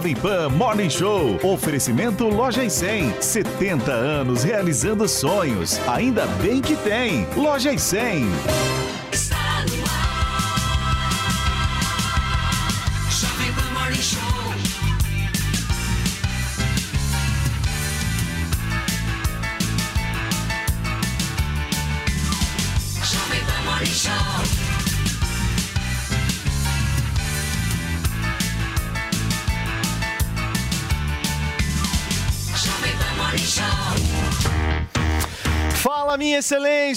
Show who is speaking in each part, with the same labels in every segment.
Speaker 1: Jovem Pan Morning Show. Oferecimento Loja e 100. 70 anos realizando sonhos. Ainda bem que tem. Loja e 100.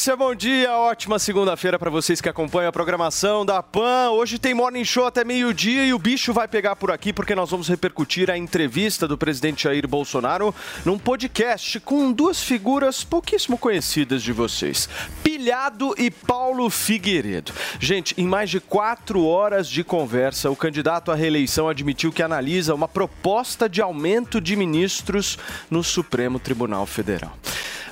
Speaker 2: Excelência, bom dia, ótima segunda-feira para vocês que acompanham a programação da PAN. Hoje tem Morning Show até meio-dia e o bicho vai pegar por aqui porque nós vamos repercutir a entrevista do presidente Jair Bolsonaro num podcast com duas figuras pouquíssimo conhecidas de vocês: Pilhado e Paulo Figueiredo. Gente, em mais de quatro horas de conversa, o candidato à reeleição admitiu que analisa uma proposta de aumento de ministros no Supremo Tribunal Federal.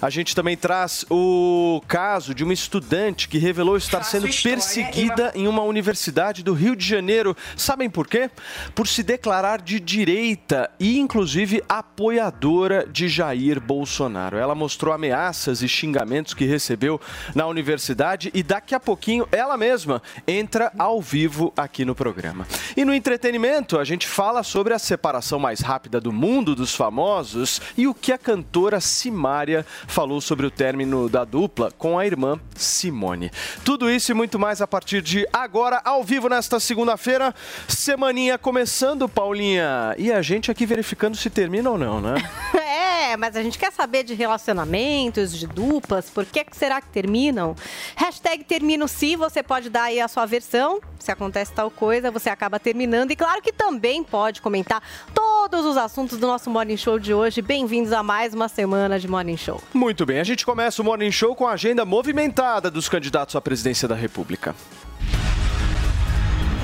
Speaker 2: A gente também traz o caso de uma estudante que revelou estar sendo perseguida em uma universidade do Rio de Janeiro. Sabem por quê? Por se declarar de direita e, inclusive, apoiadora de Jair Bolsonaro. Ela mostrou ameaças e xingamentos que recebeu na universidade e daqui a pouquinho ela mesma entra ao vivo aqui no programa. E no entretenimento, a gente fala sobre a separação mais rápida do mundo dos famosos e o que a cantora Simária falou sobre o término da dupla com a irmã Simone. Tudo isso e muito mais a partir de agora, ao vivo nesta segunda-feira. Semaninha começando, Paulinha. E a gente aqui verificando se termina ou não, né?
Speaker 3: É, mas a gente quer saber de relacionamentos, de duplas, por que será que terminam? Hashtag termino se, você pode dar aí a sua versão, se acontece tal coisa, você acaba terminando. E claro que também pode comentar todos os assuntos do nosso Morning Show de hoje. Bem-vindos a mais uma semana de Morning Show.
Speaker 2: Muito bem, a gente começa o Morning Show com a agenda movimentada dos candidatos à presidência da República.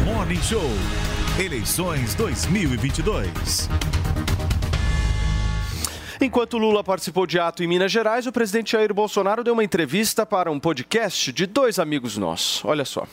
Speaker 1: Morning Show. Eleições 2022.
Speaker 2: Enquanto Lula participou de ato em Minas Gerais, o presidente Jair Bolsonaro deu uma entrevista para um podcast de dois amigos nossos. Olha só.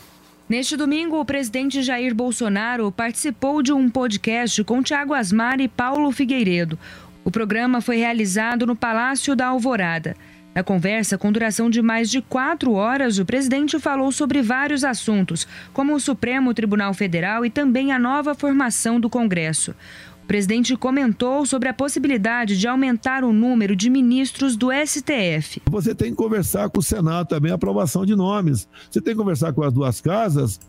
Speaker 4: Neste domingo, o presidente Jair Bolsonaro participou de um podcast com Tiago Asmar e Paulo Figueiredo. O programa foi realizado no Palácio da Alvorada. Na conversa, com duração de mais de quatro horas, o presidente falou sobre vários assuntos, como o Supremo Tribunal Federal e também a nova formação do Congresso. O presidente comentou sobre a possibilidade de aumentar o número de ministros do STF.
Speaker 5: Você tem que conversar com o Senado também, a aprovação de nomes. Você tem que conversar com as duas casas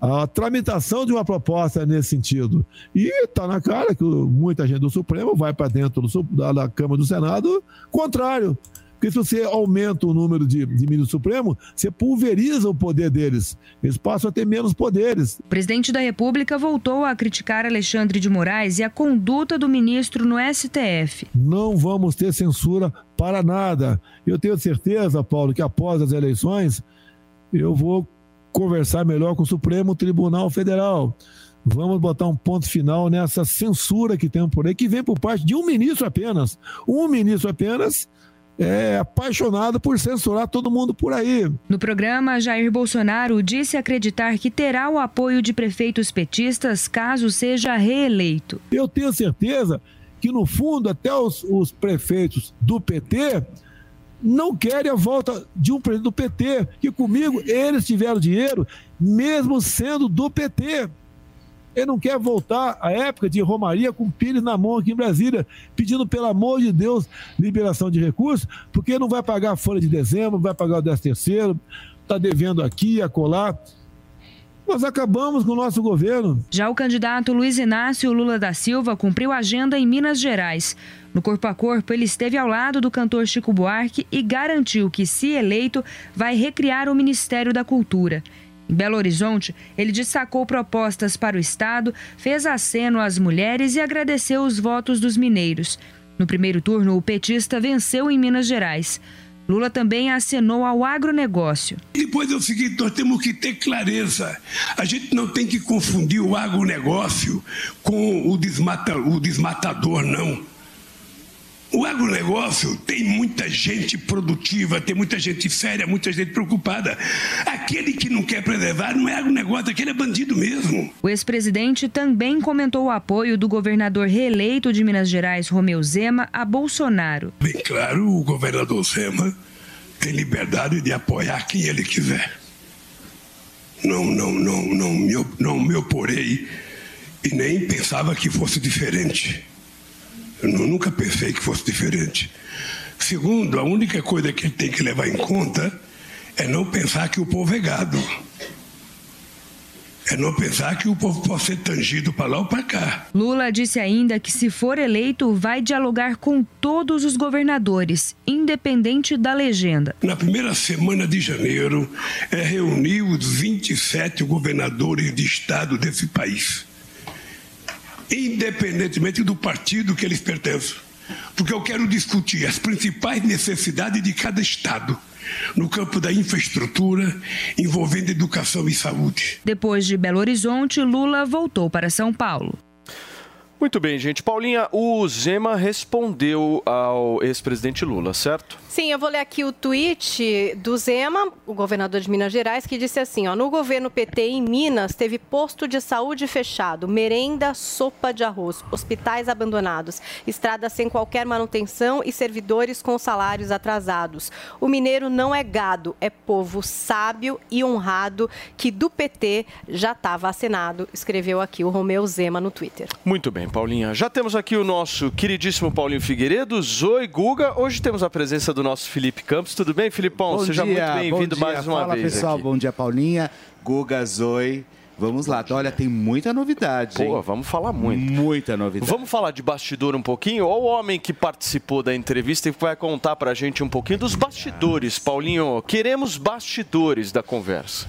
Speaker 5: a tramitação de uma proposta nesse sentido. E está na cara que muita gente do Supremo vai para dentro do, da, da Câmara do Senado, contrário. Porque se você aumenta o número de, de ministros do Supremo, você pulveriza o poder deles. Eles passam a ter menos poderes.
Speaker 4: O presidente da República voltou a criticar Alexandre de Moraes e a conduta do ministro no STF.
Speaker 5: Não vamos ter censura para nada. Eu tenho certeza, Paulo, que após as eleições eu vou conversar melhor com o Supremo Tribunal Federal. Vamos botar um ponto final nessa censura que tem por aí, que vem por parte de um ministro apenas. Um ministro apenas é apaixonado por censurar todo mundo por aí.
Speaker 4: No programa, Jair Bolsonaro disse acreditar que terá o apoio de prefeitos petistas caso seja reeleito.
Speaker 5: Eu tenho certeza que, no fundo, até os, os prefeitos do PT não querem a volta de um presidente do PT, que comigo eles tiveram dinheiro, mesmo sendo do PT. Ele não quer voltar à época de Romaria com Pires na mão aqui em Brasília, pedindo, pelo amor de Deus, liberação de recursos, porque não vai pagar a folha de dezembro, não vai pagar o 13 terceiro, está devendo aqui, acolá. Nós acabamos com o nosso governo.
Speaker 4: Já o candidato Luiz Inácio Lula da Silva cumpriu agenda em Minas Gerais. No corpo a corpo, ele esteve ao lado do cantor Chico Buarque e garantiu que, se eleito, vai recriar o Ministério da Cultura. Em Belo Horizonte, ele destacou propostas para o Estado, fez aceno às mulheres e agradeceu os votos dos mineiros. No primeiro turno, o petista venceu em Minas Gerais. Lula também acenou ao agronegócio.
Speaker 6: Depois é o seguinte: nós temos que ter clareza. A gente não tem que confundir o agronegócio com o, desmata, o desmatador, não. O
Speaker 7: agronegócio tem muita gente produtiva, tem muita gente séria, muita gente preocupada. Aquele que não quer preservar não é agronegócio, aquele é bandido mesmo.
Speaker 4: O ex-presidente também comentou o apoio do governador reeleito de Minas Gerais, Romeu Zema, a Bolsonaro.
Speaker 7: Bem claro, o governador Zema tem liberdade de apoiar quem ele quiser. Não, não, não, não, me, não me oporei e nem pensava que fosse diferente. Eu nunca pensei que fosse diferente. Segundo, a única coisa que ele tem que levar em conta é não pensar que o povo é gado. É não pensar que o povo pode ser tangido para lá ou para cá.
Speaker 4: Lula disse ainda que, se for eleito, vai dialogar com todos os governadores, independente da legenda.
Speaker 7: Na primeira semana de janeiro, é reunir os 27 governadores de estado desse país independentemente do partido que eles pertencem. Porque eu quero discutir as principais necessidades de cada Estado no campo da infraestrutura, envolvendo educação e saúde.
Speaker 4: Depois de Belo Horizonte, Lula voltou para São Paulo.
Speaker 2: Muito bem, gente. Paulinha, o Zema respondeu ao ex-presidente Lula, certo?
Speaker 3: Sim, eu vou ler aqui o tweet do Zema, o governador de Minas Gerais, que disse assim: ó, no governo PT em Minas teve posto de saúde fechado, merenda, sopa de arroz, hospitais abandonados, estradas sem qualquer manutenção e servidores com salários atrasados. O mineiro não é gado, é povo sábio e honrado que do PT já está vacinado, escreveu aqui o Romeu Zema no Twitter.
Speaker 2: Muito bem, Paulinha. Já temos aqui o nosso queridíssimo Paulinho Figueiredo, Zoe Guga. Hoje temos a presença do nosso Felipe Campos. Tudo bem, Filipão?
Speaker 8: Bom
Speaker 2: Seja
Speaker 8: dia,
Speaker 2: muito bem-vindo mais uma
Speaker 8: Fala,
Speaker 2: vez.
Speaker 8: pessoal.
Speaker 2: aqui.
Speaker 8: Bom dia, Paulinha, Guga, Zoe. Vamos lá. Olha, tem muita novidade.
Speaker 2: Pô,
Speaker 8: hein?
Speaker 2: vamos falar muito.
Speaker 8: Muita novidade.
Speaker 2: Vamos falar de bastidor um pouquinho? Olha o homem que participou da entrevista e vai contar pra gente um pouquinho dos bastidores. Paulinho, queremos bastidores da conversa.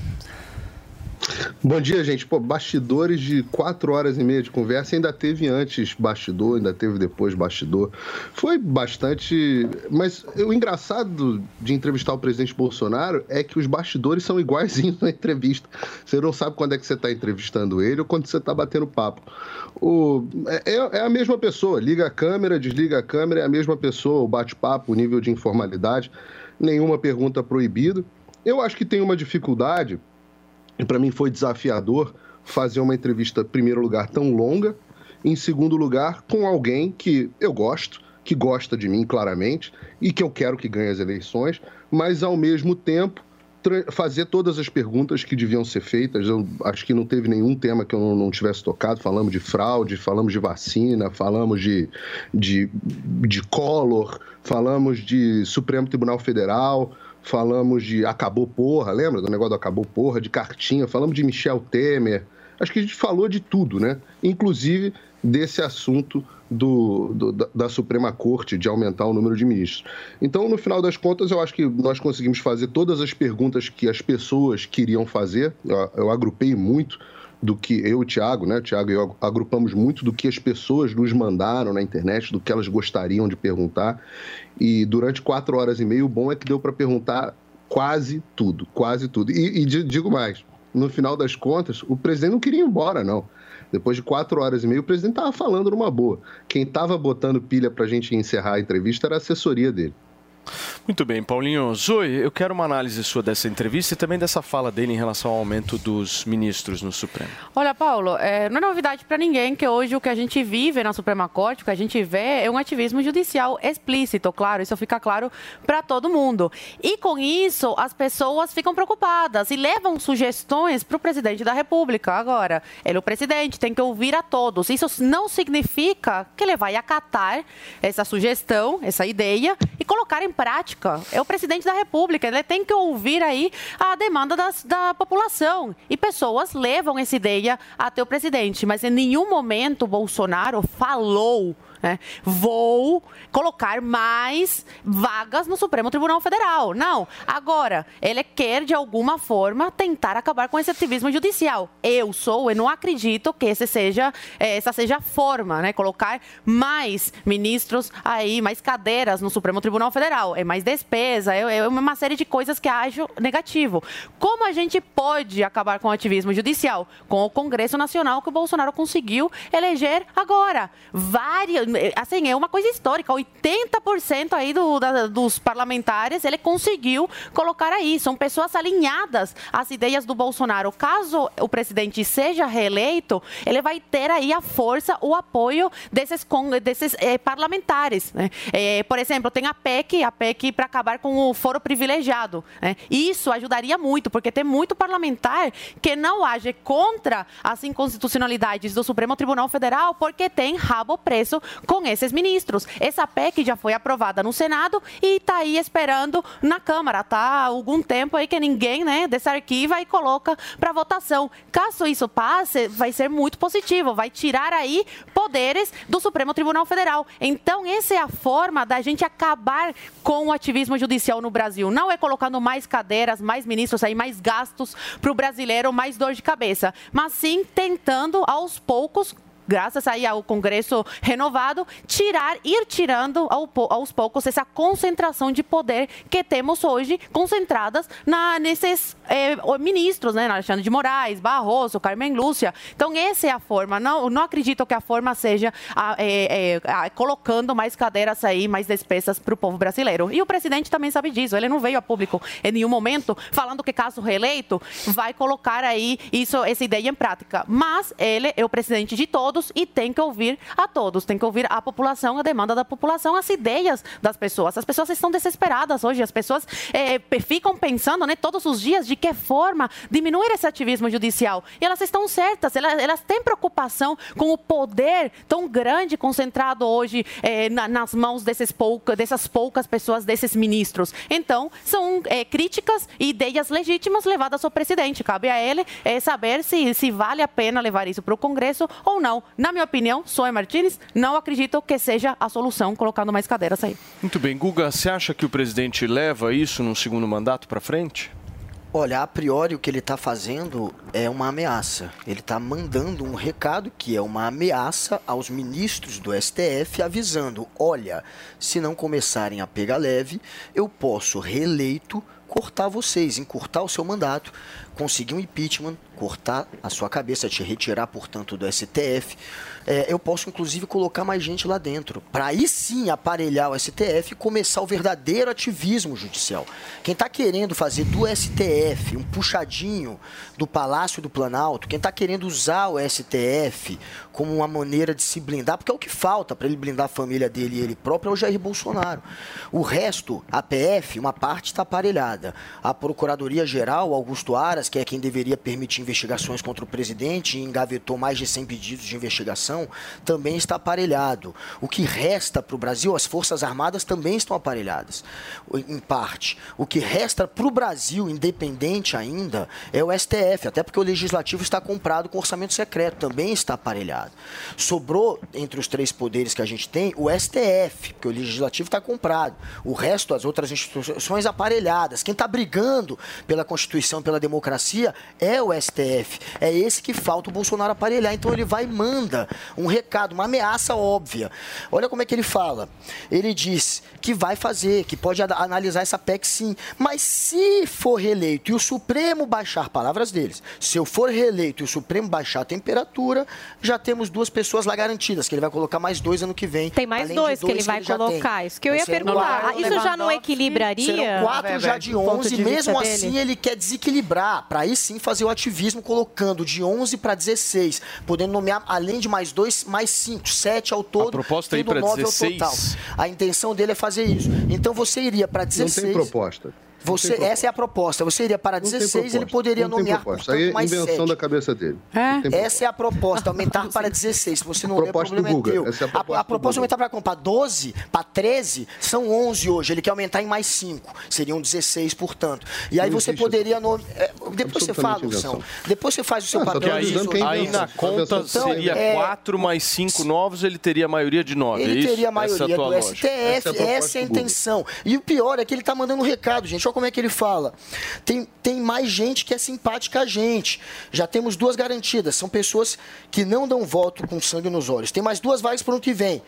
Speaker 9: Bom dia, gente. Pô, bastidores de quatro horas e meia de conversa. Ainda teve antes bastidor, ainda teve depois bastidor. Foi bastante. Mas o engraçado de entrevistar o presidente Bolsonaro é que os bastidores são iguaizinhos na entrevista. Você não sabe quando é que você está entrevistando ele ou quando você está batendo papo. O... É, é a mesma pessoa. Liga a câmera, desliga a câmera, é a mesma pessoa. O bate-papo, o nível de informalidade. Nenhuma pergunta proibida. Eu acho que tem uma dificuldade e para mim foi desafiador fazer uma entrevista, em primeiro lugar, tão longa, em segundo lugar, com alguém que eu gosto, que gosta de mim claramente e que eu quero que ganhe as eleições, mas ao mesmo tempo fazer todas as perguntas que deviam ser feitas. Eu acho que não teve nenhum tema que eu não, não tivesse tocado. Falamos de fraude, falamos de vacina, falamos de, de, de Collor, falamos de Supremo Tribunal Federal, falamos de Acabou Porra, lembra do negócio do Acabou Porra, de cartinha, falamos de Michel Temer. Acho que a gente falou de tudo, né? Inclusive desse assunto do, do, da, da Suprema Corte de aumentar o número de ministros. Então, no final das contas, eu acho que nós conseguimos fazer todas as perguntas que as pessoas queriam fazer. Eu, eu agrupei muito do que eu e o Thiago, né? O Thiago e eu agrupamos muito do que as pessoas nos mandaram na internet, do que elas gostariam de perguntar. E durante quatro horas e meia, o bom é que deu para perguntar quase tudo, quase tudo. E, e digo mais, no final das contas, o presidente não queria ir embora, não. Depois de quatro horas e meia, o presidente estava falando numa boa. Quem estava botando pilha para a gente encerrar a entrevista era a assessoria dele.
Speaker 2: Muito bem, Paulinho. Zoe, eu quero uma análise sua dessa entrevista e também dessa fala dele em relação ao aumento dos ministros no Supremo.
Speaker 10: Olha, Paulo, é, não é novidade para ninguém que hoje o que a gente vive na Suprema Corte, o que a gente vê é um ativismo judicial explícito, claro, isso fica claro para todo mundo. E com isso, as pessoas ficam preocupadas e levam sugestões para o presidente da República. Agora, ele é o presidente, tem que ouvir a todos. Isso não significa que ele vai acatar essa sugestão, essa ideia e colocar em prática. É o presidente da República, ele tem que ouvir aí a demanda das, da população. E pessoas levam essa ideia até o presidente, mas em nenhum momento Bolsonaro falou né? Vou colocar mais vagas no Supremo Tribunal Federal. Não. Agora, ele quer, de alguma forma, tentar acabar com esse ativismo judicial. Eu sou, eu não acredito que esse seja, eh, essa seja a forma, né? Colocar mais ministros aí, mais cadeiras no Supremo Tribunal Federal. É mais despesa, é, é uma série de coisas que acho negativo. Como a gente pode acabar com o ativismo judicial? Com o Congresso Nacional que o Bolsonaro conseguiu eleger agora. Várias assim, é uma coisa histórica. 80% aí do, da, dos parlamentares ele conseguiu colocar aí. São pessoas alinhadas às ideias do Bolsonaro. Caso o presidente seja reeleito, ele vai ter aí a força, o apoio desses, desses eh, parlamentares. Né? Eh, por exemplo, tem a PEC, a PEC para acabar com o foro privilegiado. Né? Isso ajudaria muito, porque tem muito parlamentar que não age contra as inconstitucionalidades do Supremo Tribunal Federal porque tem rabo preso com esses ministros. Essa PEC já foi aprovada no Senado e está aí esperando na Câmara. Há algum tempo aí que ninguém né, desarquiva e coloca para votação. Caso isso passe, vai ser muito positivo, vai tirar aí poderes do Supremo Tribunal Federal. Então, essa é a forma da gente acabar com o ativismo judicial no Brasil. Não é colocando mais cadeiras, mais ministros aí, mais gastos para o brasileiro, mais dor de cabeça, mas sim tentando aos poucos graças aí ao Congresso renovado, tirar, ir tirando ao, aos poucos essa concentração de poder que temos hoje concentradas na, nesses é, ministros, né? Alexandre de Moraes, Barroso, Carmen Lúcia. Então, essa é a forma. Não, não acredito que a forma seja a, é, é, a, colocando mais cadeiras aí, mais despesas para o povo brasileiro. E o presidente também sabe disso. Ele não veio a público em nenhum momento falando que, caso reeleito, vai colocar aí isso, essa ideia em prática. Mas ele é o presidente de todos todos e tem que ouvir a todos, tem que ouvir a população, a demanda da população, as ideias das pessoas. As pessoas estão desesperadas hoje, as pessoas é, ficam pensando né, todos os dias de que forma diminuir esse ativismo judicial. E elas estão certas, elas, elas têm preocupação com o poder tão grande concentrado hoje é, na, nas mãos desses pouca, dessas poucas pessoas, desses ministros. Então, são é, críticas e ideias legítimas levadas ao presidente. Cabe a ele saber se, se vale a pena levar isso para o Congresso ou não na minha opinião, Sônia Martins, não acredito que seja a solução colocando mais cadeiras aí.
Speaker 2: Muito bem. Guga, você acha que o presidente leva isso no segundo mandato para frente?
Speaker 11: Olha, a priori o que ele está fazendo é uma ameaça. Ele está mandando um recado que é uma ameaça aos ministros do STF, avisando: olha, se não começarem a pegar leve, eu posso reeleito cortar vocês, encurtar o seu mandato, conseguir um impeachment, cortar a sua cabeça, te retirar, portanto, do STF. É, eu posso, inclusive, colocar mais gente lá dentro, para aí sim aparelhar o STF e começar o verdadeiro ativismo judicial. Quem está querendo fazer do STF um puxadinho do Palácio do Planalto, quem está querendo usar o STF como uma maneira de se blindar, porque é o que falta para ele blindar a família dele e ele próprio é o Jair Bolsonaro. O resto, a PF, uma parte está aparelhada. A Procuradoria-Geral, Augusto Aras, que é quem deveria permitir investigações contra o presidente e engavetou mais de 100 pedidos de investigação, também está aparelhado. O que resta para o Brasil, as Forças Armadas também estão aparelhadas, em parte. O que resta para o Brasil, independente ainda, é o STF, até porque o Legislativo está comprado com orçamento secreto, também está aparelhado. Sobrou, entre os três poderes que a gente tem, o STF, porque o Legislativo está comprado. O resto, as outras instituições aparelhadas. Quem está brigando pela Constituição, pela democracia, é o STF. É esse que falta o Bolsonaro aparelhar. Então ele vai e manda um recado, uma ameaça óbvia. Olha como é que ele fala. Ele diz que vai fazer, que pode analisar essa PEC sim. Mas se for reeleito e o Supremo baixar, palavras deles, se eu for reeleito e o Supremo baixar a temperatura, já temos duas pessoas lá garantidas, que ele vai colocar mais dois ano que vem.
Speaker 3: Tem mais dois, dois, que ele vai que ele colocar. Isso que eu ia perguntar. Isso já não equilibraria?
Speaker 11: Serão quatro já de 11, de mesmo assim dele. ele quer desequilibrar, para aí sim fazer o ativismo colocando de 11 para 16, podendo nomear além de mais dois, mais cinco, sete ao todo. A
Speaker 2: proposta aí para 16.
Speaker 11: A intenção dele é fazer isso. Então você iria para 16.
Speaker 9: Não tem proposta.
Speaker 11: Você, essa é a proposta. Você iria para 16, ele poderia
Speaker 9: não
Speaker 11: nomear
Speaker 9: portanto, Aí é
Speaker 11: mais
Speaker 9: invenção
Speaker 11: 7.
Speaker 9: da cabeça dele.
Speaker 11: É? Essa é a proposta, aumentar para 16. Se você não
Speaker 9: proposta
Speaker 11: ler, o problema
Speaker 9: do
Speaker 11: é teu.
Speaker 9: Essa é a proposta,
Speaker 11: a, a proposta aumentar para para 12, para 13, são 11 hoje. Ele quer aumentar em mais 5. Seriam 16, portanto. E aí
Speaker 9: Não
Speaker 11: você poderia... No... É, depois você fala, Luciano. Depois você faz o seu
Speaker 9: Ah,
Speaker 11: papel.
Speaker 9: tô
Speaker 2: Aí,
Speaker 9: é
Speaker 2: aí na conta
Speaker 9: Então,
Speaker 2: seria
Speaker 11: é-
Speaker 2: 4 mais 5 novos, ele teria a maioria de 9.
Speaker 11: Ele
Speaker 2: é isso?
Speaker 11: teria a
Speaker 2: Essa é
Speaker 11: maioria do
Speaker 2: lógica.
Speaker 11: STF,
Speaker 9: Essa é a proposta
Speaker 11: é intenção. E o pior é que ele está mandando um recado, gente. Olha como é que ele fala. Tem, tem mais gente que é simpática a gente. Já temos duas garantidas. São pessoas que não dão voto com sangue nos olhos. Tem mais duas vagas para o ano que vem.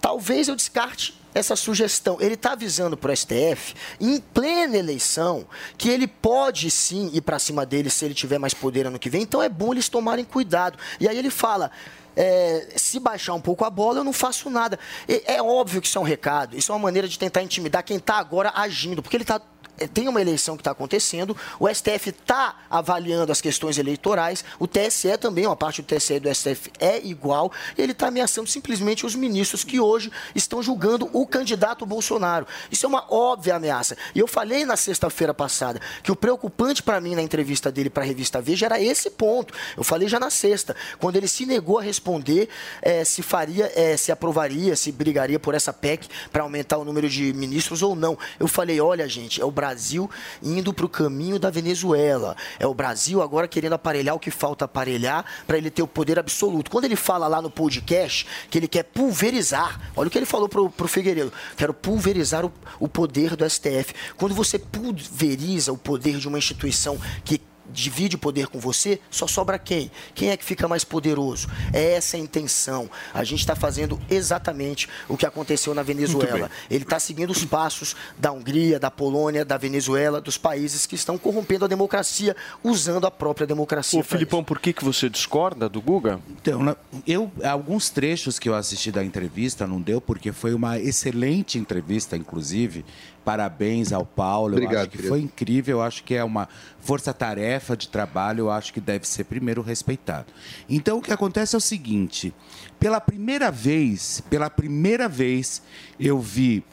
Speaker 11: Talvez eu descarte essa sugestão. Ele está avisando para o STF, em plena eleição, que ele pode sim ir para cima dele se ele tiver mais poder ano que vem. Então é bom eles tomarem cuidado. E aí ele fala. é, se baixar um pouco a bola, eu não faço nada. É, é óbvio que isso é um recado, isso é uma maneira de tentar intimidar quem está agora agindo, porque ele está tem uma eleição que está acontecendo, o STF está avaliando as questões eleitorais, o TSE também, uma parte do TSE e do STF é igual, ele está ameaçando simplesmente os ministros que hoje estão julgando o candidato Bolsonaro. Isso é uma óbvia ameaça. E eu falei na sexta-feira passada que o preocupante para mim na entrevista dele para a revista Veja era esse ponto. Eu falei já na sexta, quando ele se negou a responder é, se faria, é, se aprovaria, se brigaria por essa PEC para aumentar o número de ministros ou não. Eu falei, olha gente, é o Brasil Brasil indo para o caminho da Venezuela. É o Brasil agora querendo aparelhar o que falta aparelhar para ele ter o poder absoluto. Quando ele fala lá no podcast que ele quer pulverizar, olha o que ele falou para o Figueiredo: quero pulverizar o, o poder do STF. Quando você pulveriza o poder de uma instituição que divide o poder com você, só sobra quem? Quem é que fica mais poderoso? É essa a intenção. A gente está fazendo exatamente o que aconteceu na Venezuela. Ele está seguindo os passos da Hungria, da Polônia, da Venezuela, dos países que estão corrompendo a democracia, usando a própria democracia.
Speaker 2: Ô, Filipão, por que, que você discorda do Guga?
Speaker 8: Então, eu, alguns trechos que eu assisti da entrevista não deu, porque foi uma excelente entrevista, inclusive. Parabéns ao Paulo.
Speaker 9: Obrigado,
Speaker 8: eu acho que
Speaker 9: querido.
Speaker 8: foi incrível. Eu acho que é uma força-tarefa de trabalho. Eu acho que deve ser primeiro respeitado. Então, o que acontece é o seguinte: pela primeira vez, pela primeira vez, eu vi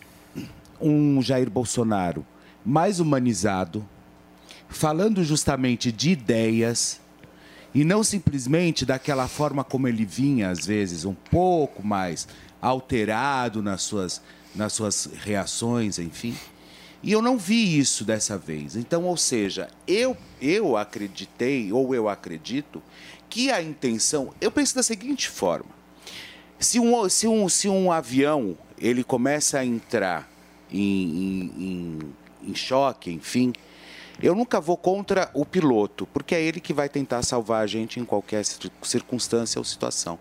Speaker 8: um Jair Bolsonaro mais humanizado, falando justamente de ideias e não simplesmente daquela forma como ele vinha, às vezes, um pouco mais alterado nas suas, nas suas reações, enfim. E eu não vi isso dessa vez. Então, ou seja, eu, eu acreditei, ou eu acredito, que a intenção. Eu penso da seguinte forma: se um, se um, se um avião ele começa a entrar em, em, em, em choque, enfim, eu nunca vou contra o piloto, porque é ele que vai tentar salvar a gente em qualquer cir- circunstância ou situação.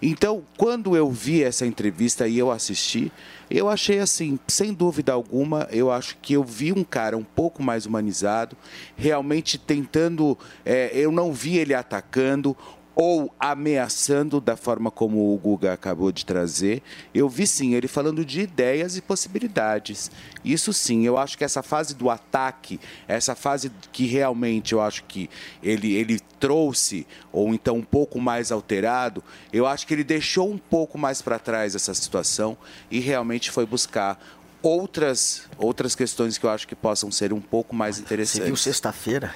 Speaker 8: Então, quando eu vi essa entrevista e eu assisti, eu achei assim, sem dúvida alguma, eu acho que eu vi um cara um pouco mais humanizado, realmente tentando. é, eu não vi ele atacando ou ameaçando da forma como o Guga acabou de trazer. Eu vi sim ele falando de ideias e possibilidades. Isso sim, eu acho que essa fase do ataque, essa fase que realmente eu acho que ele, ele trouxe, ou então um pouco mais alterado, eu acho que ele deixou um pouco mais para trás essa situação e realmente foi buscar outras, outras questões que eu acho que possam ser um pouco mais
Speaker 11: Você
Speaker 8: interessantes.
Speaker 11: viu sexta-feira?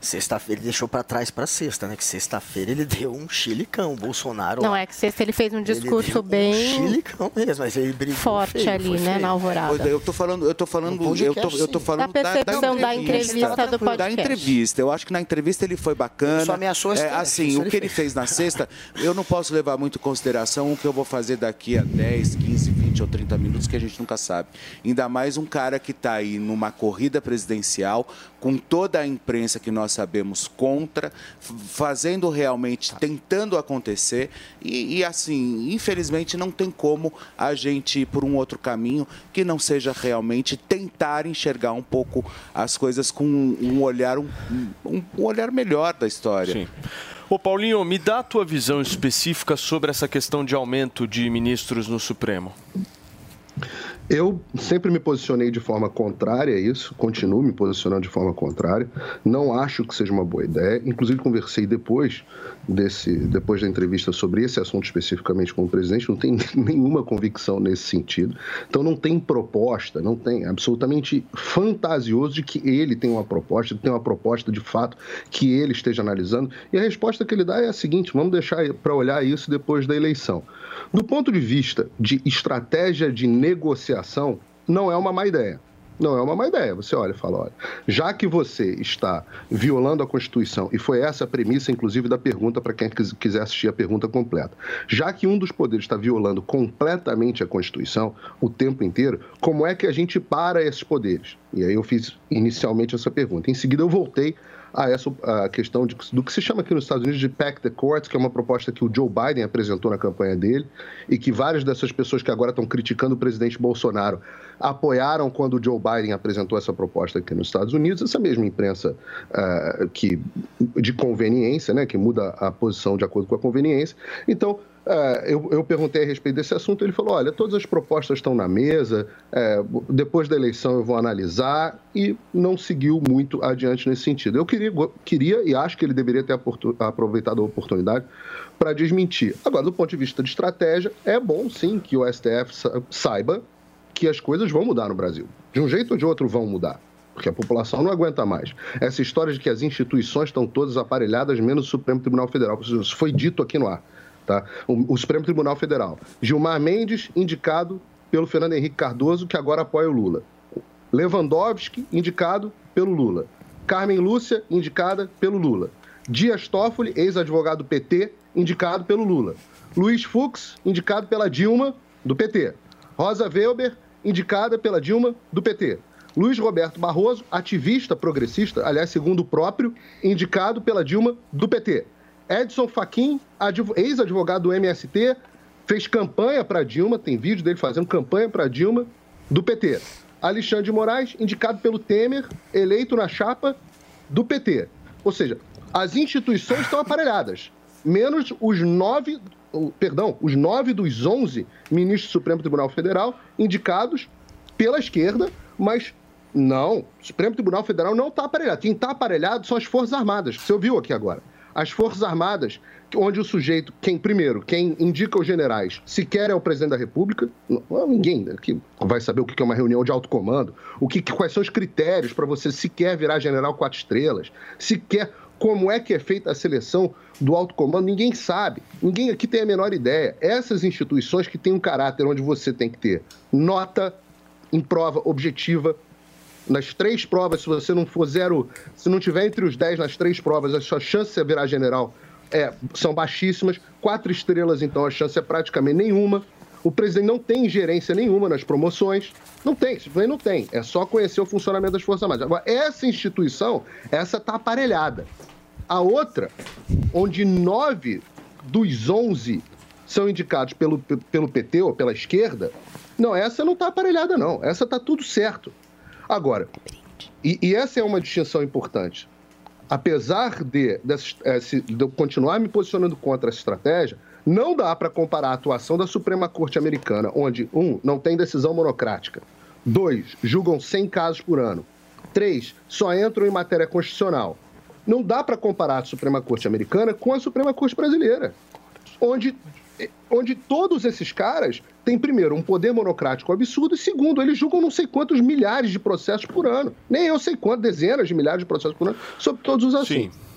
Speaker 11: Sexta-feira ele deixou para trás para sexta, né? Que sexta-feira ele deu um chilicão. O Bolsonaro.
Speaker 3: Não,
Speaker 11: lá,
Speaker 3: é que sexta ele fez um
Speaker 11: ele
Speaker 3: discurso bem
Speaker 11: Um chilicão mesmo, mas ele brigou
Speaker 3: forte
Speaker 11: feio,
Speaker 3: ali, né,
Speaker 11: feio.
Speaker 3: na alvorada.
Speaker 8: Eu tô falando, eu tô falando,
Speaker 11: podcast,
Speaker 8: eu tô, eu tô falando
Speaker 3: Da percepção da entrevista do
Speaker 8: Da
Speaker 3: podcast.
Speaker 8: entrevista. Eu acho que na entrevista ele foi bacana.
Speaker 11: Só ameaçou
Speaker 8: é, assim, o que ele
Speaker 11: fez.
Speaker 8: fez na sexta, eu não posso levar muito em consideração o que eu vou fazer daqui a 10, 15, 20 ou 30 minutos, que a gente nunca sabe. Ainda mais um cara que está aí numa corrida presidencial, com toda a imprensa que nós sabemos contra, fazendo realmente, tentando acontecer. E, e, assim, infelizmente não tem como a gente ir por um outro caminho que não seja realmente tentar enxergar um pouco as coisas com um olhar, um, um- um olhar melhor da história.
Speaker 2: Sim. Ô Paulinho, me dá a tua visão específica sobre essa questão de aumento de ministros no Supremo.
Speaker 9: Eu sempre me posicionei de forma contrária a isso, continuo me posicionando de forma contrária. Não acho que seja uma boa ideia. Inclusive conversei depois desse, depois da entrevista sobre esse assunto especificamente com o presidente. Não tem nenhuma convicção nesse sentido. Então não tem proposta, não tem absolutamente fantasioso de que ele tem uma proposta, tem uma proposta de fato que ele esteja analisando. E a resposta que ele dá é a seguinte: vamos deixar para olhar isso depois da eleição. Do ponto de vista de estratégia de negociação, não é uma má ideia. Não é uma má ideia. Você olha e fala: olha, já que você está violando a Constituição, e foi essa a premissa, inclusive, da pergunta para quem quis- quiser assistir a pergunta completa, já que um dos poderes está violando completamente a Constituição o tempo inteiro, como é que a gente para esses poderes? E aí eu fiz inicialmente essa pergunta. Em seguida, eu voltei a essa a questão de, do que se chama aqui nos Estados Unidos de Pack the Courts, que é uma proposta que o Joe Biden apresentou na campanha dele e que várias dessas pessoas que agora estão criticando o presidente Bolsonaro apoiaram quando o Joe Biden apresentou essa proposta aqui nos Estados Unidos. Essa mesma imprensa uh, que de conveniência, né, que muda a posição de acordo com a conveniência. Então, é, eu, eu, perguntei a respeito desse assunto, ele falou: olha, todas as propostas estão na mesa, é, depois da eleição eu vou analisar, e não seguiu muito adiante nesse sentido. Eu queria, queria e acho que ele deveria ter aproveitado a oportunidade para desmentir. Agora, do ponto de vista de estratégia, é bom sim que o STF saiba que as coisas vão mudar no Brasil. De um jeito ou de outro vão mudar porque a população não aguenta mais. Essa história de que as instituições estão todas aparelhadas, menos o Supremo Tribunal Federal. Isso foi dito aqui no ar. Tá? O, o Supremo Tribunal Federal. Gilmar Mendes, indicado pelo Fernando Henrique Cardoso, que agora apoia o Lula. Lewandowski, indicado pelo Lula. Carmen Lúcia, indicada pelo Lula. Dias Toffoli, ex-advogado do PT, indicado pelo Lula. Luiz Fux, indicado pela Dilma, do PT. Rosa Weber, indicada pela Dilma, do PT. Luiz Roberto Barroso, ativista progressista, aliás, segundo o próprio, indicado pela Dilma, do PT. Edson Fachin, ex-advogado do MST, fez campanha para Dilma, tem vídeo dele fazendo campanha para Dilma, do PT. Alexandre Moraes, indicado pelo Temer, eleito na chapa do PT. Ou seja, as instituições estão aparelhadas, menos os nove, perdão, os nove dos onze ministros do Supremo Tribunal Federal indicados pela esquerda, mas não, o Supremo Tribunal Federal não está aparelhado. Quem está aparelhado são as Forças Armadas, que você ouviu aqui agora? As Forças Armadas, onde o sujeito, quem primeiro, quem indica os generais, sequer é o presidente da República, não, ninguém aqui vai saber o que é uma reunião de alto comando, o que, quais são os critérios para você sequer virar general quatro estrelas, sequer como é que é feita a seleção do alto comando, ninguém sabe, ninguém aqui tem a menor ideia. Essas instituições que têm um caráter onde você tem que ter nota em prova objetiva, nas três provas, se você não for zero, se não tiver entre os dez nas três provas, a sua chance de virar general é, são baixíssimas. Quatro estrelas, então, a chance é praticamente nenhuma. O presidente não tem ingerência nenhuma nas promoções. Não tem, simplesmente não tem. É só conhecer o funcionamento das Forças Armadas. Agora, essa instituição, essa está aparelhada. A outra, onde nove dos onze são indicados pelo, pelo PT ou pela esquerda, não, essa não está aparelhada, não. Essa está tudo certo. Agora, e, e, essa é uma distinção importante. Apesar de, de, eh, de eu continuar me posicionando contra essa estratégia, não dá para comparar a atuação da Suprema Corte Americana, onde, um, não tem decisão monocrática, dois, julgam 100 casos por ano, três, só entram em matéria constitucional. Não dá para comparar a Suprema Corte Americana com a Suprema Corte Brasileira, onde onde todos esses caras têm, primeiro, um poder monocrático absurdo, e segundo, eles julgam não sei quantos milhares de processos por ano. Nem eu sei quantas, dezenas de milhares de processos por ano, sobre todos os assuntos. Sim.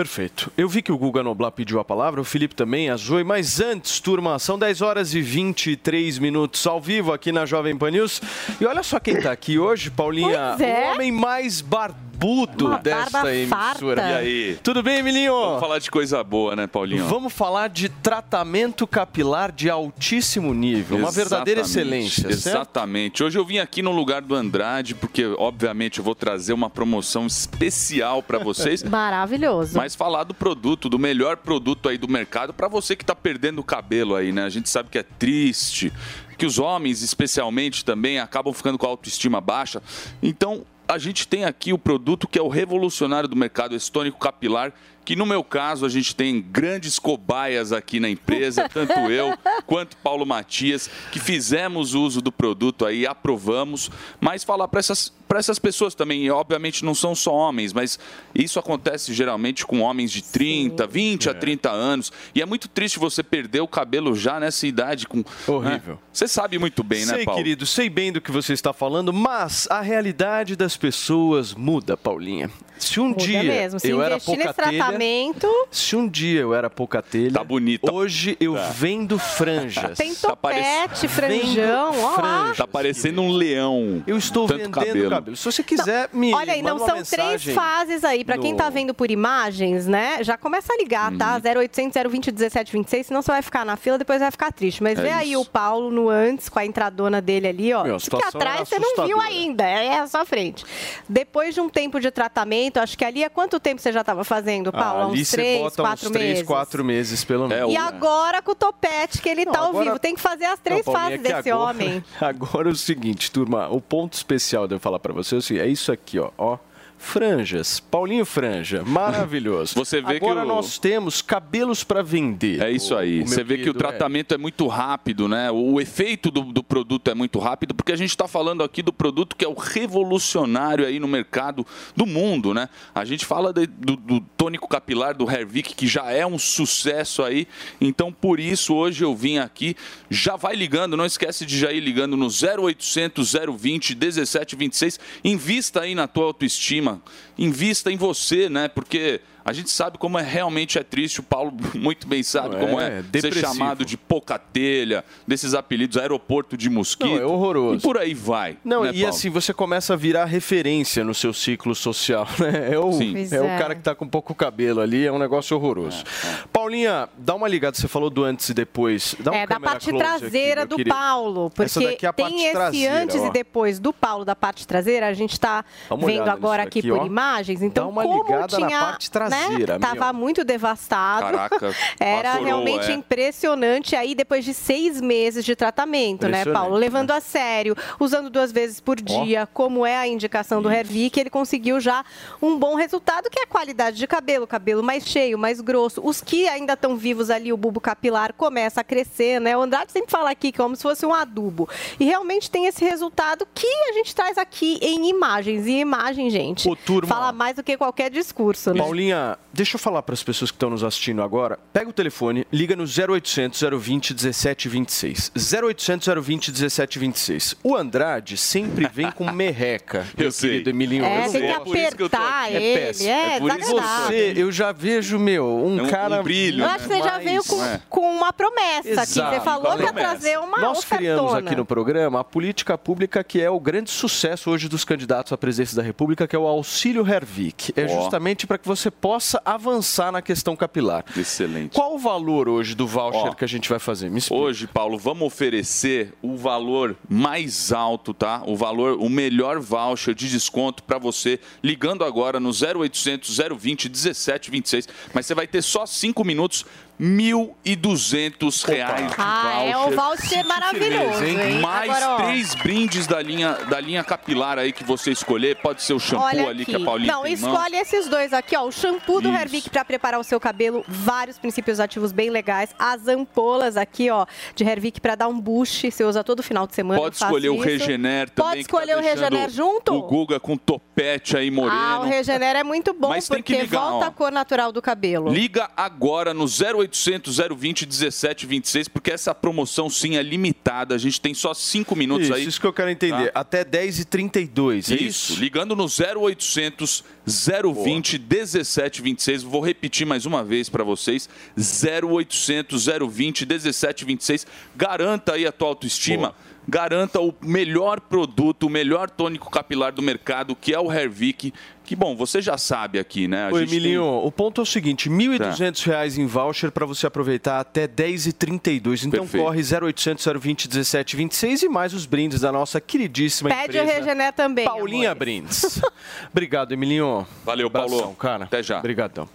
Speaker 2: Perfeito. Eu vi que o Guga Noblar pediu a palavra, o Felipe também, a Zoe, mas antes, turma, são 10 horas e 23 minutos ao vivo aqui na Jovem Pan News. E olha só quem está aqui hoje, Paulinha, é. o homem mais barbudo barbudo Uma dessa emissora.
Speaker 12: E aí?
Speaker 2: Tudo bem, Emilinho?
Speaker 12: Vamos falar de coisa boa, né, Paulinho?
Speaker 2: Vamos falar de tratamento capilar de altíssimo nível. Exatamente, uma verdadeira excelência.
Speaker 12: Exatamente.
Speaker 2: Certo?
Speaker 12: Hoje eu vim aqui no lugar do Andrade, porque, obviamente, eu vou trazer uma promoção especial para vocês.
Speaker 3: Maravilhoso.
Speaker 12: Mas falar do produto, do melhor produto aí do mercado, para você que está perdendo o cabelo aí, né? A gente sabe que é triste, que os homens, especialmente, também acabam ficando com a autoestima baixa. Então, a gente tem aqui o produto que é o revolucionário do mercado estônico capilar, que no meu caso a gente tem grandes cobaias aqui na empresa, tanto eu quanto Paulo Matias, que fizemos uso do produto aí, aprovamos, mas falar para essas para essas pessoas também, e obviamente não são só homens, mas isso acontece geralmente com homens de 30, Sim. 20 é. a 30 anos. E é muito triste você perder o cabelo já nessa idade. Com,
Speaker 2: Horrível. Né?
Speaker 12: Você sabe muito bem,
Speaker 2: né,
Speaker 12: sei,
Speaker 2: né, Paulo? Sei, querido, sei bem do que você está falando, mas a realidade das pessoas muda, Paulinha. Se um
Speaker 3: muda
Speaker 2: dia
Speaker 3: mesmo. Se
Speaker 2: eu era pouca telha,
Speaker 3: tratamento.
Speaker 2: Se um dia eu era pouca telha, tá
Speaker 12: bonito.
Speaker 2: Hoje eu vendo franjas.
Speaker 3: Tem
Speaker 12: Tá
Speaker 3: topete, franjão, ó.
Speaker 12: Tá parecendo um leão.
Speaker 2: Eu estou
Speaker 12: Tanto
Speaker 2: vendendo
Speaker 12: cabelo.
Speaker 2: cabelo. Se você quiser, me
Speaker 3: Olha aí, não são
Speaker 2: mensagem
Speaker 3: três fases aí. Pra quem
Speaker 2: no-
Speaker 3: tá vendo por imagens, né? Já começa a ligar, tá?
Speaker 2: Uhum.
Speaker 3: 0800 020 1726, senão você vai ficar na fila, depois vai ficar triste. Mas
Speaker 2: É
Speaker 3: vê aí
Speaker 2: isso.
Speaker 3: o Paulo no antes, com a entradona dele ali, ó.
Speaker 2: Meu,
Speaker 3: que atrás você não viu ainda, é a sua frente. Depois de um tempo de tratamento, acho que ali há quanto tempo você já tava fazendo, Paulo? Há
Speaker 2: ali
Speaker 3: uns
Speaker 2: você
Speaker 3: três,
Speaker 2: bota
Speaker 3: quatro
Speaker 2: uns três,
Speaker 3: meses.
Speaker 2: quatro meses, pelo menos.
Speaker 3: E agora com o topete que ele tá ao
Speaker 2: agora-
Speaker 3: vivo. Tem que fazer as três
Speaker 2: Não,
Speaker 3: fases
Speaker 2: é
Speaker 3: desse
Speaker 2: agora-
Speaker 3: homem.
Speaker 2: Agora é o seguinte, turma, o ponto especial de eu falar pra você é o seguinte, é isso aqui, ó, ó. Franjas, Paulinho Franja, maravilhoso.
Speaker 12: Você vê que
Speaker 2: Agora
Speaker 12: o-
Speaker 2: nós temos cabelos para vender.
Speaker 12: É isso aí.
Speaker 2: O- o
Speaker 12: Você vê que o
Speaker 2: querido
Speaker 12: tratamento é muito rápido, né? O efeito do, do produto é muito rápido, porque a gente está falando aqui do produto que é o revolucionário aí no mercado do mundo, né? A gente fala de- do, do tônico capilar do Hervik, que já é um sucesso aí. Então, por isso, hoje eu vim aqui. Já vai ligando, não esquece de já ir ligando no 0800 020 1726. Invista aí na tua autoestima. Invista em você, né? Porque a gente sabe como é realmente é triste. O Paulo muito bem sabe
Speaker 2: Não,
Speaker 12: como
Speaker 2: é
Speaker 12: é, ser
Speaker 2: depressivo.
Speaker 12: chamado de pouca telha, desses apelidos, aeroporto de mosquito.
Speaker 2: Não, é horroroso.
Speaker 12: E por aí vai.
Speaker 2: Não,
Speaker 12: né,
Speaker 2: e
Speaker 12: Paulo?
Speaker 2: assim, você começa a virar referência no seu ciclo social, né? É o, é
Speaker 3: é.
Speaker 2: o cara que tá com pouco cabelo ali, é um negócio horroroso. Paulinha, dá uma ligada, você falou do antes e depois. Dá um
Speaker 3: é, da parte
Speaker 2: close aqui,
Speaker 3: traseira
Speaker 2: meu
Speaker 3: do
Speaker 2: querido.
Speaker 3: Paulo.
Speaker 2: Essa
Speaker 3: Porque
Speaker 2: daqui é a
Speaker 3: tem
Speaker 2: parte
Speaker 3: esse
Speaker 2: traseira,
Speaker 3: antes
Speaker 2: ó.
Speaker 3: e depois do Paulo da parte traseira. A gente está vendo agora aqui,
Speaker 2: aqui,
Speaker 3: por
Speaker 2: ó.
Speaker 3: imagens. Então,
Speaker 2: Dá uma
Speaker 3: como
Speaker 2: ligada na
Speaker 3: tinha,
Speaker 2: parte traseira,
Speaker 3: né, Tava
Speaker 2: meu.
Speaker 3: muito devastado.
Speaker 12: Caraca,
Speaker 3: Era realmente
Speaker 12: é.
Speaker 3: impressionante aí depois de seis meses de tratamento, né, Paulo? Levando a sério, usando duas vezes por dia, como é a indicação do Hervik, ele conseguiu já um bom resultado, que é a qualidade de cabelo, cabelo mais cheio, mais grosso. Os que ainda estão vivos ali, o bulbo capilar começa a crescer, né? O Andrade sempre fala aqui que é como se fosse um adubo. E realmente tem esse resultado que a gente traz aqui em imagens. E imagem, gente,
Speaker 2: Ô, turma.
Speaker 3: fala mais do que qualquer discurso, né?
Speaker 2: Paulinha, deixa eu falar para as pessoas que estão nos assistindo agora. Pega o telefone, liga no 0800 020 1726. 0800 020 1726. O Andrade sempre vem com merreca.
Speaker 12: Eu
Speaker 2: meu
Speaker 12: sei.
Speaker 2: querido Emilinho.
Speaker 3: É,
Speaker 2: Eu
Speaker 3: tem que
Speaker 12: que tô
Speaker 3: apertar.
Speaker 2: É
Speaker 3: ele.
Speaker 2: péssimo.
Speaker 3: É,
Speaker 12: É por isso que eu
Speaker 3: desagradável.
Speaker 2: Você, eu já vejo, meu, um,
Speaker 12: É um- um
Speaker 2: cara.
Speaker 12: brilho,
Speaker 3: Eu
Speaker 12: né?
Speaker 3: acho que você já
Speaker 2: mais-
Speaker 3: veio com,
Speaker 12: é.
Speaker 3: com uma promessa aqui.
Speaker 2: Exato,
Speaker 3: Você falou que ia trazer uma
Speaker 2: Nós criamos
Speaker 3: ofertona.
Speaker 2: aqui no programa a política pública que é o grande sucesso hoje dos candidatos à presidência da República, que é o auxílio Hervik. É
Speaker 12: Ó.
Speaker 2: justamente para que você possa avançar na questão capilar.
Speaker 12: Excelente.
Speaker 2: Qual o valor hoje do voucher
Speaker 12: Ó,
Speaker 2: que a gente vai fazer?
Speaker 12: Hoje, Paulo, vamos oferecer o valor mais alto, tá? O valor, o melhor voucher de desconto para você, ligando agora no 0800 020 1726. Mas você vai ter só 5 minutos, 1.200 reais de
Speaker 3: Ah, é um voucher maravilhoso, hein?
Speaker 12: Mais
Speaker 3: Agora, ó,
Speaker 12: três brindes da linha, da linha capilar aí que você escolher. Pode ser o shampoo
Speaker 3: Olha
Speaker 12: ali
Speaker 3: aqui.
Speaker 12: que a Paulinha
Speaker 3: Não,
Speaker 12: tem em mão.
Speaker 3: escolhe esses dois aqui, ó. O shampoo do
Speaker 12: Isso.
Speaker 3: Hervik para preparar o seu cabelo, vários princípios ativos bem legais. As ampolas aqui, ó, de Hervik para dar um boost. Você usa todo final de semana.
Speaker 12: Pode
Speaker 3: eu faço
Speaker 12: escolher o
Speaker 3: isso.
Speaker 12: Regener também.
Speaker 3: Pode
Speaker 12: que tá
Speaker 3: escolher o
Speaker 12: deixando
Speaker 3: Regener junto?
Speaker 12: O Guga com topete aí moreno.
Speaker 3: Ah, o Regener é muito bom
Speaker 12: Mas tem que
Speaker 3: porque
Speaker 12: ligar,
Speaker 3: volta
Speaker 12: ó.
Speaker 3: a cor natural do cabelo.
Speaker 12: Liga agora no 0800 020 1726, porque essa promoção sim é limitada. A gente tem só 5 minutos
Speaker 2: Isso,
Speaker 12: aí.
Speaker 2: isso que eu quero entender.
Speaker 12: Tá.
Speaker 2: Até 10h32, é isso?
Speaker 12: Isso, ligando no 0800 020 1726. Vou repetir mais uma vez para vocês: 0800 020 1726. Garanta aí a tua autoestima. Garanta o melhor produto, o melhor tônico capilar do mercado, que é o Hervik. Que bom, você já sabe aqui, né? A gente
Speaker 2: Emilinho,
Speaker 12: tem-
Speaker 2: o ponto é o seguinte: 1.200 reais em voucher para você aproveitar até 10h32. Então
Speaker 12: Perfeito.
Speaker 2: corre 0800 020 1726 e mais os brindes da nossa queridíssima
Speaker 3: Pede
Speaker 2: empresa.
Speaker 3: o Regener também.
Speaker 2: Paulinha
Speaker 3: amores.
Speaker 2: Brindes. Obrigado, Emilinho.
Speaker 12: Valeu, Paulo.
Speaker 2: Abração, cara.
Speaker 12: Até já.
Speaker 2: Obrigadão.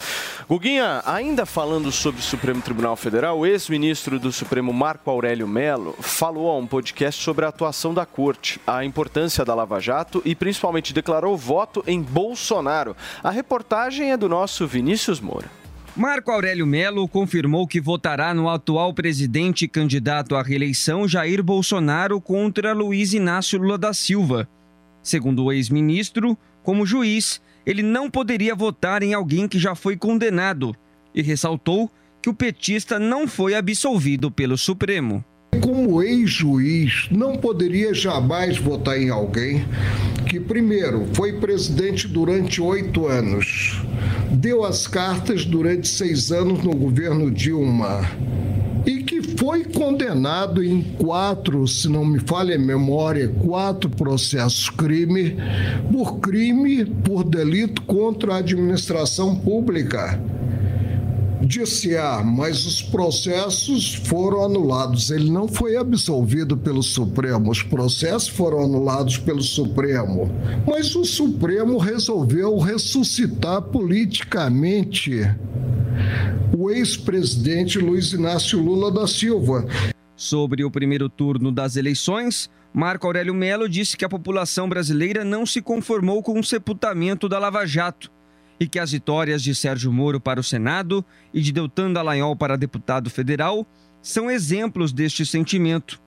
Speaker 2: Guguinha, ainda falando sobre o Supremo Tribunal Federal, o ex-ministro do Supremo Marco Aurélio Melo falou a um podcast sobre a atuação da corte, a importância da Lava Jato e principalmente declarou voto em Bolsonaro. A reportagem é do nosso Vinícius Moura.
Speaker 13: Marco Aurélio Melo confirmou que votará no atual presidente e candidato à reeleição Jair Bolsonaro contra Luiz Inácio Lula da Silva. Segundo o ex-ministro, como juiz, ele não poderia votar em alguém que já foi condenado e ressaltou que o petista não foi absolvido pelo Supremo.
Speaker 14: Como ex-juiz, não poderia jamais votar em alguém que, primeiro, foi presidente durante oito anos, deu as cartas durante seis anos no governo Dilma e que foi condenado em quatro, se não me falha a memória, quatro processos crime por crime por delito contra a administração pública. Disse A, mas os processos foram anulados. Ele não foi absolvido pelo Supremo, os processos foram anulados pelo Supremo. Mas o Supremo resolveu ressuscitar politicamente o ex-presidente Luiz Inácio Lula da Silva.
Speaker 13: Sobre o primeiro turno das eleições, Marco Aurélio Melo disse que a população brasileira não se conformou com o sepultamento da Lava Jato e que as vitórias de Sérgio Moro para o Senado e de Deltan Dallagnol para deputado federal são exemplos deste sentimento.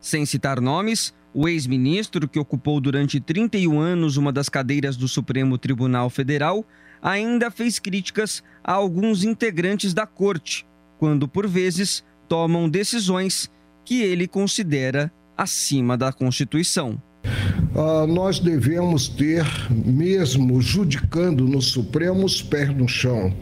Speaker 13: Sem citar nomes, o ex-ministro, que ocupou durante 31 anos uma das cadeiras do Supremo Tribunal Federal, ainda fez críticas a alguns integrantes da corte, quando por vezes tomam decisões que ele considera acima da Constituição.
Speaker 14: Uh, nós devemos ter, mesmo judicando no Supremo, os pés no chão.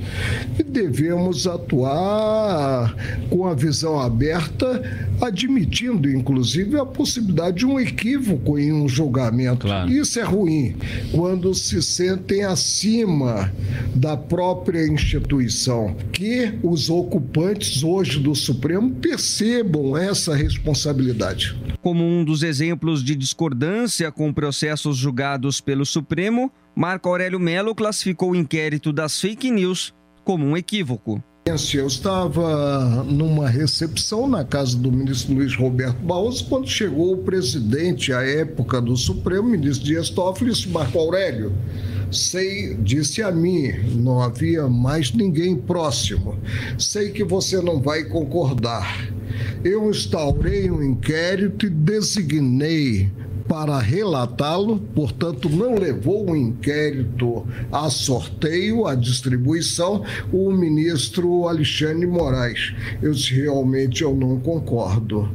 Speaker 14: E devemos atuar com a visão aberta, admitindo, inclusive, a possibilidade de um equívoco em um julgamento. Claro. Isso é ruim, quando se sentem acima da própria instituição. Que os ocupantes hoje do Supremo percebam essa responsabilidade.
Speaker 13: Como um dos exemplos de discordância com processos julgados pelo Supremo, Marco Aurélio Melo classificou o inquérito das fake news como um equívoco.
Speaker 14: Eu estava numa recepção na casa do ministro Luiz Roberto Barroso quando chegou o presidente à época do Supremo, ministro Dias Toffoli, Marco Aurélio. Sei, disse a mim, não havia mais ninguém próximo. Sei que você não vai concordar. Eu instaurei um inquérito e designei para relatá-lo, portanto, não levou o inquérito a sorteio, a distribuição, o ministro Alexandre Moraes. Eu realmente eu não concordo.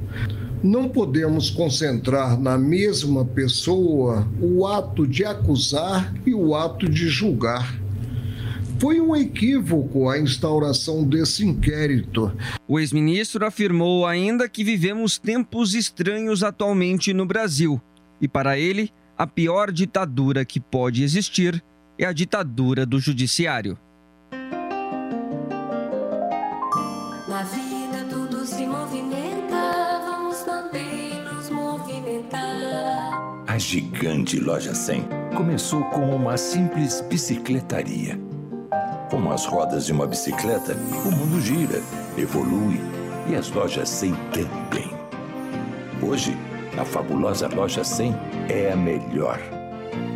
Speaker 14: Não podemos concentrar na mesma pessoa o ato de acusar e o ato de julgar. Foi um equívoco a instauração desse inquérito.
Speaker 13: O ex-ministro afirmou ainda que vivemos tempos estranhos atualmente no Brasil e para ele, a pior ditadura que pode existir é a ditadura do judiciário.
Speaker 15: Na vida tudo se movimenta, vamos também nos movimentar.
Speaker 16: A gigante Loja 100 começou como uma simples bicicletaria. Como as rodas de uma bicicleta, o mundo gira, evolui e as lojas 100 também. Hoje, a fabulosa Loja 100 é a melhor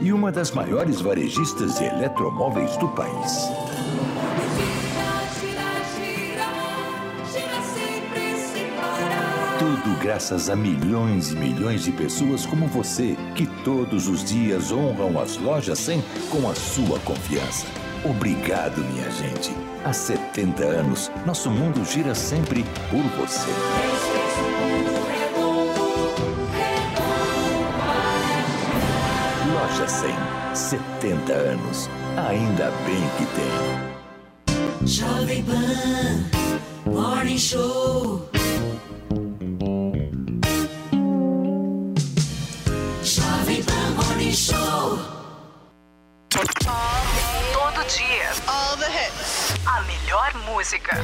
Speaker 16: e uma das maiores varejistas de eletromóveis do país. Tudo graças a milhões e milhões de pessoas como você, que todos os dias honram as lojas 100 com a sua confiança. Obrigado, minha gente. Há 70 anos, nosso mundo gira sempre por você. Loja 100, 70 anos. Ainda bem que tem.
Speaker 15: Jovem Pan, Morning Show. Jovem Pan Morning Show.
Speaker 1: Todo dia. All the hits. A melhor música.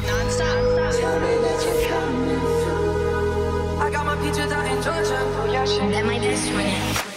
Speaker 15: I got my peaches out in Georgia. That my best friend. Beautiful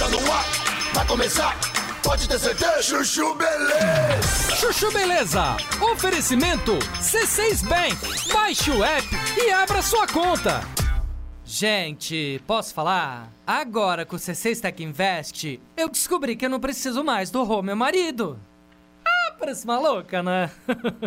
Speaker 15: tá no ar, vai começar. Pode ter certeza. Chuchu Beleza.
Speaker 17: Chuchu Beleza. Oferecimento C6 Bank. Baixe o app e abra sua conta. Gente, posso falar? Agora com o C6 Tech Invest, eu descobri que eu não preciso mais do Rô, meu marido. Ah, parece maluca, né?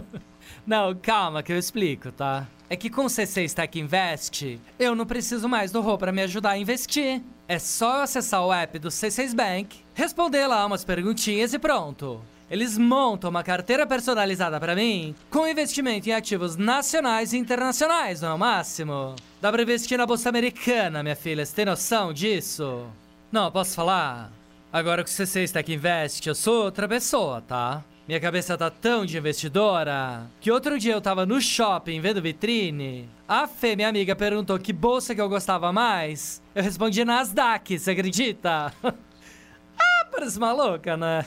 Speaker 17: não, calma que eu explico, tá? É que com o C6 Tech Invest, eu não preciso mais do Rô pra me ajudar a investir. É só acessar o app do C6 Bank, responder lá umas perguntinhas e pronto. Eles montam uma carteira personalizada pra mim com investimento em ativos nacionais e internacionais, não é o máximo? Dá pra investir na bolsa americana, minha filha, você tem noção disso? Não, posso falar? Agora que o C6 Tech Invest, eu sou outra pessoa, tá? Minha cabeça tá tão de investidora que outro dia eu tava no shopping vendo vitrine. A Fê, minha amiga, perguntou que bolsa que eu gostava mais. Eu respondi Nasdaq, você acredita? ah, parece maluca, né?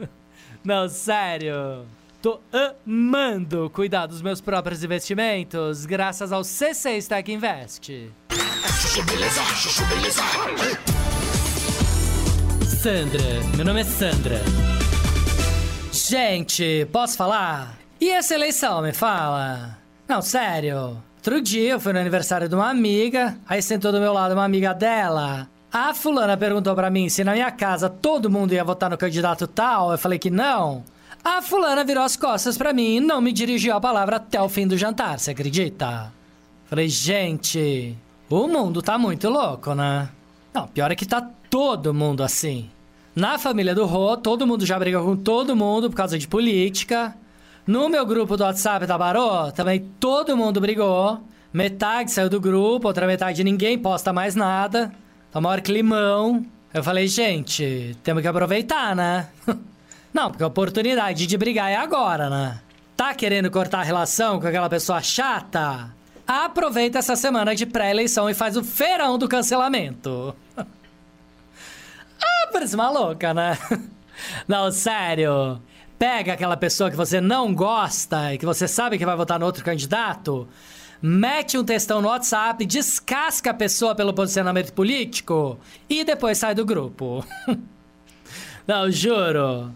Speaker 17: Não, sério. Tô amando cuidar dos meus próprios investimentos graças ao C6 Tech Invest. Sandra, meu nome é Sandra. Gente, posso falar? E essa eleição, me fala? Não, sério. Outro dia eu fui no aniversário de uma amiga, aí sentou do meu lado uma amiga dela. A fulana perguntou pra mim se na minha casa todo mundo ia votar no candidato tal, eu falei que não. A fulana virou as costas pra mim e não me dirigiu a palavra até o fim do jantar, você acredita? Falei, gente, o mundo tá muito louco, né? Não, pior é que tá todo mundo assim. Na família do Rô, todo mundo já briga com todo mundo por causa de política. No meu grupo do WhatsApp da Barô, também todo mundo brigou. Metade saiu do grupo, outra metade ninguém posta mais nada. Tá maior climão. Eu falei, gente, temos que aproveitar, né? Não, porque a oportunidade de brigar é agora, né? Tá querendo cortar a relação com aquela pessoa chata? Aproveita essa semana de pré-eleição e faz o feirão do cancelamento. Ah, parece maluca, né? Não, sério. Pega aquela pessoa que você não gosta e que você sabe que vai votar no outro candidato, mete um textão no WhatsApp, descasca a pessoa pelo posicionamento político e depois sai do grupo. Não, juro.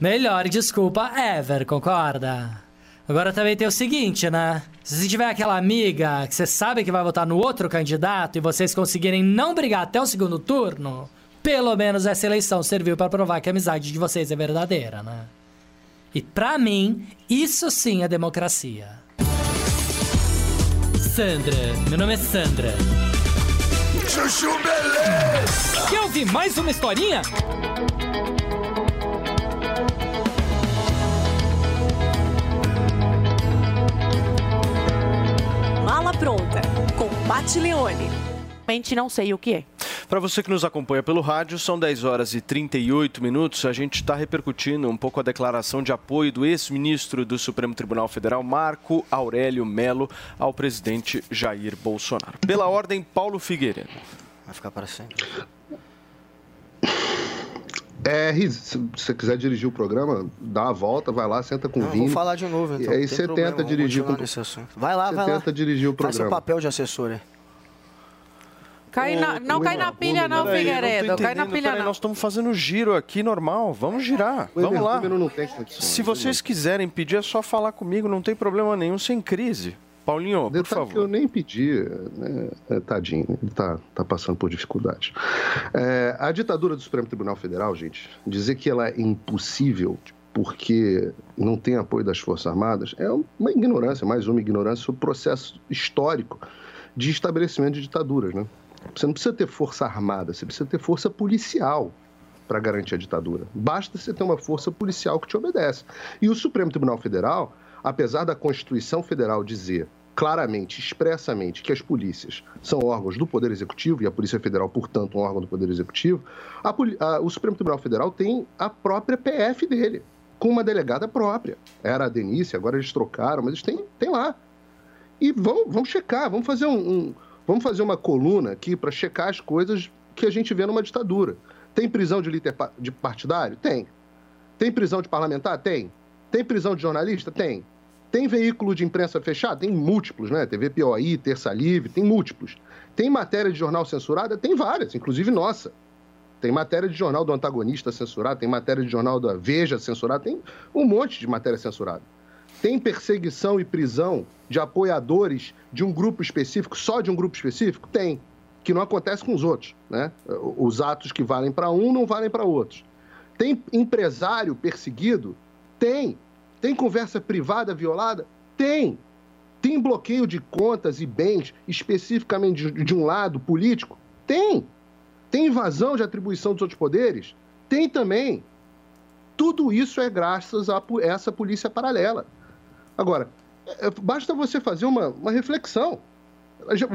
Speaker 17: Melhor desculpa ever, concorda? Agora também tem o seguinte, né? Se você tiver aquela amiga que você sabe que vai votar no outro candidato e vocês conseguirem não brigar até o segundo turno, pelo menos essa eleição serviu para provar que a amizade de vocês é verdadeira, né? E pra mim, isso sim é democracia. Sandra, meu nome é Sandra.
Speaker 15: Chuchu Beleza.
Speaker 17: Quer ouvir mais uma historinha?
Speaker 18: Mala pronta com Pat Leone.
Speaker 10: Realmente não sei o que é.
Speaker 2: Para você que nos acompanha pelo rádio, são 10 horas e 38 minutos. A gente está repercutindo um pouco a declaração de apoio do ex-ministro do Supremo Tribunal Federal, Marco Aurélio Melo, ao presidente Jair Bolsonaro. Pela ordem, Paulo Figueiredo.
Speaker 11: Vai ficar para sempre.
Speaker 9: É, Riz, se você quiser dirigir o programa, dá a volta, vai lá, senta com o Vini.
Speaker 11: vou falar de novo, então.
Speaker 9: E aí você tenta dirigir com.
Speaker 11: Vai lá,
Speaker 9: Você
Speaker 11: vai lá.
Speaker 9: tenta dirigir o
Speaker 11: Faz seu
Speaker 9: programa.
Speaker 11: papel de assessor aí.
Speaker 10: Cai na- não cai na pilha não, Figueiredo.
Speaker 2: tô
Speaker 10: Cai na pilha
Speaker 2: peraí,
Speaker 10: não.
Speaker 2: Nós estamos fazendo giro aqui normal. Vamos girar. Vamos lá.
Speaker 9: não
Speaker 2: Se vocês quiserem pedir, é só falar comigo. Não tem problema nenhum, sem crise. Paulinho, por
Speaker 9: Detalhe
Speaker 2: favor.
Speaker 9: que eu nem pedi, né? É, tadinho, ele tá, tá passando por dificuldades. É, a ditadura do Supremo Tribunal Federal, gente, dizer que ela é impossível porque não tem apoio das Forças Armadas é uma ignorância, mais uma ignorância sobre o processo histórico de estabelecimento de ditaduras, né? Você não precisa ter força armada, você precisa ter força policial para garantir a ditadura. Basta você ter uma força policial que te obedece. E o Supremo Tribunal Federal, apesar da Constituição Federal dizer claramente, expressamente, que as polícias são órgãos do Poder Executivo, e a Polícia Federal, portanto, um órgão do Poder Executivo, a a- o Supremo Tribunal Federal tem a própria PF dele, com uma delegada própria. Era a Denise, agora eles trocaram, mas eles têm, têm lá. E vamos, vamos checar, vamos fazer um, um- vamos fazer uma coluna aqui para checar as coisas que a gente vê numa ditadura. Tem prisão de líder de partidário? Tem. Tem prisão de parlamentar? Tem. Tem prisão de jornalista? Tem. Tem veículo de imprensa fechado? Tem múltiplos, né? TV POI, Terça Livre, tem múltiplos. Tem matéria de jornal censurada? Tem várias, inclusive nossa. Tem matéria de jornal do antagonista censurada, tem matéria de jornal da Veja censurada, tem um monte de matéria censurada. Tem perseguição e prisão de apoiadores de um grupo específico, só de um grupo específico? Tem. Que não acontece com os outros, né? Os atos que valem para um não valem para outros. Tem empresário perseguido? Tem. Tem conversa privada violada? Tem. Tem bloqueio de contas e bens especificamente de, de um lado político? Tem. Tem invasão de atribuição dos outros poderes? Tem também. Tudo isso é graças a essa polícia paralela. Agora, é- é- basta você fazer uma, uma reflexão.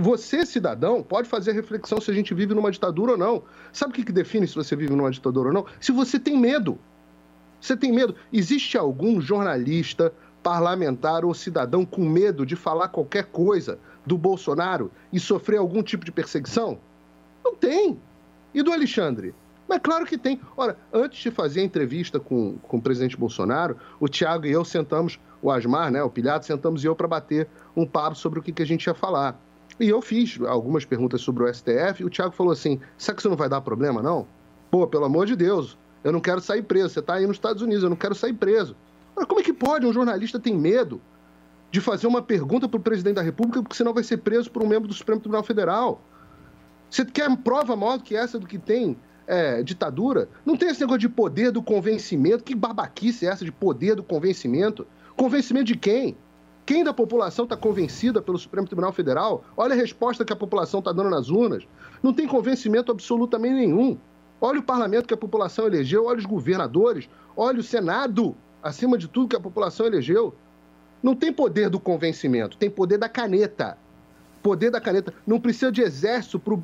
Speaker 9: Você, cidadão, pode fazer a reflexão se a gente vive numa ditadura ou não. Sabe o que, que define se você vive numa ditadura ou não? Se você tem medo. Você tem medo? Existe algum jornalista, parlamentar ou cidadão com medo de falar qualquer coisa do Bolsonaro e sofrer algum tipo de perseguição? Não tem. E do Alexandre? Mas claro que tem. Ora, antes de fazer a entrevista com, com o presidente Bolsonaro, o Tiago e eu sentamos, o Asmar, né, o Pilhado, sentamos e eu para bater um papo sobre o que, que a gente ia falar. E eu fiz algumas perguntas sobre o STF e o Tiago falou assim: será que isso não vai dar problema, não? Pô, pelo amor de Deus, eu não quero sair preso. Você está aí nos Estados Unidos, eu não quero sair preso. Ora, como é que pode um jornalista ter medo de fazer uma pergunta para o presidente da República, porque senão vai ser preso por um membro do Supremo Tribunal Federal? Você quer prova maior do que essa do que tem é, ditadura? Não tem esse negócio de poder do convencimento. Que babaquice é essa de poder do convencimento? Convencimento de quem? Quem da população está convencida pelo Supremo Tribunal Federal? Olha a resposta que a população está dando nas urnas. Não tem convencimento absolutamente nenhum. Olha o parlamento que a população elegeu, olha os governadores, olha o Senado, acima de tudo que a população elegeu. Não tem poder do convencimento, tem poder da caneta. Poder da caneta. Não precisa de exército para o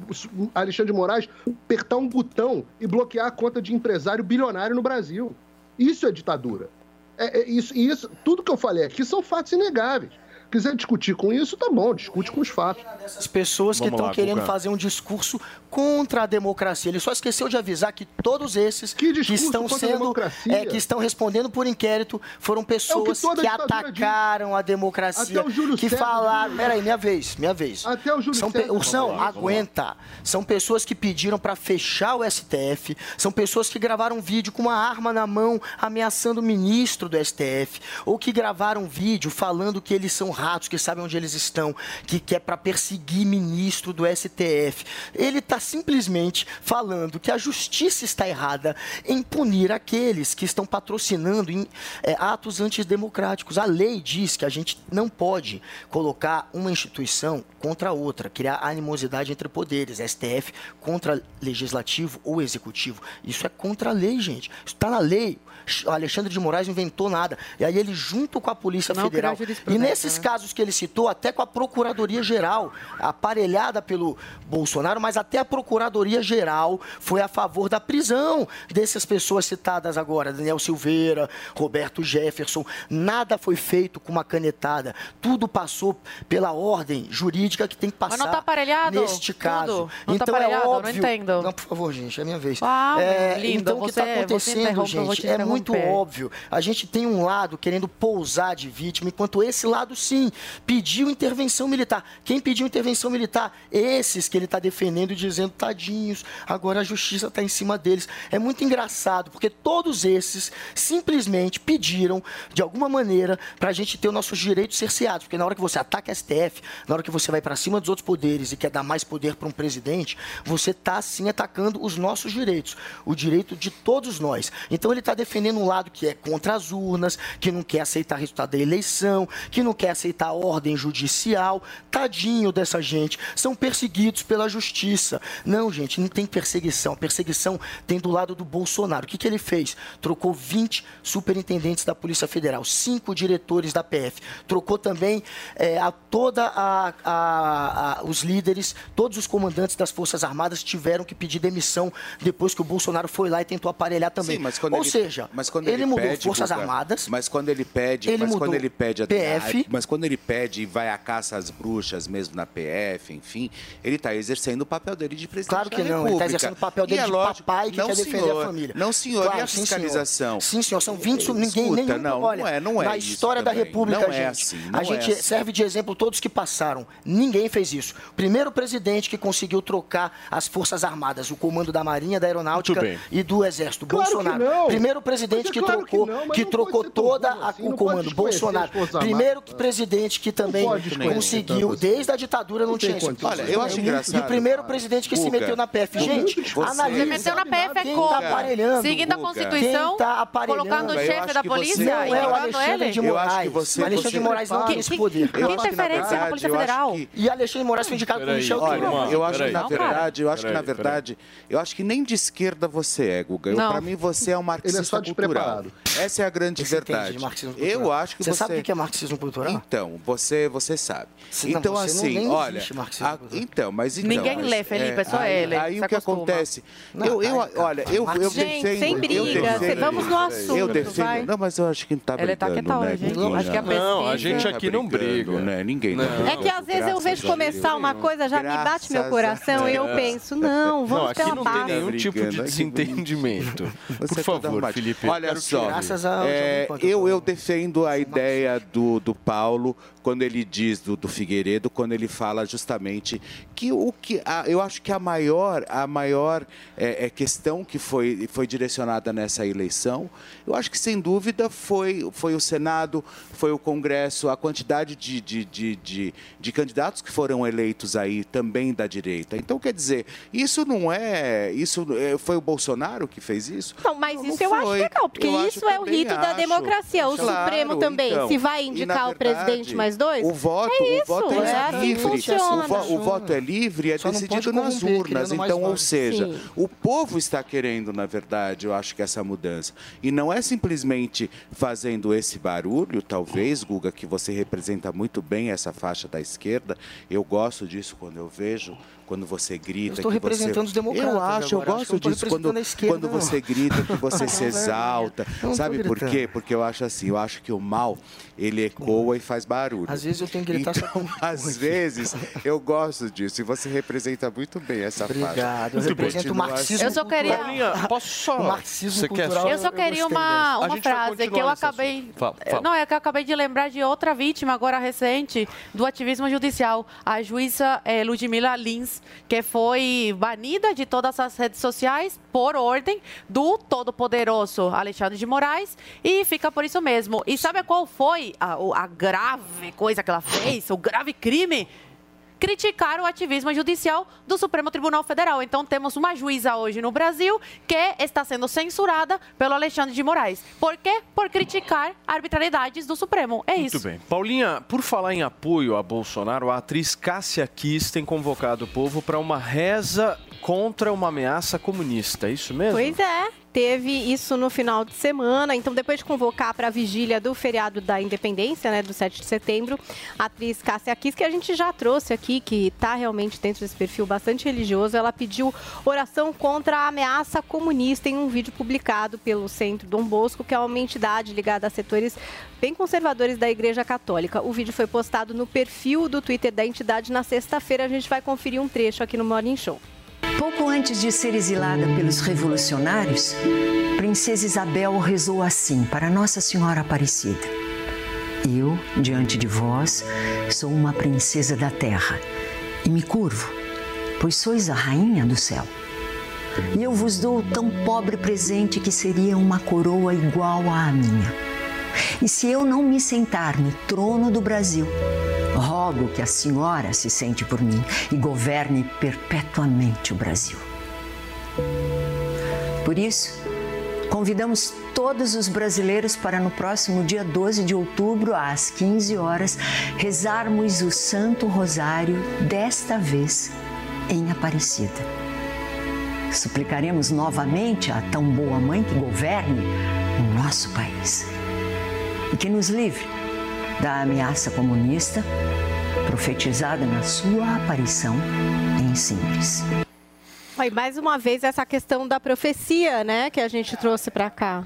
Speaker 9: Alexandre de Moraes apertar um botão e bloquear a conta de empresário bilionário no Brasil. Isso é ditadura. É, é isso, isso, tudo que eu falei aqui são fatos inegáveis. Quiser discutir com isso, tá bom, discute com os fatos.
Speaker 11: As pessoas que estão querendo
Speaker 9: Guga.
Speaker 11: fazer um discurso contra a democracia. Ele só esqueceu de avisar que todos esses que, estão
Speaker 9: contra a
Speaker 11: sendo, é, que estão respondendo por inquérito foram pessoas
Speaker 9: toda
Speaker 11: que
Speaker 9: ditadura
Speaker 11: atacaram a democracia,
Speaker 9: Até o Júlio
Speaker 11: que falaram,
Speaker 9: diz.
Speaker 11: peraí, minha vez, minha vez.
Speaker 9: Até o Júlio
Speaker 11: são, pe- são
Speaker 9: lá,
Speaker 11: aguenta. São pessoas que pediram para fechar o STF, são pessoas que gravaram vídeo com uma arma na mão ameaçando o ministro do STF, ou que gravaram vídeo falando que eles são ratos, que sabem onde eles estão, que, é para perseguir ministro do STF. Ele está simplesmente falando que a justiça está errada em punir aqueles que estão patrocinando em, é, atos antidemocráticos. A lei diz que a gente não pode colocar uma instituição contra outra, criar animosidade entre poderes, STF contra legislativo ou executivo. Isso é contra a lei, gente. Isso está na lei. Alexandre de Moraes não inventou nada. E aí ele, junto com a Polícia
Speaker 10: Não
Speaker 11: Federal, e nesses
Speaker 10: né?
Speaker 11: casos que ele citou, até com a Procuradoria Geral, aparelhada pelo Bolsonaro, mas até a Procuradoria Geral foi a favor da prisão dessas pessoas citadas agora, Daniel Silveira, Roberto Jefferson. Nada foi feito com uma canetada. Tudo passou pela ordem jurídica que tem que
Speaker 10: Mas
Speaker 11: passar
Speaker 10: não tá aparelhado?
Speaker 11: neste caso.
Speaker 10: Não tá
Speaker 11: então
Speaker 10: aparelhado?
Speaker 11: é
Speaker 10: Não
Speaker 11: óbvio.
Speaker 10: entendo.
Speaker 11: Não, por favor, gente, é minha vez.
Speaker 10: Ah,
Speaker 11: é,
Speaker 10: lindo,
Speaker 11: então o que está acontecendo, gente,
Speaker 10: te
Speaker 11: é muito
Speaker 10: interromper.
Speaker 11: óbvio. A gente tem um lado querendo pousar de vítima, enquanto esse lado sim sim, pediu intervenção militar. Quem pediu intervenção militar? Esses que ele está defendendo e dizendo, tadinhos, agora a justiça está em cima deles. É muito engraçado, porque todos esses simplesmente pediram, de alguma maneira, para a gente ter os nossos direitos cerceados. Porque na hora que você ataca a STF, na hora que você vai para cima dos outros poderes e quer dar mais poder para um presidente, você está sim atacando os nossos direitos, o direito de todos nós. Então ele está defendendo um lado que é contra as urnas, que não quer aceitar o resultado da eleição, que não quer aceitar a ordem judicial. Tadinho dessa gente, são perseguidos pela justiça. Não, gente, não tem perseguição. A perseguição tem do lado do Bolsonaro. O que, que ele fez? Trocou 20 superintendentes da Polícia Federal, cinco diretores da PF. Trocou também é, a toda a, a- a- os líderes, todos os comandantes das Forças Armadas tiveram que pedir demissão depois que o Bolsonaro foi lá e tentou aparelhar também.
Speaker 8: Sim, mas quando
Speaker 11: Ou
Speaker 8: ele,
Speaker 11: seja,
Speaker 8: mas quando
Speaker 11: ele,
Speaker 8: ele,
Speaker 11: mudou
Speaker 8: pede,
Speaker 11: Forças
Speaker 8: Guga,
Speaker 11: Armadas,
Speaker 8: Mas quando ele pede,
Speaker 11: Ele
Speaker 8: mas quando ele pede a
Speaker 11: PF.
Speaker 8: mas quando ele pede e vai à caça às bruxas mesmo na PF, enfim, ele está exercendo o papel dele de presidente
Speaker 11: Claro que não, ele
Speaker 8: República.
Speaker 11: está exercendo o papel dele
Speaker 8: é
Speaker 11: de
Speaker 8: lógico,
Speaker 11: papai que
Speaker 8: não,
Speaker 11: quer defender
Speaker 8: senhor,
Speaker 11: a família.
Speaker 8: Não, senhor,
Speaker 11: Claro,
Speaker 8: e a
Speaker 11: sim, senhor.
Speaker 8: fiscalização?
Speaker 11: Sim, senhor, são 20,
Speaker 8: Escuta,
Speaker 11: ninguém, nenhum,
Speaker 8: não,
Speaker 11: olha,
Speaker 8: não é, não é
Speaker 11: na história da. República,
Speaker 8: Não
Speaker 11: gente,
Speaker 8: é assim,
Speaker 11: a
Speaker 8: é
Speaker 11: gente
Speaker 8: assim.
Speaker 11: serve de exemplo todos que passaram. Ninguém fez isso. Primeiro presidente que conseguiu trocar as Forças Armadas, o comando da Marinha, da Aeronáutica e do Exército,
Speaker 9: Claro
Speaker 11: Bolsonaro. Primeiro presidente
Speaker 9: Mas é
Speaker 11: que
Speaker 9: claro que
Speaker 11: trocou,
Speaker 9: não,
Speaker 11: que
Speaker 9: não
Speaker 11: trocou
Speaker 9: ser tão
Speaker 11: toda a-
Speaker 9: assim,
Speaker 11: o comando, Bolsonaro. Primeiro
Speaker 9: Armadas.
Speaker 11: presidente que também conseguiu,
Speaker 9: tanto
Speaker 11: desde a ditadura não,
Speaker 9: Não
Speaker 11: tinha isso.
Speaker 8: Olha, eu acho
Speaker 11: E o
Speaker 8: engraçado.
Speaker 11: primeiro presidente que se
Speaker 8: Guga,
Speaker 11: meteu na PF. Gente,
Speaker 8: você-
Speaker 11: analisa.
Speaker 10: Se meteu na PF é
Speaker 11: quem
Speaker 10: como?
Speaker 11: tá aparelhando.
Speaker 10: Seguindo a. Constituição,
Speaker 11: Quem tá aparelhando?
Speaker 10: colocando o chefe
Speaker 8: acho
Speaker 10: da
Speaker 8: que
Speaker 10: polícia
Speaker 11: Não é o
Speaker 10: ignorando
Speaker 11: Alexandre de Moraes.
Speaker 8: acho que você-
Speaker 11: o Alexandre de Moraes não tem esse poder.
Speaker 10: Que
Speaker 8: acho que,
Speaker 10: interferência na Polícia
Speaker 8: acho
Speaker 10: Federal?
Speaker 8: que-
Speaker 11: E Alexandre de Moraes foi indicado
Speaker 2: Peraí,
Speaker 11: Michel Temer.
Speaker 8: Eu acho que na verdade, eu acho que na verdade, eu acho que nem de esquerda você é, Guga. Pra mim você é um marxista
Speaker 9: é
Speaker 8: cultural. Essa é a grande
Speaker 11: Você
Speaker 8: verdade. Eu acho que
Speaker 11: Você
Speaker 8: você
Speaker 11: sabe o que é marxismo cultural?
Speaker 8: Então, você você sabe.
Speaker 11: Não,
Speaker 8: então
Speaker 11: você não-
Speaker 8: assim,
Speaker 11: nem
Speaker 8: olha, a-
Speaker 11: cultural.
Speaker 8: então, mas então,
Speaker 10: Ninguém
Speaker 8: mas,
Speaker 10: lê, Felipe, é só
Speaker 8: aí,
Speaker 10: ele,
Speaker 8: Aí o que
Speaker 10: acostuma.
Speaker 8: acontece?
Speaker 11: Não,
Speaker 8: eu, eu, olha, eu, eu
Speaker 3: Gente,
Speaker 8: defendo,
Speaker 3: sem
Speaker 8: eu
Speaker 3: briga,
Speaker 8: defendo,
Speaker 3: vamos no assunto,
Speaker 8: Eu defendo.
Speaker 3: vai.
Speaker 8: Não, mas eu acho que não tá
Speaker 10: Ele tá
Speaker 8: brigando,
Speaker 10: quietão
Speaker 8: né?
Speaker 10: hoje, hein?
Speaker 8: Guguinha?
Speaker 10: Acho que a
Speaker 2: Não, a gente aqui não briga.
Speaker 8: né? Ninguém tá
Speaker 2: Não.
Speaker 3: É que às vezes eu vejo começar uma coisa, já me bate meu coração e eu penso, não,
Speaker 2: Não,
Speaker 3: vamos
Speaker 2: aqui
Speaker 3: pela
Speaker 2: não tem
Speaker 3: paz.
Speaker 2: nenhum
Speaker 8: Tá
Speaker 2: tipo de
Speaker 8: que
Speaker 2: desentendimento.
Speaker 8: Você
Speaker 2: Por
Speaker 8: é
Speaker 2: favor. Felipe.
Speaker 8: Olha só,
Speaker 11: Graças
Speaker 8: é, eu, eu defendo a ideia do, do Paulo quando ele diz do, do Figueiredo, quando ele fala justamente que o que a- eu acho que a maior a maior é, é, questão que foi foi direcionada nessa eleição, eu acho que sem dúvida foi foi o Senado, foi o Congresso, a quantidade de, de, de, de, de candidatos que foram eleitos aí também da direita. Então quer dizer, isso não é isso é, foi o Bolsonaro que fez isso?
Speaker 3: Não, mas
Speaker 8: Não
Speaker 3: isso eu acho legal, porque
Speaker 8: Eu
Speaker 3: isso é o rito da
Speaker 8: acho.
Speaker 3: democracia. O
Speaker 8: Claro,
Speaker 3: Supremo também,
Speaker 8: então.
Speaker 3: se vai indicar
Speaker 8: na
Speaker 3: o presidente
Speaker 8: verdade,
Speaker 3: mais dois,
Speaker 8: O voto,
Speaker 3: é
Speaker 8: o voto é,
Speaker 3: é assim
Speaker 8: livre.
Speaker 3: funciona.
Speaker 8: o, vo- o voto é livre e é
Speaker 11: Só
Speaker 8: decidido nas urnas. Então, ou seja,
Speaker 3: Sim.
Speaker 8: o povo está querendo, na verdade, eu acho que essa mudança. E não é simplesmente fazendo esse barulho, talvez, Guga, que você representa muito bem essa faixa da esquerda. Eu gosto disso quando eu vejo, quando você grita.
Speaker 11: Eu estou
Speaker 8: que você-
Speaker 11: representando os democratas
Speaker 8: Eu acho, eu
Speaker 11: agora, eu
Speaker 8: gosto disso. Quando,
Speaker 11: representando
Speaker 8: quando você grita, que você se
Speaker 11: Não,
Speaker 8: exalta. Sabe por quê? Porque eu acho assim, eu acho que o mal, ele ecoa e faz barulho.
Speaker 11: Às vezes eu tenho que gritar só
Speaker 8: Então, às vezes, eu gosto disso. E você representa muito bem essa faixa.
Speaker 11: Obrigado, eu represento o
Speaker 8: continua
Speaker 11: marxismo
Speaker 10: Eu só queria-
Speaker 2: Paulinha, posso só...
Speaker 11: O marxismo
Speaker 2: Você quer
Speaker 11: cultural.
Speaker 10: Eu só queria uma,
Speaker 2: A
Speaker 10: uma frase que eu acabei.
Speaker 2: Fala, fala.
Speaker 10: Não, é que eu acabei de lembrar de outra vítima, agora recente, do ativismo judicial. A juíza eh, Ludmila Lins, que foi banida de todas as redes sociais por ordem do todo-poderoso Alexandre de Moraes e fica por isso mesmo. E sabe qual foi a, a grave coisa que ela fez? O grave crime? Criticar o ativismo judicial do Supremo Tribunal Federal. Então temos uma juíza hoje no Brasil que está sendo censurada pelo Alexandre de Moraes. Por quê? Por criticar arbitrariedades do Supremo. É
Speaker 2: Muito
Speaker 10: isso.
Speaker 2: bem. Paulinha, por falar em apoio a Bolsonaro, a atriz Cássia Kiss tem convocado o povo para uma reza contra uma ameaça comunista. É isso mesmo?
Speaker 3: Pois é, teve isso no final de semana. Então, depois de convocar para a vigília do feriado da Independência, né, do 7 de setembro, a atriz Cássia Kiss, que a gente já trouxe aqui, que está realmente dentro desse perfil bastante religioso, ela pediu oração contra a ameaça comunista em um vídeo publicado pelo Centro Dom Bosco, que é uma entidade ligada a setores bem conservadores da Igreja Católica. O vídeo foi postado no perfil do Twitter da entidade na sexta-feira. A gente vai conferir um trecho aqui no Morning Show.
Speaker 19: Pouco antes de ser exilada pelos revolucionários, Princesa Isabel rezou assim para Nossa Senhora Aparecida: Eu, diante de vós, sou uma princesa da terra e me curvo, pois sois a rainha do céu. E eu vos dou tão pobre presente que seria uma coroa igual à minha. E se eu não me sentar no trono do Brasil, rogo que a senhora se sente por mim e governe perpetuamente o Brasil. Por isso, convidamos todos os brasileiros para no próximo dia 12 de outubro, às 15 horas, rezarmos o Santo Rosário, desta vez em Aparecida. Suplicaremos novamente a tão boa mãe que governe o nosso país e que nos livre da ameaça comunista profetizada na sua aparição em Simples.
Speaker 3: Aí, mais uma vez, essa questão da profecia, né, que a gente trouxe pra cá.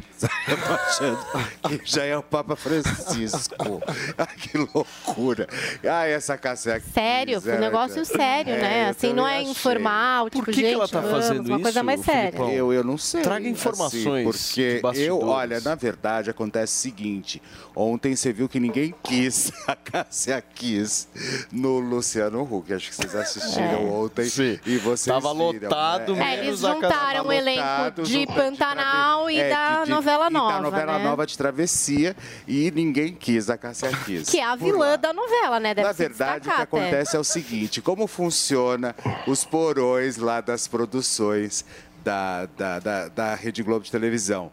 Speaker 8: Que já é o Papa Francisco. Ai, que loucura. Ai, essa caseca.
Speaker 3: Sério, foi um negócio sério, né? Assim, não é informal, tipo,
Speaker 2: que que
Speaker 3: gente,
Speaker 2: ela tá
Speaker 3: vamos,
Speaker 2: fazendo
Speaker 3: uma coisa
Speaker 2: isso,
Speaker 3: mais séria.
Speaker 8: Eu, eu não sei.
Speaker 2: Traga
Speaker 8: assim,
Speaker 2: informações
Speaker 8: porque
Speaker 2: de bastidores.
Speaker 8: eu, olha, na verdade acontece o seguinte: ontem você viu que ninguém quis, a Cássia quis no Luciano Huck. Acho que vocês assistiram
Speaker 2: É.
Speaker 8: ontem.
Speaker 2: Sim.
Speaker 8: E vocês
Speaker 2: Tava
Speaker 8: viram,
Speaker 2: lotado,
Speaker 8: né?
Speaker 3: É, eles juntaram o elenco
Speaker 8: lotado,
Speaker 3: de Pantanal e
Speaker 8: É,
Speaker 3: da
Speaker 8: de- de-
Speaker 3: novela
Speaker 8: e
Speaker 3: nova,
Speaker 8: da novela
Speaker 3: né?
Speaker 8: nova de Travessia e ninguém quis, a Cássia quis.
Speaker 3: Que é a vilã da novela, né? Deve
Speaker 8: na verdade, o que
Speaker 3: até.
Speaker 8: acontece é o seguinte: como funciona os porões lá das produções da, da, da, da Rede Globo de televisão?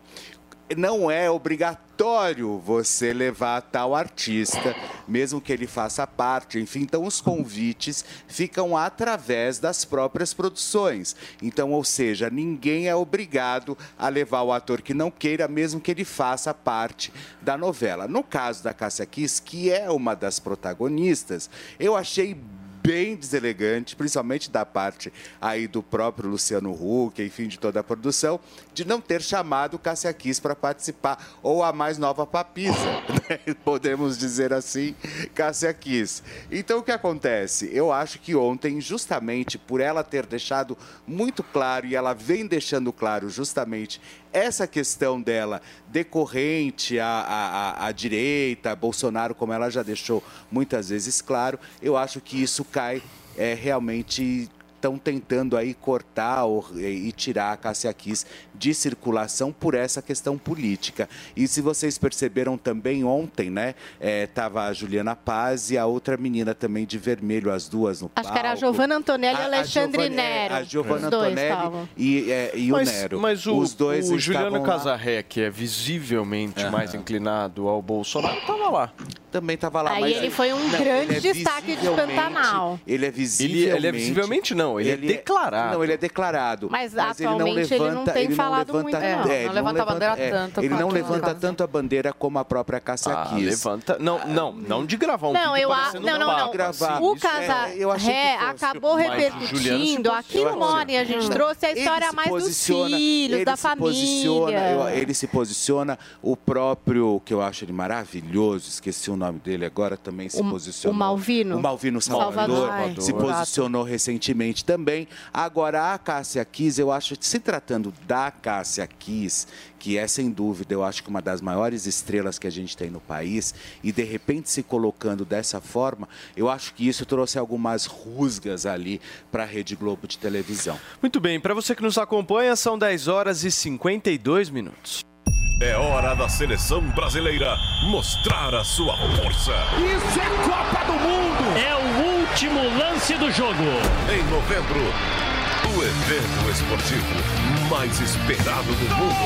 Speaker 8: Não é obrigatório você levar tal artista, mesmo que ele faça parte, enfim. Então, os convites ficam através das próprias produções. Então, ou seja, ninguém é obrigado a levar o ator que não queira, mesmo que ele faça parte da novela. No caso da Cássia Kiss, que é uma das protagonistas, eu achei bem deselegante, principalmente da parte aí do próprio Luciano Huck, enfim, de toda a produção, de não ter chamado Cássia Kiss para participar, ou a mais nova papisa, né? podemos dizer assim, Cássia Kiss. Então, o que acontece? Eu acho que ontem, justamente por ela ter deixado muito claro, e ela vem deixando claro justamente essa questão dela decorrente à, à, à- direita, Bolsonaro, como ela já deixou muitas vezes claro, eu acho que isso cai é, realmente estão tentando aí cortar ou- e tirar a Cássia Kiss de circulação por essa questão política. E se vocês perceberam também ontem, né, é, tava a Juliana Paz e a outra menina também de vermelho, as duas no
Speaker 3: Acho que era a
Speaker 8: palco.
Speaker 3: Giovanna Antonelli e
Speaker 8: A- a
Speaker 3: Alexandre
Speaker 8: é,
Speaker 3: Nero.
Speaker 8: A Giovanna Antonelli e, é, e
Speaker 2: mas,
Speaker 8: o Nero.
Speaker 2: Mas o,
Speaker 8: Os dois
Speaker 2: o Juliano. Casarré, que é visivelmente mais inclinado ao Bolsonaro, tava lá.
Speaker 8: Também estava lá.
Speaker 3: Aí
Speaker 8: mas-
Speaker 3: ele foi um grande
Speaker 8: ele é
Speaker 3: destaque de Pantanal.
Speaker 8: Ele é
Speaker 2: Ele,
Speaker 8: visivelmente...
Speaker 2: ele é visivelmente não, ele, é declarado.
Speaker 8: Não, ele é declarado.
Speaker 3: Mas
Speaker 8: ele não
Speaker 3: atualmente ele não
Speaker 8: levanta,
Speaker 3: tem
Speaker 8: ele não
Speaker 3: falado
Speaker 8: levanta,
Speaker 3: muito, não.
Speaker 8: é,
Speaker 3: Não
Speaker 8: ele
Speaker 10: levanta a bandeira
Speaker 8: é,
Speaker 10: tanto
Speaker 8: Ele não levanta tanto a bandeira como a própria Cássia
Speaker 2: Ah,
Speaker 8: Kiss.
Speaker 2: levanta. Não, não, não de gravar um
Speaker 3: Não,
Speaker 2: vídeo
Speaker 3: eu a... não, não, não.
Speaker 8: gravar.
Speaker 3: O
Speaker 8: Isso é, fosse.
Speaker 3: acabou
Speaker 2: Mas
Speaker 3: repercutindo. Aqui no. Morning a gente trouxe a história
Speaker 8: Ele
Speaker 3: mais dos filhos,
Speaker 8: ele
Speaker 3: da
Speaker 8: se posiciona,
Speaker 3: família.
Speaker 8: ele se posiciona, o próprio, que eu acho ele maravilhoso, esqueci o nome dele agora, também se
Speaker 3: O-
Speaker 8: posicionou.
Speaker 3: o Malvino?
Speaker 8: O Malvino Salvador,
Speaker 3: Salvador.
Speaker 8: se posicionou recentemente também. Agora, a Cássia Kiss, eu acho, se tratando da Cássia Kiss, que é sem dúvida, eu acho que uma das maiores estrelas que a gente tem no país, e de repente se colocando dessa forma, eu acho que isso trouxe algumas rusgas ali para a Rede Globo de televisão.
Speaker 2: Muito bem, para você que nos acompanha, são 10 horas e 52 minutos.
Speaker 20: É hora da seleção brasileira mostrar a sua força.
Speaker 21: Isso é Copa do Mundo! É o último lance do jogo.
Speaker 20: Em novembro, o evento esportivo mais esperado do mundo.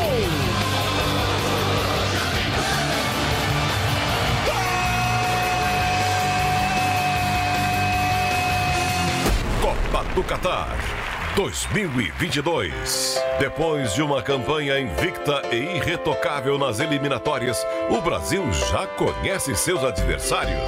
Speaker 20: Copa do Catar 2022. Depois de uma campanha invicta e irretocável nas eliminatórias, o Brasil já conhece seus adversários: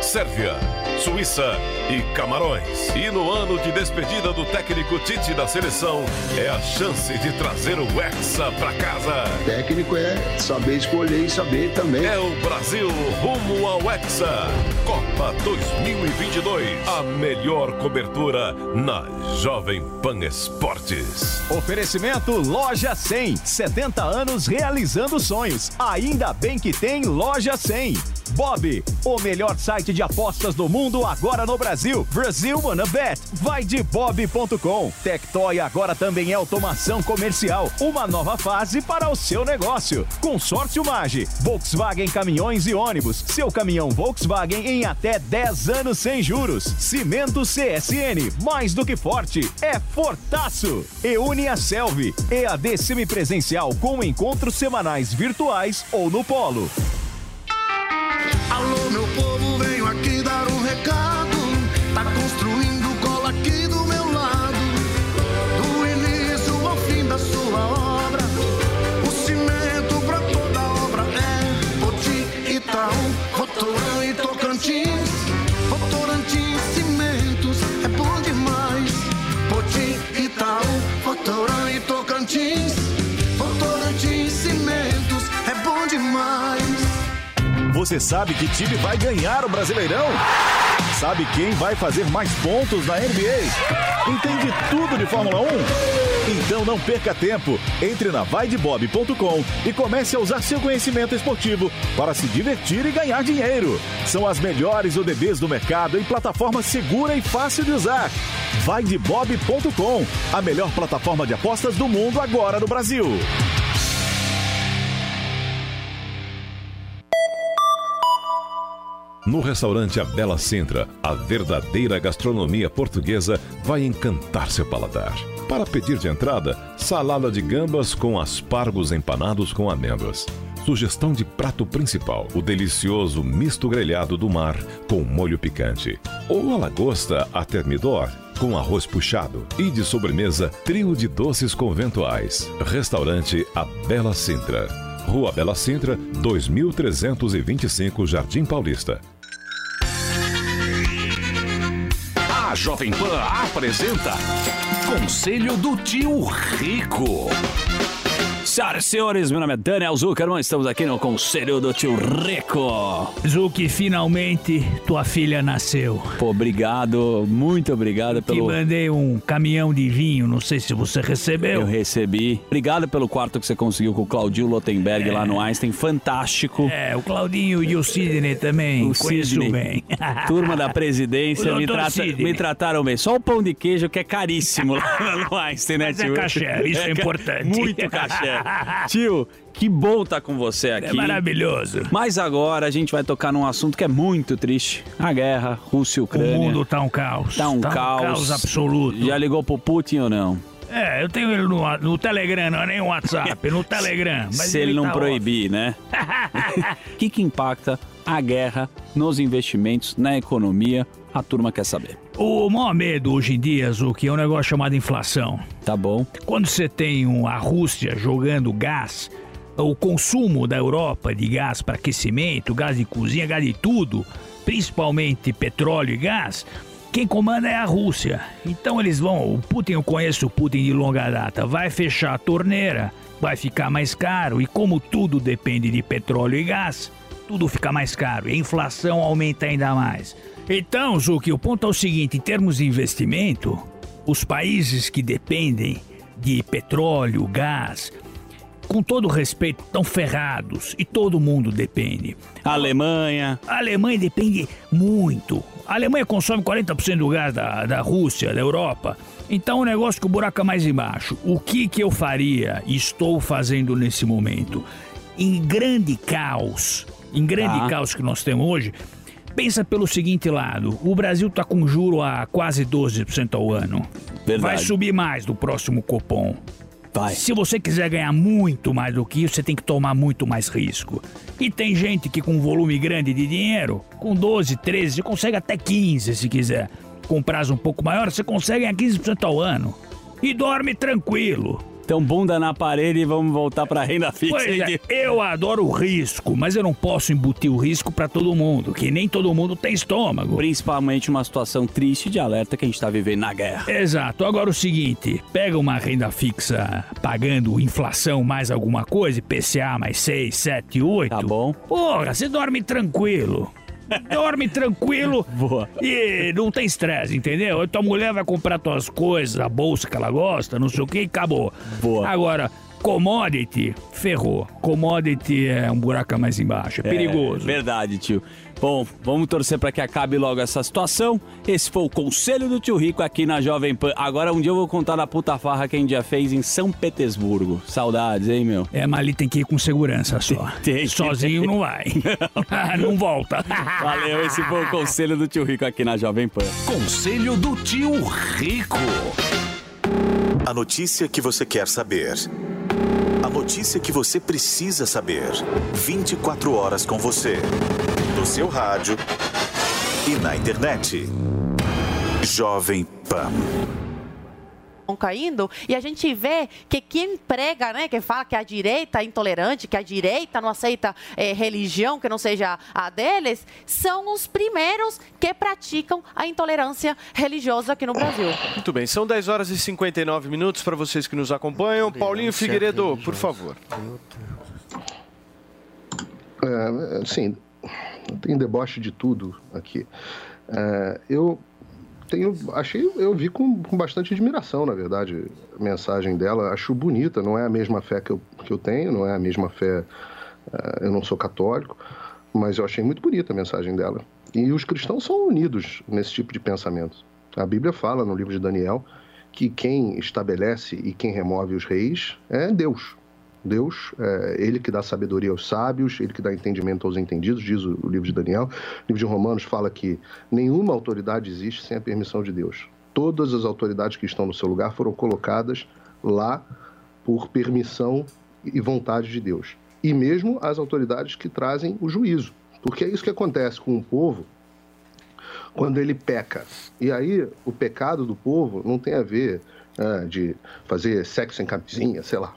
Speaker 20: Sérvia, Suíça e Camarões. E no ano de despedida do técnico Tite da seleção, é a chance de trazer o Hexa pra casa.
Speaker 14: Técnico é saber escolher e saber também.
Speaker 20: É o Brasil rumo ao Hexa. Copa 2022. A melhor cobertura na Jovem Pan Esportes.
Speaker 22: Oferecimento Loja 100. 70 anos realizando sonhos. Ainda bem que tem Loja 100. Bob, o melhor site de apostas do mundo agora no Brasil. Brasil Wanna Bet. Vai de bob.com. Tectoy agora também é automação comercial. Uma nova fase para o seu negócio. Consórcio Mage. Volkswagen Caminhões e Ônibus. Seu caminhão Volkswagen em até 10 anos sem juros. Cimento CSN. Mais do que forte. É fortaço. E a Selvi. EAD semipresencial com encontros semanais virtuais ou no polo.
Speaker 15: Alô, meu povo, venho aqui dar um recado. Tá construindo cola aqui do meu lado. Do início ao fim da sua obra. O cimento pra toda obra é Poti, Itaú, Votorã e Tocantins.
Speaker 22: Você sabe que time vai ganhar o Brasileirão? Sabe quem vai fazer mais pontos na NBA? Entende tudo de Fórmula 1? Então não perca tempo. Entre na vaidebob.com e comece a usar seu conhecimento esportivo para se divertir e ganhar dinheiro. São as melhores ODBs do mercado em plataforma segura e fácil de usar. Vaidebob.com, a melhor plataforma de apostas do mundo agora no Brasil.
Speaker 20: No restaurante A Bela Sintra, a verdadeira gastronomia portuguesa vai encantar seu paladar. Para pedir de entrada, salada de gambas com aspargos empanados com amêndoas. Sugestão de prato principal, o delicioso misto grelhado do mar com molho picante. Ou a lagosta a termidor com arroz puxado. E de sobremesa, trio de doces conventuais. Restaurante A Bela Sintra. Rua Bela Sintra, 2325 Jardim Paulista.
Speaker 23: A Jovem Pan apresenta Conselho do Tio Rico. Senhoras e senhores, meu nome é Daniel Zuckerman, estamos aqui no Conselho do Tio Rico.
Speaker 21: Zuki, finalmente tua filha nasceu.
Speaker 23: Pô, obrigado, muito obrigado
Speaker 21: Te
Speaker 23: pelo...
Speaker 21: mandei um caminhão de vinho, não sei se você recebeu.
Speaker 23: Eu recebi. Obrigado pelo quarto que você conseguiu com o Claudio Lotenberg lá no Einstein, fantástico.
Speaker 21: É, o Claudinho e o Sidney também,
Speaker 23: O
Speaker 21: conheço
Speaker 23: Sidney.
Speaker 21: bem.
Speaker 23: Turma da presidência
Speaker 21: O
Speaker 23: me,
Speaker 21: doutor
Speaker 23: trata-
Speaker 21: Sidney.
Speaker 23: me trataram bem. Só o pão de queijo que é caríssimo lá no Einstein, né,
Speaker 21: Mas é
Speaker 23: tio?
Speaker 21: caché, isso é importante.
Speaker 23: Muito caché. Tio, que bom estar com você aqui.
Speaker 21: É maravilhoso.
Speaker 23: Mas agora a gente vai tocar num assunto que é muito triste. A guerra, Rússia e Ucrânia.
Speaker 21: O mundo tá um caos.
Speaker 23: Tá um
Speaker 21: Tá um
Speaker 23: caos.
Speaker 21: caos absoluto.
Speaker 23: Já ligou pro Putin ou não?
Speaker 21: É, eu tenho ele no, no Telegram, não é nem o WhatsApp, no Telegram. Mas
Speaker 23: Se ele não
Speaker 21: tá
Speaker 23: proibir, né? O que, que impacta a guerra nos investimentos, na economia? A turma quer saber.
Speaker 21: O maior medo hoje em dia, Zuki, é um negócio chamado inflação.
Speaker 23: Tá bom.
Speaker 21: Quando você tem a Rússia jogando gás, o consumo da Europa de gás para aquecimento, gás de cozinha, gás de tudo, principalmente petróleo e gás, quem comanda é a Rússia. Então eles vão, o Putin, eu conheço o Putin de longa data, vai fechar a torneira, vai ficar mais caro e como tudo depende de petróleo e gás, tudo fica mais caro e a inflação aumenta ainda mais. Então, Zuki, o ponto é o seguinte, em termos de investimento, os países que dependem de petróleo, gás, com todo respeito, estão ferrados e todo mundo depende.
Speaker 23: A Alemanha.
Speaker 21: A Alemanha depende muito. A Alemanha consome 40% do gás da, da Rússia, da Europa. Então o negócio que o buraco é mais embaixo. O que, que eu faria e estou fazendo nesse momento? Em grande caos, em grande
Speaker 23: Tá.
Speaker 21: caos que nós temos hoje, pensa pelo seguinte lado: o Brasil está com juro a quase 12% ao ano.
Speaker 23: Verdade.
Speaker 21: Vai subir mais do próximo Copom.
Speaker 23: Vai.
Speaker 21: Se você quiser ganhar muito mais do que isso, você tem que tomar muito mais risco. E tem gente que com um volume grande de dinheiro, com 12, 13, você consegue até 15 se quiser. Com prazo um pouco maior, você consegue ganhar 15% ao ano. E dorme tranquilo.
Speaker 23: Então, bunda na parede e vamos voltar pra renda fixa.
Speaker 21: Pois é, eu adoro o risco, mas eu não posso embutir o risco pra todo mundo, que nem todo mundo tem estômago.
Speaker 23: Principalmente uma situação triste de alerta que a gente tá vivendo na guerra.
Speaker 21: Exato. Agora o seguinte, pega uma renda fixa pagando inflação mais alguma coisa, IPCA mais 6, 7, 8. Tá
Speaker 23: bom.
Speaker 21: Porra, você dorme tranquilo. Dorme tranquilo
Speaker 23: Boa.
Speaker 21: e não tem estresse, entendeu? Tua mulher vai comprar tuas coisas, a bolsa que ela gosta, não sei o que, e acabou.
Speaker 23: Boa.
Speaker 21: Agora, commodity, ferrou. Commodity é um buraco mais embaixo, é perigoso.
Speaker 23: É, verdade, tio. Bom, vamos torcer para que acabe logo essa situação. Esse foi o conselho do tio Rico aqui na Jovem Pan. Agora um dia eu vou contar da puta farra que a gente já fez em São Petersburgo. Saudades, hein, meu?
Speaker 21: É, mas ali tem que ir com segurança só.
Speaker 23: Tem,
Speaker 21: Sozinho
Speaker 23: tem.
Speaker 21: não vai. não volta.
Speaker 23: Valeu, esse foi o conselho do tio Rico aqui na Jovem Pan.
Speaker 1: Conselho do tio Rico. A notícia que você quer saber. A notícia que você precisa saber. 24 horas com você. No seu rádio e na internet. Jovem Pan.
Speaker 10: Vão caindo e a gente vê que quem prega, né, que fala que a direita é intolerante, que a direita não aceita eh, religião que não seja a deles, são os primeiros que praticam a intolerância religiosa aqui no Brasil.
Speaker 2: Muito bem, são 10 horas e 59 minutos para vocês que nos acompanham. Paulinho Figueiredo, por favor.
Speaker 9: É, sim, tem deboche de tudo aqui. É, eu tenho, achei, eu vi com, com bastante admiração, na verdade, a mensagem dela. Acho bonita, não é a mesma fé que eu, que eu tenho, não é a mesma fé. é, eu não sou católico, mas eu achei muito bonita a mensagem dela. E os cristãos são unidos nesse tipo de pensamento. A Bíblia fala no livro de Daniel que quem estabelece e quem remove os reis é Deus. Deus, é ele que dá sabedoria aos sábios, ele que dá entendimento aos entendidos, diz o, o livro de Daniel. O livro de Romanos fala que nenhuma autoridade existe sem a permissão de Deus. Todas as autoridades que estão no seu lugar foram colocadas lá por permissão e vontade de Deus. E mesmo as autoridades que trazem o juízo. Porque é isso que acontece com o povo quando ele peca. E aí, o pecado do povo não tem a ver ah, de fazer sexo em camisinha, sei lá.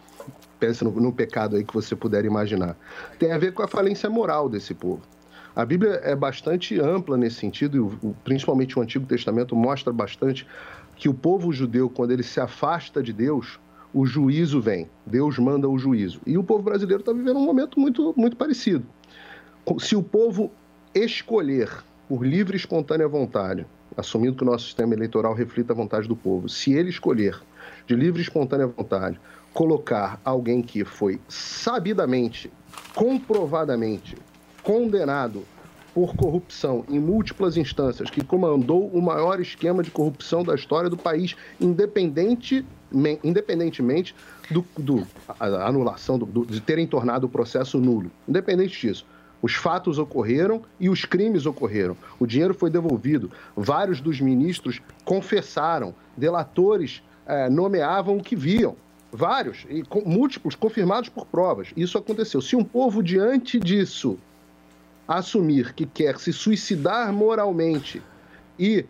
Speaker 9: Pense no, no pecado aí que você puder imaginar. Tem a ver com a falência moral desse povo. A Bíblia é bastante ampla nesse sentido, e o- principalmente o Antigo Testamento mostra bastante que o povo judeu, quando ele se afasta de Deus, o juízo vem. Deus manda o juízo. E o povo brasileiro está vivendo um momento muito, muito parecido. Se o povo escolher por livre e espontânea vontade, assumindo que o nosso sistema eleitoral reflita a vontade do povo, se ele escolher de livre e espontânea vontade colocar alguém que foi sabidamente, comprovadamente condenado por corrupção em múltiplas instâncias, que comandou o maior esquema de corrupção da história do país, independente, men- independentemente do, do- anulação, do- do- de terem tornado o processo nulo. Independente disso. Os fatos ocorreram e os crimes ocorreram. O dinheiro foi devolvido. Vários dos ministros confessaram. Delatores eh, nomeavam o que viam. Vários, e com- múltiplos, confirmados por provas. Isso aconteceu. Se um povo, diante disso, assumir que quer se suicidar moralmente e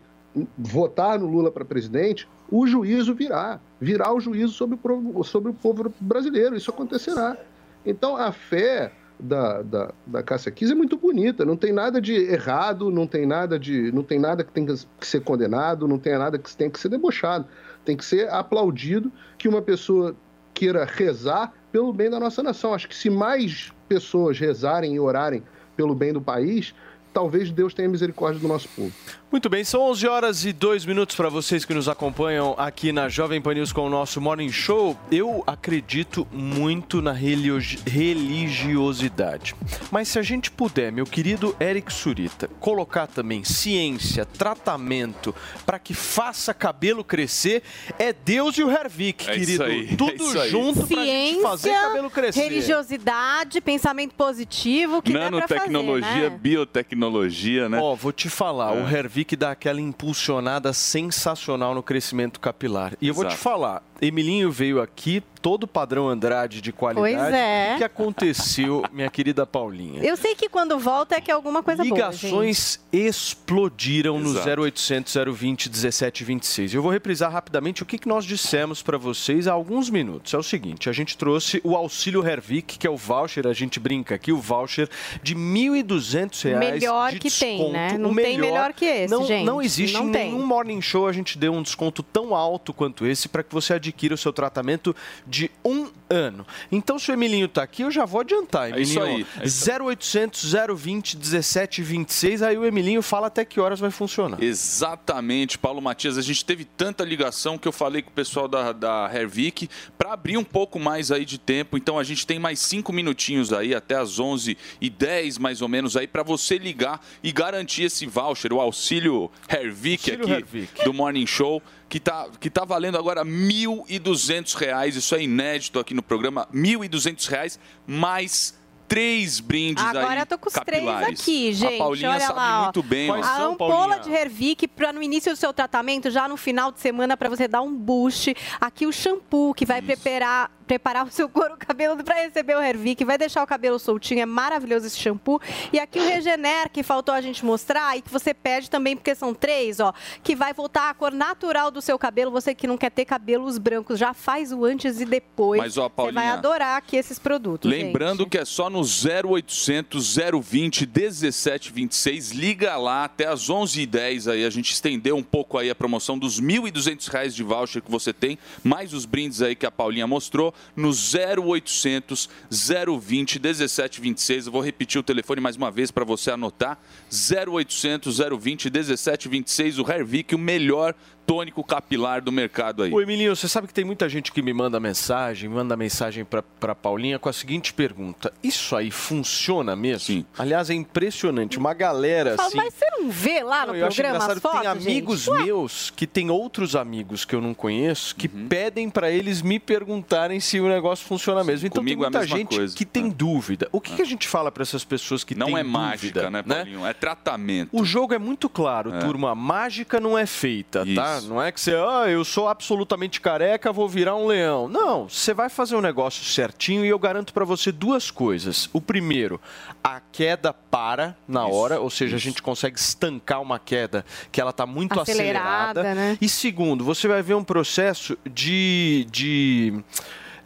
Speaker 9: votar no Lula para presidente, o juízo virá. Virá o juízo sobre o, sobre o povo brasileiro. Isso acontecerá. Então, a fé da, da, da Cássia Kiss é muito bonita. Não tem nada de errado, não tem nada de. não tem nada que tem que ser condenado, não tem nada que tem que ser debochado. Tem que ser aplaudido que uma pessoa queira rezar pelo bem da nossa nação. Acho que se mais pessoas rezarem e orarem pelo bem do país, talvez Deus tenha misericórdia do nosso povo.
Speaker 2: Muito bem, são 11 horas e 2 minutos para vocês que nos acompanham aqui na Jovem Pan News com o nosso Morning Show. Eu acredito muito na religi- religiosidade. Mas se a gente puder, meu querido Eric Surita, colocar também ciência, tratamento para que faça cabelo crescer, é Deus e o Hervik,
Speaker 24: É isso
Speaker 2: querido.
Speaker 24: aí, é
Speaker 2: Tudo
Speaker 24: isso aí.
Speaker 2: junto pra gente fazer cabelo crescer.
Speaker 3: religiosidade, pensamento positivo, que dá pra fazer,
Speaker 24: Nanotecnologia,
Speaker 3: né?
Speaker 24: biotecnologia, né?
Speaker 2: Ó, vou te falar,
Speaker 24: É.
Speaker 2: o Hervik dá aquela impulsionada sensacional no crescimento capilar. E eu vou te falar, Emilinho veio aqui, todo padrão Andrade de qualidade.
Speaker 3: Pois é.
Speaker 2: O que aconteceu, minha querida Paulinha?
Speaker 3: Eu sei que quando volta é que é alguma coisa boa,
Speaker 2: Ligações explodiram no
Speaker 24: Exato.
Speaker 2: 0800 020 1726. Eu vou reprisar rapidamente o que que nós dissemos para vocês há alguns minutos. É o seguinte, a gente trouxe o auxílio Hervik, que é o voucher, a gente brinca aqui, o voucher de 1.200 reais
Speaker 3: Melhor
Speaker 2: de
Speaker 3: que tem,
Speaker 2: desconto.
Speaker 3: né?
Speaker 2: O
Speaker 3: Não tem melhor que esse,
Speaker 2: não,
Speaker 3: gente.
Speaker 2: Não existe
Speaker 3: Não
Speaker 2: em
Speaker 3: tem.
Speaker 2: nenhum Morning Show a gente deu um desconto tão alto quanto esse para que você adquira o seu tratamento de um ano. Então, se o Emilinho tá aqui, eu já vou adiantar.
Speaker 12: É isso
Speaker 2: Emilinho,
Speaker 12: aí, é isso
Speaker 2: 0800 020 1726, aí o Emilinho fala até que horas vai funcionar.
Speaker 12: Exatamente, Paulo Matias. A gente teve tanta ligação que eu falei com o pessoal da, da Hervik para abrir um pouco mais aí de tempo. Então a gente tem mais cinco minutinhos aí, até as 11 e 10 mais ou menos aí, para você ligar e garantir esse voucher, o auxílio Hervik aqui
Speaker 2: Hervik.
Speaker 12: do Morning Show. Que tá, que tá valendo agora 1.200 reais. Isso é inédito aqui no programa. 1.200 reais mais três brindes aí
Speaker 3: Agora eu tô com os três
Speaker 12: capilares.
Speaker 3: aqui, gente.
Speaker 12: A Paulinha
Speaker 3: Olha
Speaker 12: sabe
Speaker 3: lá,
Speaker 12: muito bem. ó.
Speaker 3: A ampola de Hervik para no início do seu tratamento, já no final de semana, para você dar um boost. Aqui o shampoo que vai preparar, preparar o seu couro cabelo para receber o Hervik, vai deixar o cabelo soltinho. É maravilhoso esse shampoo. E aqui o Regener, que faltou a gente mostrar e que você pede também, porque são três, ó, que vai voltar a cor natural do seu cabelo. Você que não quer ter cabelos brancos, já faz o antes e depois.
Speaker 12: Mas, ó,
Speaker 3: você vai
Speaker 12: Paulinha,
Speaker 3: adorar aqui esses produtos.
Speaker 12: Lembrando que é só no 0800 020 1726. Liga lá até as 11h10 aí. A gente estendeu um pouco aí a promoção dos 1.200 reais de voucher que você tem, mais os brindes aí que a Paulinha mostrou, no 0800 020 1726. Eu vou repetir o telefone mais uma vez para você anotar. 0800 020 1726. O Hervik, o melhor tônico capilar do mercado aí.
Speaker 2: Ô, Emilinho, você sabe que tem muita gente que me manda mensagem, manda mensagem pra, pra Paulinha com a seguinte pergunta: Isso aí funciona mesmo? Sim. Aliás, é impressionante. Uma galera
Speaker 3: Fala,
Speaker 2: assim.
Speaker 3: mas você não vê lá no
Speaker 2: eu acho
Speaker 3: programa as fotos,
Speaker 2: tem amigos
Speaker 3: gente?
Speaker 2: Meus que tem outros amigos que eu não conheço que
Speaker 12: Uhum.
Speaker 2: pedem pra eles me perguntarem se o negócio funciona mesmo. Então
Speaker 12: comigo é
Speaker 2: tem
Speaker 12: a
Speaker 2: muita
Speaker 12: mesma
Speaker 2: gente
Speaker 12: coisa.
Speaker 2: que tem dúvida. O que, que a gente fala pra essas pessoas que
Speaker 12: Não
Speaker 2: têm
Speaker 12: é
Speaker 2: dúvida,
Speaker 12: mágica, né, Paulinho? É tratamento.
Speaker 2: O jogo é muito claro,
Speaker 12: É.
Speaker 2: turma. Mágica não é feita, tá?
Speaker 12: Isso.
Speaker 2: Não é que você, ah, eu sou absolutamente careca, vou virar um leão. Não, você vai fazer um negócio certinho e eu garanto pra você duas coisas. O primeiro, a queda para na hora, ou seja, a gente consegue estancar uma queda que ela tá muito
Speaker 3: Acelerada,
Speaker 2: acelerada.
Speaker 3: né?
Speaker 2: E segundo, você vai ver um processo de. de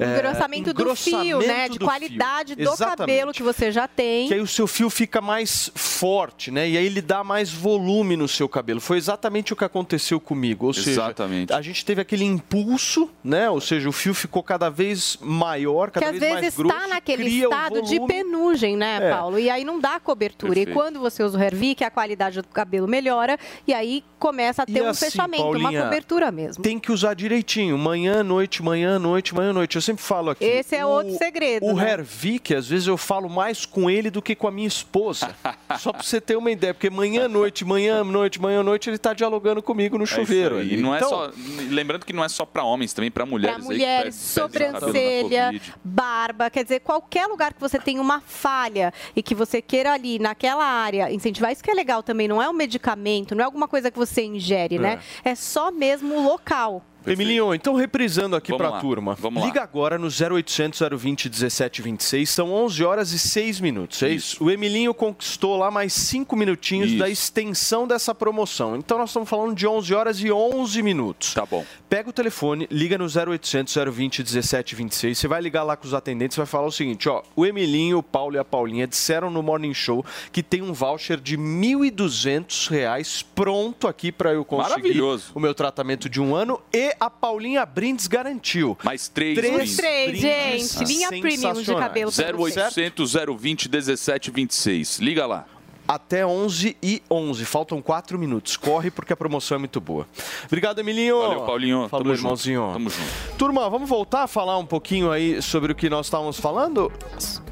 Speaker 2: é,
Speaker 3: engrossamento do fio, né? De qualidade
Speaker 2: fio.
Speaker 3: do
Speaker 2: Exatamente.
Speaker 3: cabelo que você já tem.
Speaker 2: Que aí o seu fio fica mais forte, né? E aí ele dá mais volume no seu cabelo. Foi exatamente o que aconteceu comigo. Ou seja,
Speaker 12: Exatamente.
Speaker 2: a gente teve aquele impulso, né? Ou seja, o fio ficou cada vez maior,
Speaker 3: que
Speaker 2: cada
Speaker 3: às
Speaker 2: vez mais
Speaker 3: vezes
Speaker 2: grosso.
Speaker 3: está naquele
Speaker 2: cria um
Speaker 3: estado de penugem, né,
Speaker 2: É.
Speaker 3: Paulo? E aí não dá cobertura.
Speaker 2: Perfeito.
Speaker 3: E quando você usa o Hervik, a qualidade do cabelo melhora e aí começa a ter
Speaker 2: E
Speaker 3: um
Speaker 2: assim,
Speaker 3: fechamento, uma
Speaker 2: Paulinha,
Speaker 3: cobertura mesmo.
Speaker 2: Tem que usar direitinho, manhã, noite, manhã, noite, manhã, noite. Eu sempre falo aqui.
Speaker 3: Esse é outro segredo,
Speaker 2: O
Speaker 3: né?
Speaker 2: Hervik, às vezes eu falo mais com ele do que com a minha esposa. Só pra você ter uma ideia, porque manhã, noite, manhã, noite, manhã, noite, ele tá dialogando comigo no
Speaker 12: É
Speaker 2: chuveiro. ali.
Speaker 12: E não é
Speaker 2: Então,
Speaker 12: só. Lembrando que não é só para homens, também para mulheres.
Speaker 3: Para mulheres, sobrancelha, barba, quer dizer, qualquer lugar que você tenha uma falha e que você queira ali, naquela área, incentivar, isso que é legal também, não é um medicamento, não é alguma coisa que você ingere, né? É só mesmo o local.
Speaker 2: Emilinho, então reprisando aqui para a
Speaker 12: lá,
Speaker 2: turma.
Speaker 12: vamos lá.
Speaker 2: Liga agora no 0800 020 1726, são 11 horas e 6 minutos, é isso? O Emilinho conquistou lá mais 5 minutinhos da extensão dessa promoção. Então nós estamos falando de 11 horas e 11 minutos.
Speaker 12: Tá bom.
Speaker 2: Pega o telefone, liga no 0800 020 1726, você vai ligar lá com os atendentes e vai falar o seguinte, ó, o Emilinho, o Paulo e a Paulinha disseram no Morning Show que tem um voucher de 1.200 reais pronto aqui para eu conseguir o meu tratamento de um ano e a Paulinha Brindes garantiu.
Speaker 12: Mais três,
Speaker 2: Três
Speaker 12: brindes.
Speaker 3: Três, gente, linha premium de cabelo pra você.
Speaker 12: 0800 020 1726. Liga lá.
Speaker 2: Até 11 e 11. Faltam 4 minutos. Corre porque a promoção é muito boa. Obrigado, Emilinho.
Speaker 12: Valeu, Paulinho.
Speaker 2: Falou,
Speaker 12: Tamo
Speaker 2: irmãozinho.
Speaker 12: junto. Tamo junto.
Speaker 2: Turma, vamos voltar a falar um pouquinho aí sobre o que nós estávamos falando?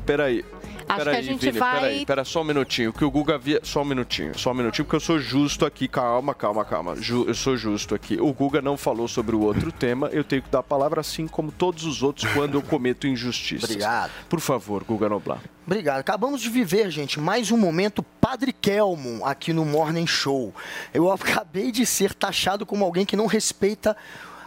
Speaker 2: Peraí.
Speaker 3: Acho
Speaker 2: Peraí,
Speaker 3: que a gente
Speaker 2: Vini,
Speaker 3: vai-
Speaker 2: Peraí, pera só um minutinho. Que o Guga via. Só um minutinho, só um minutinho, porque eu sou justo aqui. Calma, calma, calma. Ju- Eu sou justo aqui. O Guga não falou sobre o outro tema. Eu tenho que dar a palavra assim como todos os outros quando eu cometo injustiças.
Speaker 11: Obrigado.
Speaker 2: Por favor, Guga Noblar.
Speaker 11: Obrigado. Acabamos de viver, gente, mais um momento Padre Kelmon aqui no Morning Show. Eu acabei de ser taxado como alguém que não respeita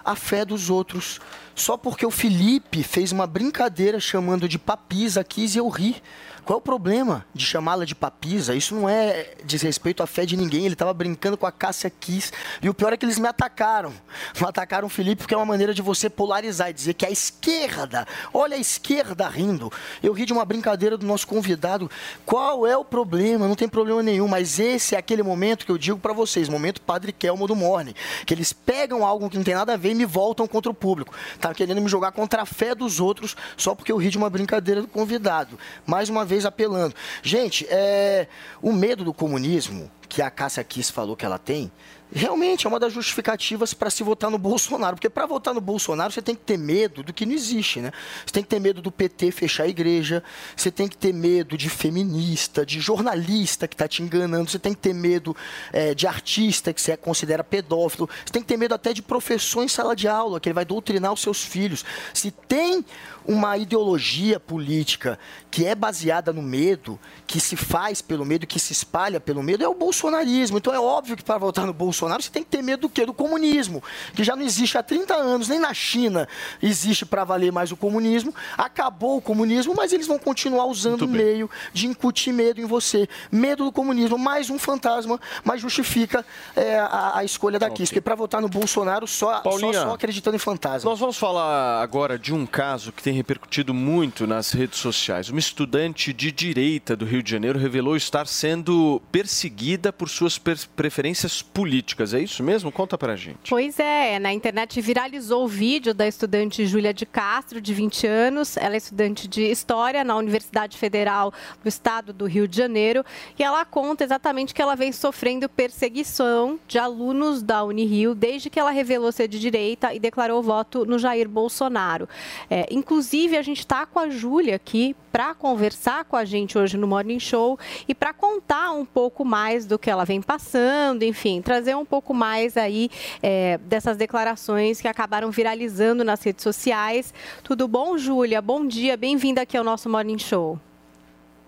Speaker 11: a fé dos outros. Só porque o Felipe fez uma brincadeira chamando de papis aqui e eu ri. Qual é o problema de chamá-la de papisa? Isso não é desrespeito à fé de ninguém. Ele estava brincando com a Cássia Kiss. E o pior é que eles me atacaram. Me atacaram o Felipe porque é uma maneira de você polarizar e dizer que a esquerda, olha a esquerda rindo. Eu ri de uma brincadeira do nosso convidado. Qual é o problema? Não tem problema nenhum, mas esse é aquele momento que eu digo para vocês, momento Padre Kelmo do Morning, que eles pegam algo que não tem nada a ver e me voltam contra o público. Tá querendo me jogar contra a fé dos outros só porque eu ri de uma brincadeira do convidado. Mais uma vez apelando. Gente, é, o medo do comunismo que a Cássia Kiss falou que ela tem, realmente é uma das justificativas para se votar no Bolsonaro. Porque para votar no Bolsonaro você tem que ter medo do que não existe, né? Você tem que ter medo do PT fechar a igreja, você tem que ter medo de feminista, de jornalista que está te enganando, você tem que ter medo é, de artista que você considera pedófilo, você tem que ter medo até de professor em sala de aula, que ele vai doutrinar os seus filhos. Se tem uma ideologia política que é baseada no medo, que se faz pelo medo, que se espalha pelo medo, é o bolsonarismo. Então é óbvio que para votar no Bolsonaro você tem que ter medo do quê? Do comunismo, que já não existe há 30 anos, nem na China existe para valer mais o comunismo. Acabou o comunismo, mas eles vão continuar usando o meio de incutir medo em você. Medo do comunismo, mais um fantasma, mas justifica é, a, a escolha da Kiss. Porque para votar no Bolsonaro, só, só,
Speaker 2: Paulinha,
Speaker 11: só acreditando em fantasma.
Speaker 2: Nós vamos falar agora de um caso que tem repercutido muito nas redes sociais. Uma estudante de direita do Rio de Janeiro revelou estar sendo perseguida por suas preferências políticas. É isso mesmo? Conta pra gente.
Speaker 3: Pois é, na internet viralizou o vídeo da estudante Júlia de Castro, de 20 anos. Ela é estudante de História na Universidade Federal do Estado do Rio de Janeiro. E ela conta exatamente que ela vem sofrendo perseguição de alunos da Unirio desde que ela revelou ser de direita e declarou voto no Jair Bolsonaro. É, inclusive, a gente está com a Júlia aqui para conversar com a gente hoje no Morning Show e para contar um pouco mais do que ela vem passando, enfim, trazer um pouco mais aí é, dessas declarações que acabaram viralizando nas redes sociais. Tudo bom, Júlia? Bom dia, bem-vinda aqui ao nosso Morning Show.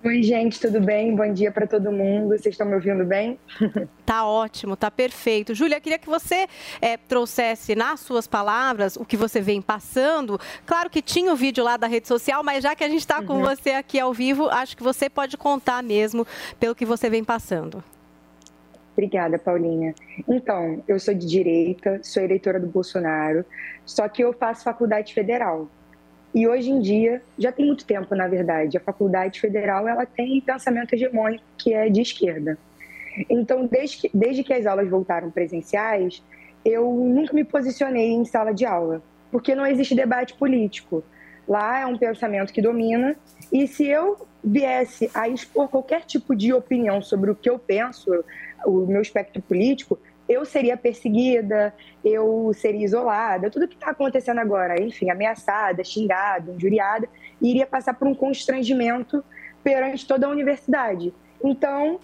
Speaker 25: Oi, gente, tudo bem? Bom dia para todo mundo. Vocês estão me ouvindo bem?
Speaker 3: Tá ótimo, tá perfeito. Júlia, queria que você é, trouxesse nas suas palavras o que você vem passando. Claro que tinha o vídeo lá da rede social, mas já que a gente está com
Speaker 25: Uhum.
Speaker 3: você aqui ao vivo, acho que você pode contar mesmo pelo que você vem passando.
Speaker 25: Obrigada, Paulinha. Então, eu sou de direita, sou eleitora do Bolsonaro, só que eu faço faculdade federal. E hoje em dia, já tem muito tempo, na verdade, a faculdade federal ela tem pensamento hegemônico que é de esquerda. Então, desde que, desde que as aulas voltaram presenciais, eu nunca me posicionei em sala de aula, porque não existe debate político. Lá é um pensamento que domina, e se eu viesse a expor qualquer tipo de opinião sobre o que eu penso, o meu espectro político, eu seria perseguida, eu seria isolada, tudo que está acontecendo agora, enfim, ameaçada, xingada, injuriada, iria passar por um constrangimento perante toda a universidade. Então,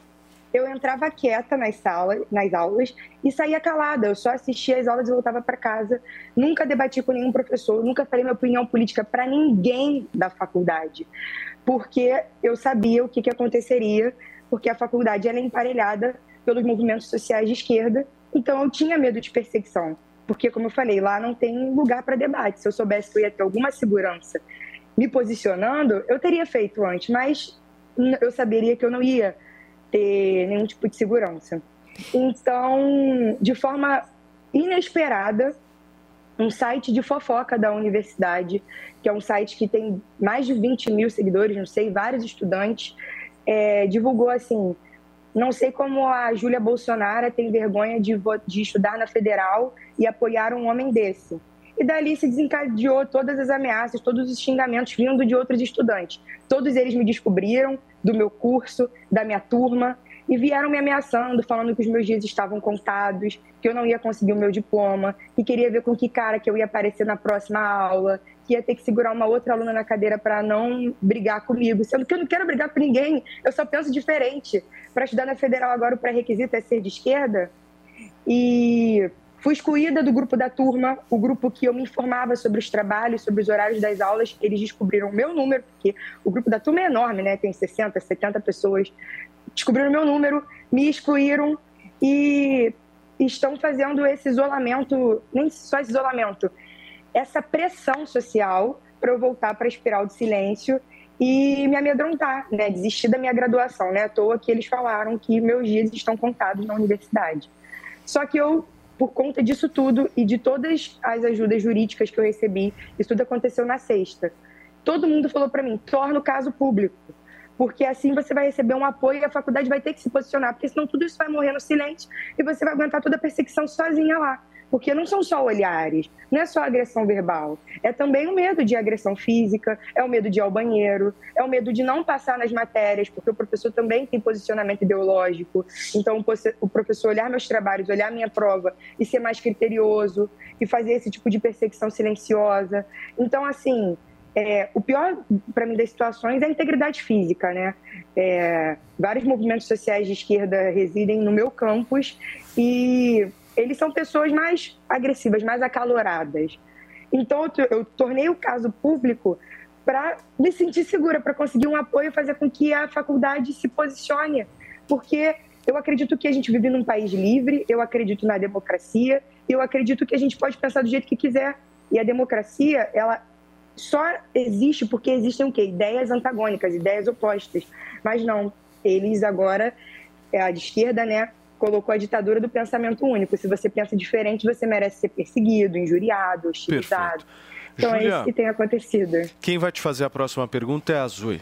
Speaker 25: eu entrava quieta nas, salas, nas aulas e saía calada. Eu só assistia as aulas e voltava para casa. Nunca debati com nenhum professor, nunca falei minha opinião política para ninguém da faculdade, porque eu sabia o que, que aconteceria, porque a faculdade é emparelhada pelos movimentos sociais de esquerda, então eu tinha medo de perseguição, porque, como eu falei, lá não tem lugar para debate. Se eu soubesse que eu ia ter alguma segurança me posicionando, eu teria feito antes, mas eu saberia que eu não ia ter nenhum tipo de segurança. Então, de forma inesperada, um site de fofoca da universidade, que é um site que tem mais de 20 mil seguidores, não sei, vários estudantes, é, divulgou assim: não sei como a Júlia Bolsonaro tem vergonha de, de estudar na federal e apoiar um homem desse. E dali se desencadeou todas as ameaças, todos os xingamentos vindo de outros estudantes. Todos eles me descobriram do meu curso, da minha turma, e vieram me ameaçando, falando que os meus dias estavam contados, que eu não ia conseguir o meu diploma, que queria ver com que cara que eu ia aparecer na próxima aula, que ia ter que segurar uma outra aluna na cadeira para não brigar comigo, sendo que eu não quero brigar com ninguém, eu só penso diferente. Para estudar na federal agora o pré-requisito é ser de esquerda. E fui excluída do grupo da turma, o grupo que eu me informava sobre os trabalhos, sobre os horários das aulas, eles descobriram o meu número, porque o grupo da turma é enorme, né? Tem 60, 70 pessoas. Descobriram o meu número, me excluíram e estão fazendo esse isolamento, nem só esse isolamento, essa pressão social para eu voltar para a espiral de silêncio e me amedrontar, né? Desistir da minha graduação, né? À toa que eles falaram que meus dias estão contados na universidade. Só que eu, por conta disso tudo e de todas as ajudas jurídicas que eu recebi, isso tudo aconteceu na sexta. Todo mundo falou para mim: torna o caso público, porque assim você vai receber um apoio e a faculdade vai ter que se posicionar, porque senão tudo isso vai morrer no silêncio e você vai aguentar toda a perseguição sozinha lá. Porque não são só olhares, não é só agressão verbal, é também o medo de agressão física, é o medo de ir ao banheiro, é o medo de não passar nas matérias, porque o professor também tem posicionamento ideológico. Então, o professor olhar meus trabalhos, olhar minha prova e ser mais criterioso e fazer esse tipo de perseguição silenciosa. Então, assim, é, o pior para mim das situações é a integridade física, né? É, vários movimentos sociais de esquerda residem no meu campus e eles são pessoas mais agressivas, mais acaloradas. Então, eu tornei o caso público para me sentir segura, para conseguir um apoio fazer com que a faculdade se posicione. Porque eu acredito que a gente vive num país livre, eu acredito na democracia, eu acredito que a gente pode pensar do jeito que quiser. E a democracia, ela só existe porque existem o quê? Ideias antagônicas, ideias opostas. Mas não, eles agora, é a esquerda, né, colocou a ditadura do pensamento único. Se você pensa diferente, você merece ser perseguido, injuriado, hostilizado.
Speaker 2: Perfeito.
Speaker 25: Então é
Speaker 2: Julia,
Speaker 25: isso que tem acontecido.
Speaker 2: Quem vai te fazer a próxima pergunta é a Zui.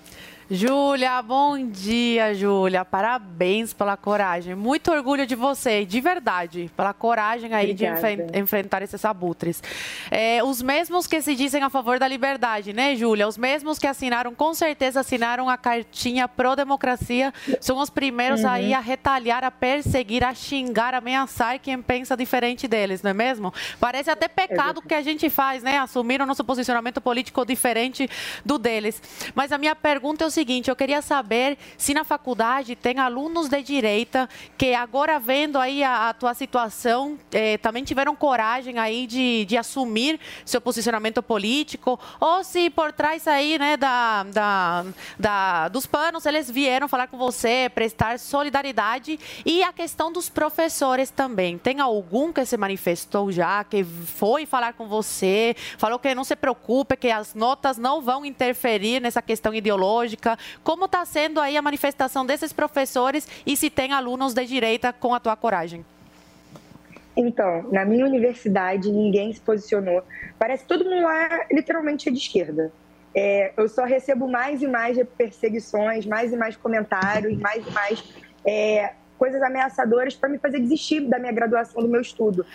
Speaker 10: Júlia, bom dia, Júlia. Parabéns pela coragem. Muito orgulho de você, de verdade, pela coragem aí
Speaker 25: Obrigada.
Speaker 10: de enfen- enfrentar esses abutres. É, os mesmos que se dizem a favor da liberdade, né, Júlia? Os mesmos que assinaram, com certeza assinaram a cartinha pró-democracia, são os primeiros
Speaker 25: Uhum.
Speaker 10: aí a retalhar, a perseguir, a xingar, a ameaçar quem pensa diferente deles, não é mesmo? Parece até pecado que a gente faz, né? Assumir o nosso posicionamento político diferente do deles. Mas a minha pergunta é o seguinte: eu queria saber se na faculdade tem alunos de direita que agora vendo aí a, a tua situação eh, também tiveram coragem aí de, de assumir seu posicionamento político ou se por trás aí, né, da, da, da- dos panos eles vieram falar com você, prestar solidariedade e a questão dos professores também. Tem algum que se manifestou já, que foi falar com você, falou que não se preocupe, que as notas não vão interferir nessa questão ideológica. Como está sendo aí a manifestação desses professores e se tem alunos de direita com a tua coragem?
Speaker 25: Então, na minha universidade, ninguém se posicionou. Parece que todo mundo lá literalmente é de esquerda. É, eu só recebo mais e mais perseguições, mais e mais comentários, mais e mais é, coisas ameaçadoras para me fazer desistir da minha graduação, do meu estudo.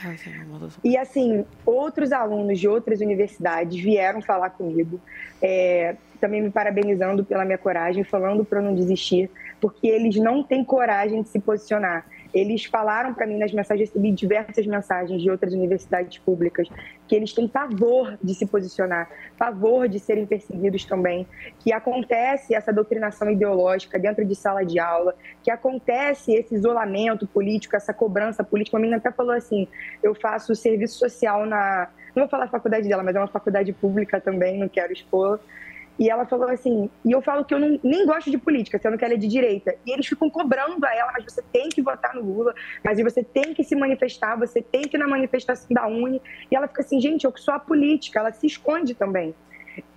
Speaker 25: E assim, outros alunos de outras universidades vieram falar comigo, é, também me parabenizando pela minha coragem, falando para eu não desistir, porque eles não têm coragem de se posicionar. Eles falaram para mim nas mensagens, recebi diversas mensagens de outras universidades públicas, que eles têm pavor de se posicionar, pavor de serem perseguidos também, que acontece essa doutrinação ideológica dentro de sala de aula, que acontece esse isolamento político, essa cobrança política. A menina até falou assim: eu faço serviço social na. Não vou falar a faculdade dela, mas é uma faculdade pública também, não quero expor. E ela falou assim, e eu falo que eu não, nem gosto de política, sendo que ela é de direita. E eles ficam cobrando a ela, mas você tem que votar no Lula, mas você tem que se manifestar, você tem que ir na manifestação da Uni. E ela fica assim, gente, eu que sou a política, ela se esconde também.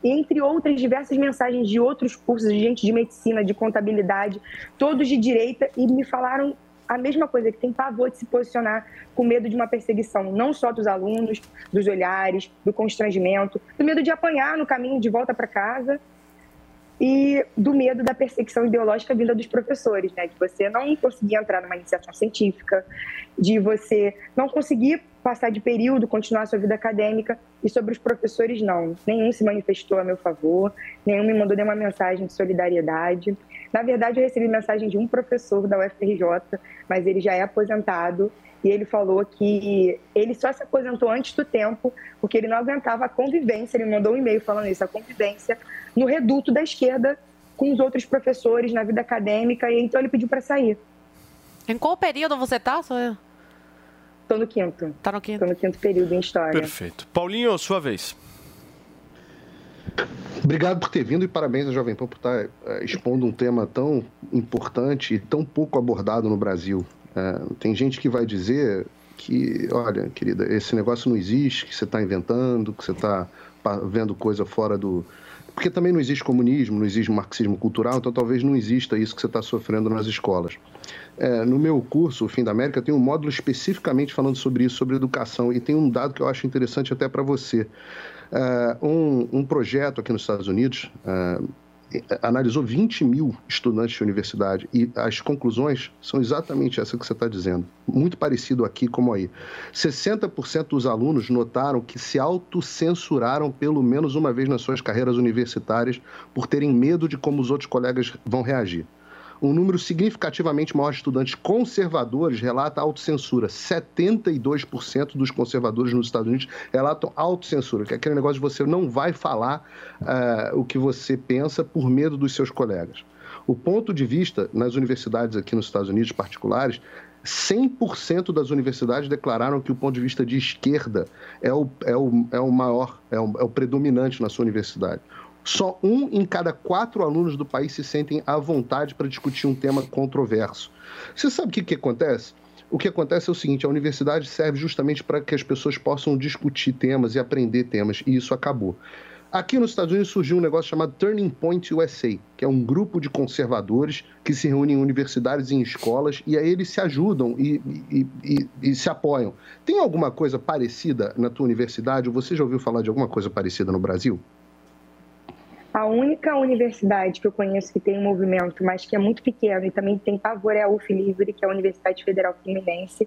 Speaker 25: Entre outras diversas mensagens de outros cursos, de gente de medicina, de contabilidade, todos de direita, e me falaram a mesma coisa, que tem pavor de se posicionar com medo de uma perseguição, não só dos alunos, dos olhares, do constrangimento, do medo de apanhar no caminho de volta para casa e do medo da perseguição ideológica vinda dos professores, né? De você não conseguir entrar numa iniciação científica, de você não conseguir passar de período, continuar sua vida acadêmica. E sobre os professores, não. Nenhum se manifestou a meu favor, nenhum me mandou nenhuma mensagem de solidariedade. Na verdade, eu recebi mensagem de um professor da UFRJ, mas ele já é aposentado e ele falou que ele só se aposentou antes do tempo porque ele não aguentava a convivência. Ele mandou um e-mail falando isso, a convivência no reduto da esquerda com os outros professores na vida acadêmica e então ele pediu para sair.
Speaker 10: Em qual período você tá, Sonia?
Speaker 25: Tô no quinto.
Speaker 10: Tá no quinto.
Speaker 25: Tô no quinto período em história.
Speaker 2: Perfeito. Paulinho, sua vez.
Speaker 9: Obrigado por ter vindo e parabéns à Jovem Pan por estar eh, expondo um tema tão importante e tão pouco abordado no Brasil. Eh, tem gente que vai dizer que, olha, querida, esse negócio não existe, que você está inventando, que você está vendo coisa fora do. porque também não existe comunismo, não existe marxismo cultural, então talvez não exista isso que você está sofrendo nas escolas. É, no meu curso, o Fim da América, tem um módulo especificamente falando sobre isso, sobre educação, e tem um dado que eu acho interessante até para você. É, um, um, projeto aqui nos Estados Unidos é, analisou 20 mil estudantes de universidade e as conclusões são exatamente essa que você está dizendo. Muito parecido aqui como aí. 60% dos alunos notaram que se autocensuraram pelo menos uma vez nas suas carreiras universitárias por terem medo de como os outros colegas vão reagir um número significativamente maior de estudantes conservadores relata autocensura. 72% dos conservadores nos Estados Unidos relatam autocensura, que é aquele negócio de você não vai falar uh, o que você pensa por medo dos seus colegas. O ponto de vista nas universidades aqui nos Estados Unidos particulares 100% das universidades declararam que o ponto de vista de esquerda é o, é o, é o maior, é o, é o predominante na sua universidade. Só um em cada quatro alunos do país se sentem à vontade para discutir um tema controverso. Você sabe o que, que acontece? O que acontece é o seguinte: a universidade serve justamente para que as pessoas possam discutir temas e aprender temas, e isso acabou. Aqui nos Estados Unidos surgiu um negócio chamado Turning Point USA, que é um grupo de conservadores que se reúnem em universidades e em escolas e aí eles se ajudam e, e, e, e, se apoiam. Tem alguma coisa parecida na tua universidade? Você já ouviu falar de alguma coisa parecida no Brasil?
Speaker 25: A única universidade que eu conheço que tem um movimento, mas que é muito pequeno e também tem pavor é a UF Livre, que é a Universidade Federal Fluminense,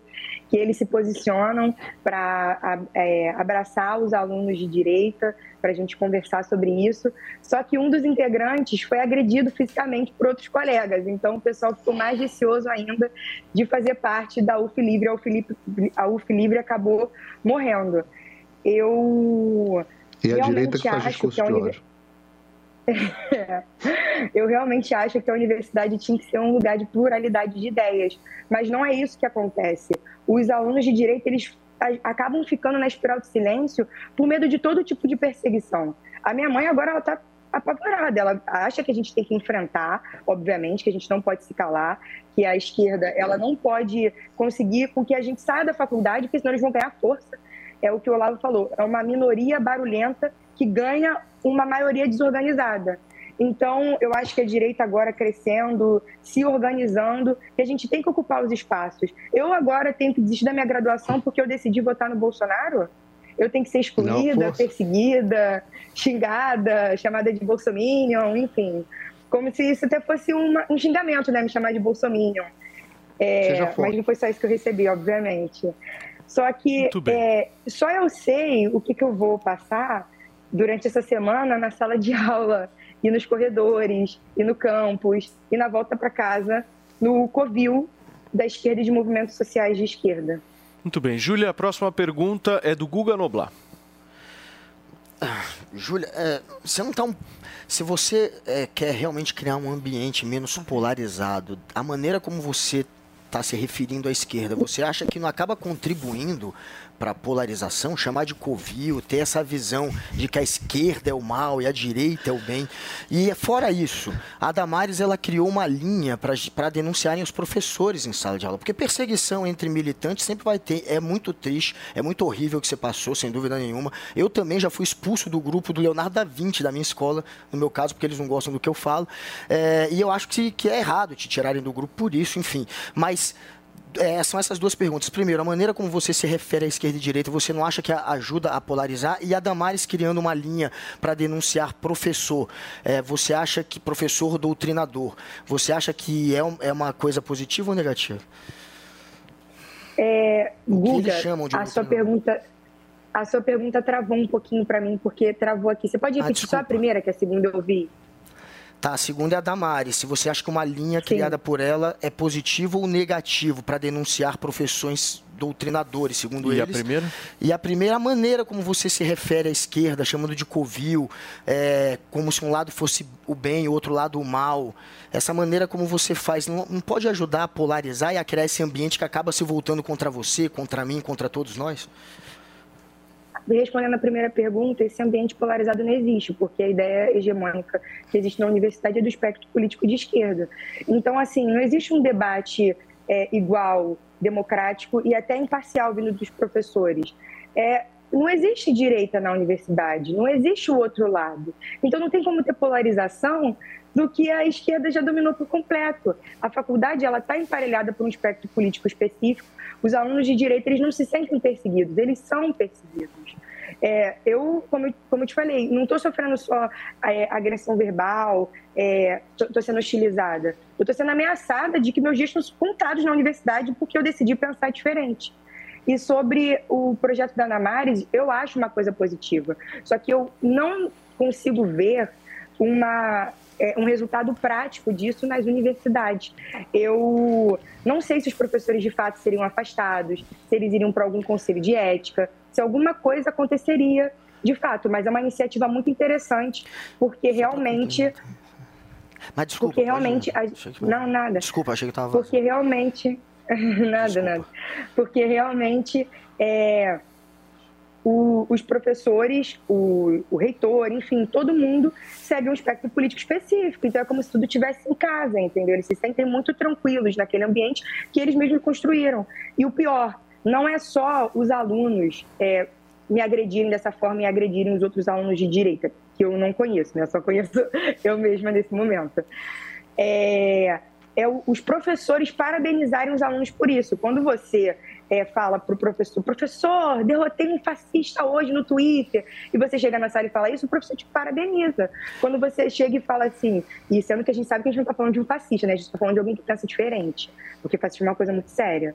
Speaker 25: que eles se posicionam para é, abraçar os alunos de direita, para a gente conversar sobre isso. Só que um dos integrantes foi agredido fisicamente por outros colegas, então o pessoal ficou mais receoso ainda de fazer parte da UF Livre. A UF Livre, a UF Livre acabou morrendo. Eu.
Speaker 9: E a direita que faz discurso de ódio.
Speaker 25: Eu realmente acho que a universidade tinha que ser um lugar de pluralidade de ideias, mas não é isso que acontece. Os alunos de direito, eles acabam ficando na espiral de silêncio por medo de todo tipo de perseguição. A minha mãe agora ela está apavorada, ela acha que a gente tem que enfrentar, obviamente, que a gente não pode se calar, que a esquerda ela não pode conseguir com que a gente saia da faculdade, porque senão eles vão ganhar força. É o que o Olavo falou, é uma minoria barulhenta que ganha uma maioria desorganizada. Então, eu acho que a direita agora crescendo, se organizando, que a gente tem que ocupar os espaços. Eu agora tenho que desistir da minha graduação porque eu decidi votar no Bolsonaro? Eu tenho que ser excluída, Não, perseguida, xingada, chamada de bolsominion, enfim. Como se isso até fosse uma, um xingamento, né? Me chamar de bolsominion. É, mas não foi só isso que eu recebi, obviamente. Só que é, só eu sei o que, que eu vou passar durante essa semana na sala de aula, e nos corredores, e no campus, e na volta para casa, no Covil da esquerda e de movimentos sociais de esquerda.
Speaker 2: Muito bem. Júlia, a próxima pergunta é do Guga Noblar.
Speaker 11: Ah, Júlia, é, você não está um... Se você é, quer realmente criar um ambiente menos polarizado, a maneira como você está se referindo à esquerda, você acha que não acaba contribuindo para polarização, chamar de covil, ter essa visão de que a esquerda é o mal e a direita é o bem. E fora isso, a Damares ela criou uma linha para denunciarem os professores em sala de aula, porque perseguição entre militantes sempre vai ter. É muito triste, é muito horrível o que você passou, sem dúvida nenhuma. Eu também já fui expulso do grupo do Leonardo da Vinci da minha escola, no meu caso, porque eles não gostam do que eu falo. É, e eu acho que, que é errado te tirarem do grupo por isso, enfim. Mas é, são essas duas perguntas. Primeiro, a maneira como você se refere à esquerda e direita, você não acha que ajuda a polarizar? E a Damares criando uma linha para denunciar professor. É, você acha que professor doutrinador, você acha que é, um, é uma coisa positiva ou negativa?
Speaker 25: É, Guga, a sua pergunta a sua pergunta travou um pouquinho para mim, porque travou aqui. Você pode ah, repetir ah, só a primeira, que a segunda eu ouvi?
Speaker 11: Tá, a segunda é a Damares. Se você acha que uma linha Sim. criada por ela é positivo ou negativo para denunciar profissões doutrinadores, segundo
Speaker 2: e
Speaker 11: eles.
Speaker 2: E a primeira?
Speaker 11: E a primeira a maneira como você se refere à esquerda, chamando de covil, é, como se um lado fosse o bem e o outro lado o mal. Essa maneira como você faz não, não pode ajudar a polarizar e a criar esse ambiente que acaba se voltando contra você, contra mim, contra todos nós?
Speaker 25: Respondendo a primeira pergunta, esse ambiente polarizado não existe, porque a ideia hegemônica que existe na universidade é do espectro político de esquerda. Então, assim, não existe um debate é, igual, democrático e até imparcial vindo dos professores. É não existe direita na universidade, não existe o outro lado. Então não tem como ter polarização do que a esquerda já dominou por completo. A faculdade ela está emparelhada por um espectro político específico. Os alunos de direita eles não se sentem perseguidos, eles são perseguidos. É, eu, como, como eu te falei, não estou sofrendo só é, agressão verbal, estou sendo hostilizada. Eu estou sendo ameaçada de que meus dias estão contados na universidade porque eu decidi pensar diferente. E sobre o projeto da Anamares, eu acho uma coisa positiva. Só que eu não consigo ver uma, é, um resultado prático disso nas universidades. Eu não sei se os professores de fato seriam afastados, se eles iriam para algum conselho de ética, se alguma coisa aconteceria de fato, mas é uma iniciativa muito interessante, porque realmente.
Speaker 11: Mas desculpa.
Speaker 25: Porque realmente. A... Não, nada.
Speaker 11: Desculpa, achei que estava.
Speaker 25: Porque realmente. nada, desculpa. nada. Porque realmente. É o, os professores, o, o, reitor, enfim, todo mundo segue um espectro político específico. Então é como se tudo tivesse em casa, entendeu? Eles se sentem muito tranquilos naquele ambiente que eles mesmos construíram. E o pior, não é só os alunos é, me agredirem dessa forma e agredirem os outros alunos de direita, que eu não conheço, né? Eu só conheço eu mesma nesse momento. É, é os professores parabenizarem os alunos por isso. Quando você é, fala para o professor, professor, derrotei um fascista hoje no Twitter, e você chega na sala e fala isso, o professor te parabeniza. Quando você chega e fala assim, e sendo que a gente sabe que a gente não está falando de um fascista, né? A gente está falando de alguém que pensa diferente, porque fascismo é uma coisa muito séria.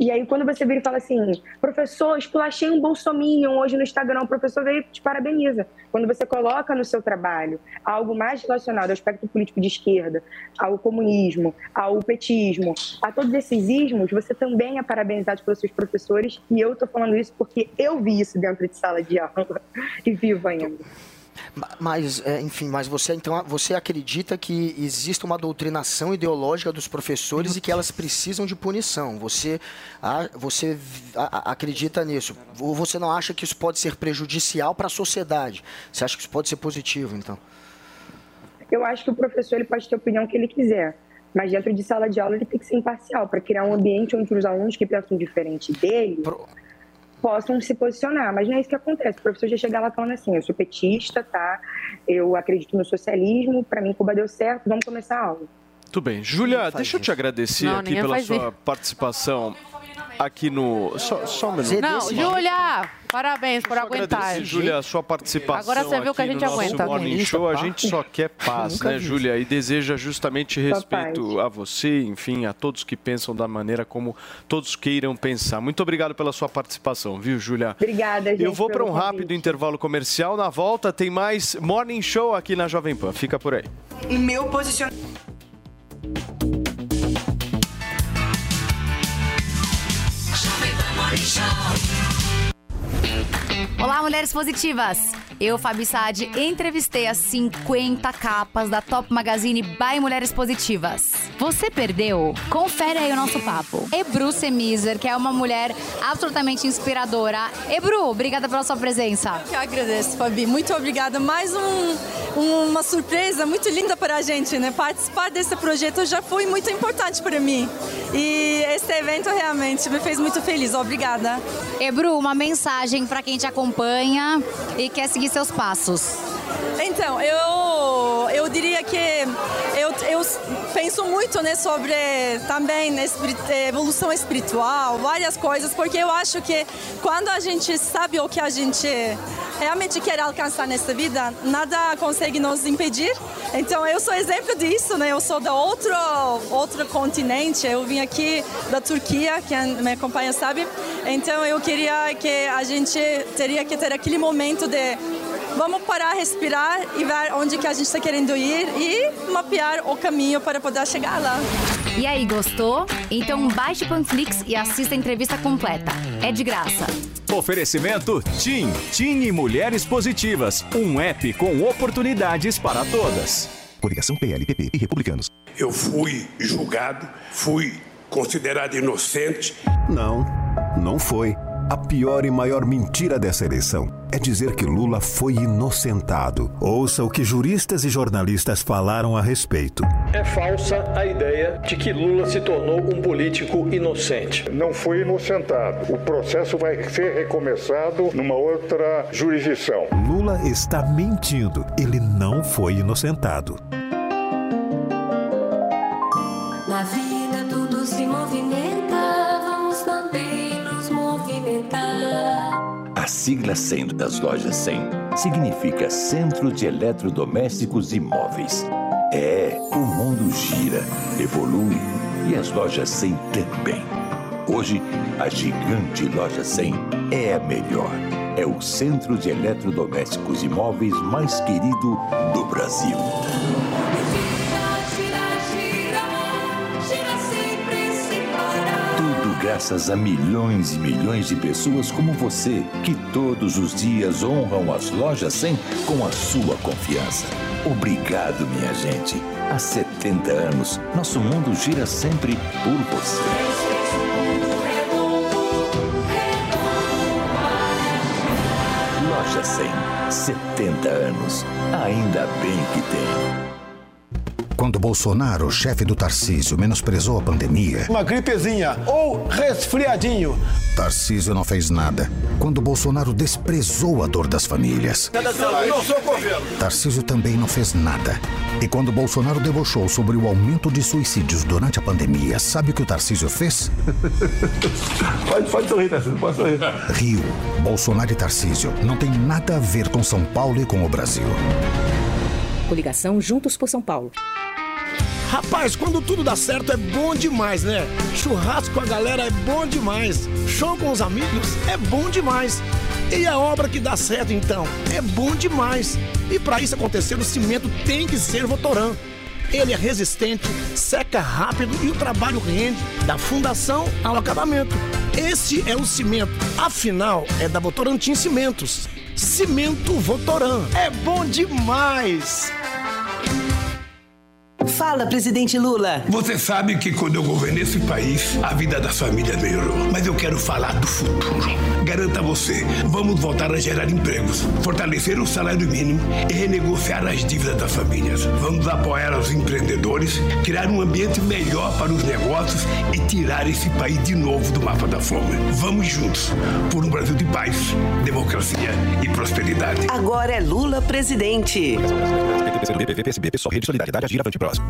Speaker 25: E aí, quando você vira e fala assim, professor, esculachei um bolsominion hoje no Instagram, o professor veio te parabeniza. Quando você coloca no seu trabalho algo mais relacionado ao espectro político de esquerda, ao comunismo, ao petismo, a todos esses ismos, você também é parabenizado pelos seus professores. E eu estou falando isso porque eu vi isso dentro de sala de aula e vivo ainda.
Speaker 11: Mas, é, enfim, mas você então você acredita que existe uma doutrinação ideológica dos professores e que elas precisam de punição? Você, você acredita nisso? Ou você não acha que isso pode ser prejudicial para a sociedade? Você acha que isso pode ser positivo, então?
Speaker 25: Eu acho que o professor ele pode ter a opinião que ele quiser, mas dentro de sala de aula ele tem que ser imparcial para criar um ambiente onde os alunos que pensam diferente dele Pro possam se posicionar, mas não é isso que acontece. O professor já chega lá falando assim: eu sou petista, tá? Eu acredito no socialismo, para mim Cuba deu certo, vamos começar a aula.
Speaker 2: Tudo bem. Júlia, deixa eu te agradecer não, aqui pela sua ir. participação aqui no. Só, só um minuto.
Speaker 10: Não, Júlia! Parabéns por aguentar.
Speaker 2: Júlia, a sua participação.
Speaker 10: Agora você viu que a gente aguenta.
Speaker 2: Morning Show, a gente só quer paz, né, Júlia? E deseja justamente respeito a você, enfim, a todos que pensam da maneira como todos queiram pensar. Muito obrigado pela sua participação, viu, Júlia?
Speaker 25: Obrigada, gente.
Speaker 2: Eu vou para um rápido intervalo comercial. Na volta tem mais Morning Show aqui na Jovem Pan. Fica por aí.
Speaker 26: Meu posicionamento. Show.
Speaker 27: Olá, mulheres positivas! Eu, Fabi Saad, entrevistei as 50 capas da Top Magazine by Mulheres Positivas. Você perdeu? Confere aí o nosso papo. Ebru Semiser, que é uma mulher absolutamente inspiradora. Ebru, obrigada pela sua presença.
Speaker 28: Eu que agradeço, Fabi. Muito obrigada. Mais um, uma surpresa muito linda para a gente, né? Participar desse projeto já foi muito importante para mim. E esse evento realmente me fez muito feliz. Obrigada.
Speaker 27: Ebru, uma mensagem para quem te acompanha e quer seguir seus passos?
Speaker 28: Então, eu, eu diria que eu, eu penso muito né, sobre também evolução espiritual, várias coisas, porque eu acho que quando a gente sabe o que a gente realmente quer alcançar nessa vida, nada consegue nos impedir. Então eu sou exemplo disso, né? Eu sou da outro outro continente. Eu vim aqui da Turquia, quem me acompanha sabe. Então eu queria que a gente teria que ter aquele momento de vamos parar, respirar e ver onde que a gente está querendo ir e mapear o caminho para poder chegar lá.
Speaker 27: E aí, gostou? Então baixe o Panflix e assista a entrevista completa. É de graça.
Speaker 22: Oferecimento TIM. TIM e Mulheres Positivas. Um app com oportunidades para todas.
Speaker 29: Coligação PLPP e Republicanos.
Speaker 30: Eu fui julgado, fui considerado inocente.
Speaker 22: Não, não foi.
Speaker 31: A pior e maior mentira dessa eleição é dizer que Lula foi inocentado. Ouça o que juristas e jornalistas falaram a respeito.
Speaker 32: É falsa a ideia de que Lula se tornou um político inocente.
Speaker 33: Não foi inocentado. O processo vai ser recomeçado numa outra jurisdição.
Speaker 31: Lula está mentindo. Ele não foi inocentado.
Speaker 16: Sigla 100 das lojas 100 significa Centro de Eletrodomésticos e Móveis. É, o mundo gira, evolui e as lojas 100 também. Hoje, a gigante loja 100 é a melhor. É o centro de eletrodomésticos e móveis mais querido do Brasil. Graças a milhões e milhões de pessoas como você, que todos os dias honram as lojas 100 com a sua confiança. Obrigado, minha gente. Há 70 anos, nosso mundo gira sempre por você. Loja 100, 70 anos. Ainda bem que tem.
Speaker 34: Quando Bolsonaro, chefe do Tarcísio, menosprezou a pandemia,
Speaker 14: Uma gripezinha ou resfriadinho.
Speaker 34: Tarcísio não fez nada. Quando Bolsonaro desprezou a dor das famílias,
Speaker 14: Eu não sou governo.
Speaker 34: Tarcísio também não fez nada. E quando Bolsonaro debochou sobre o aumento de suicídios durante a pandemia, sabe o que o Tarcísio fez?
Speaker 14: Pode, pode sorrir, Tarcísio, pode sorrir.
Speaker 34: Rio, Bolsonaro e Tarcísio não tem nada a ver com São Paulo e com o Brasil.
Speaker 35: Coligação Juntos por São Paulo.
Speaker 14: Rapaz, quando tudo dá certo é bom demais, né? Churrasco com a galera é bom demais. Show com os amigos é bom demais. E a obra que dá certo, então, é bom demais. E para isso acontecer, o cimento tem que ser Votoran. Ele é resistente, seca rápido e o trabalho rende da fundação ao acabamento. Esse é o cimento. Afinal, é da Votorantim Cimentos. Cimento Votoran. É bom demais!
Speaker 36: Fala, presidente Lula.
Speaker 7: Você sabe que quando eu governei esse país, a vida das famílias melhorou. Mas eu quero falar do futuro. Garanto a você, vamos voltar a gerar empregos, fortalecer o salário mínimo e renegociar as dívidas das famílias. Vamos apoiar os empreendedores, criar um ambiente melhor para os negócios e tirar esse país de novo do mapa da fome. Vamos juntos por um Brasil de paz, democracia e prosperidade.
Speaker 36: Agora é Lula presidente.
Speaker 22: PSB, PSB, PSOL, Rede Solidariedade, Agir, Avante Próximo.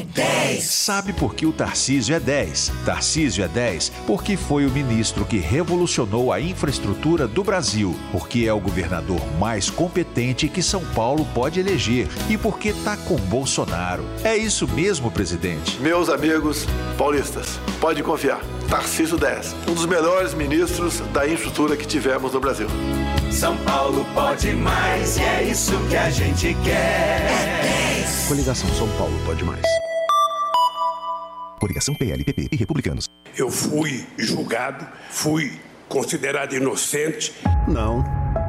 Speaker 37: 10. Sabe por que o Tarcísio é 10? Tarcísio é 10 porque foi o ministro que revolucionou a infraestrutura do Brasil, porque é o governador mais competente que São Paulo pode eleger e porque tá com Bolsonaro. É isso mesmo, presidente.
Speaker 5: Meus amigos paulistas, pode confiar. Tarcísio 10, um dos melhores ministros da infraestrutura que tivemos no Brasil.
Speaker 38: São Paulo pode mais e é isso que a gente quer.
Speaker 29: Coligação São Paulo pode mais. Coligação PLPP e Republicanos.
Speaker 7: Eu fui julgado, fui considerado inocente.
Speaker 31: Não,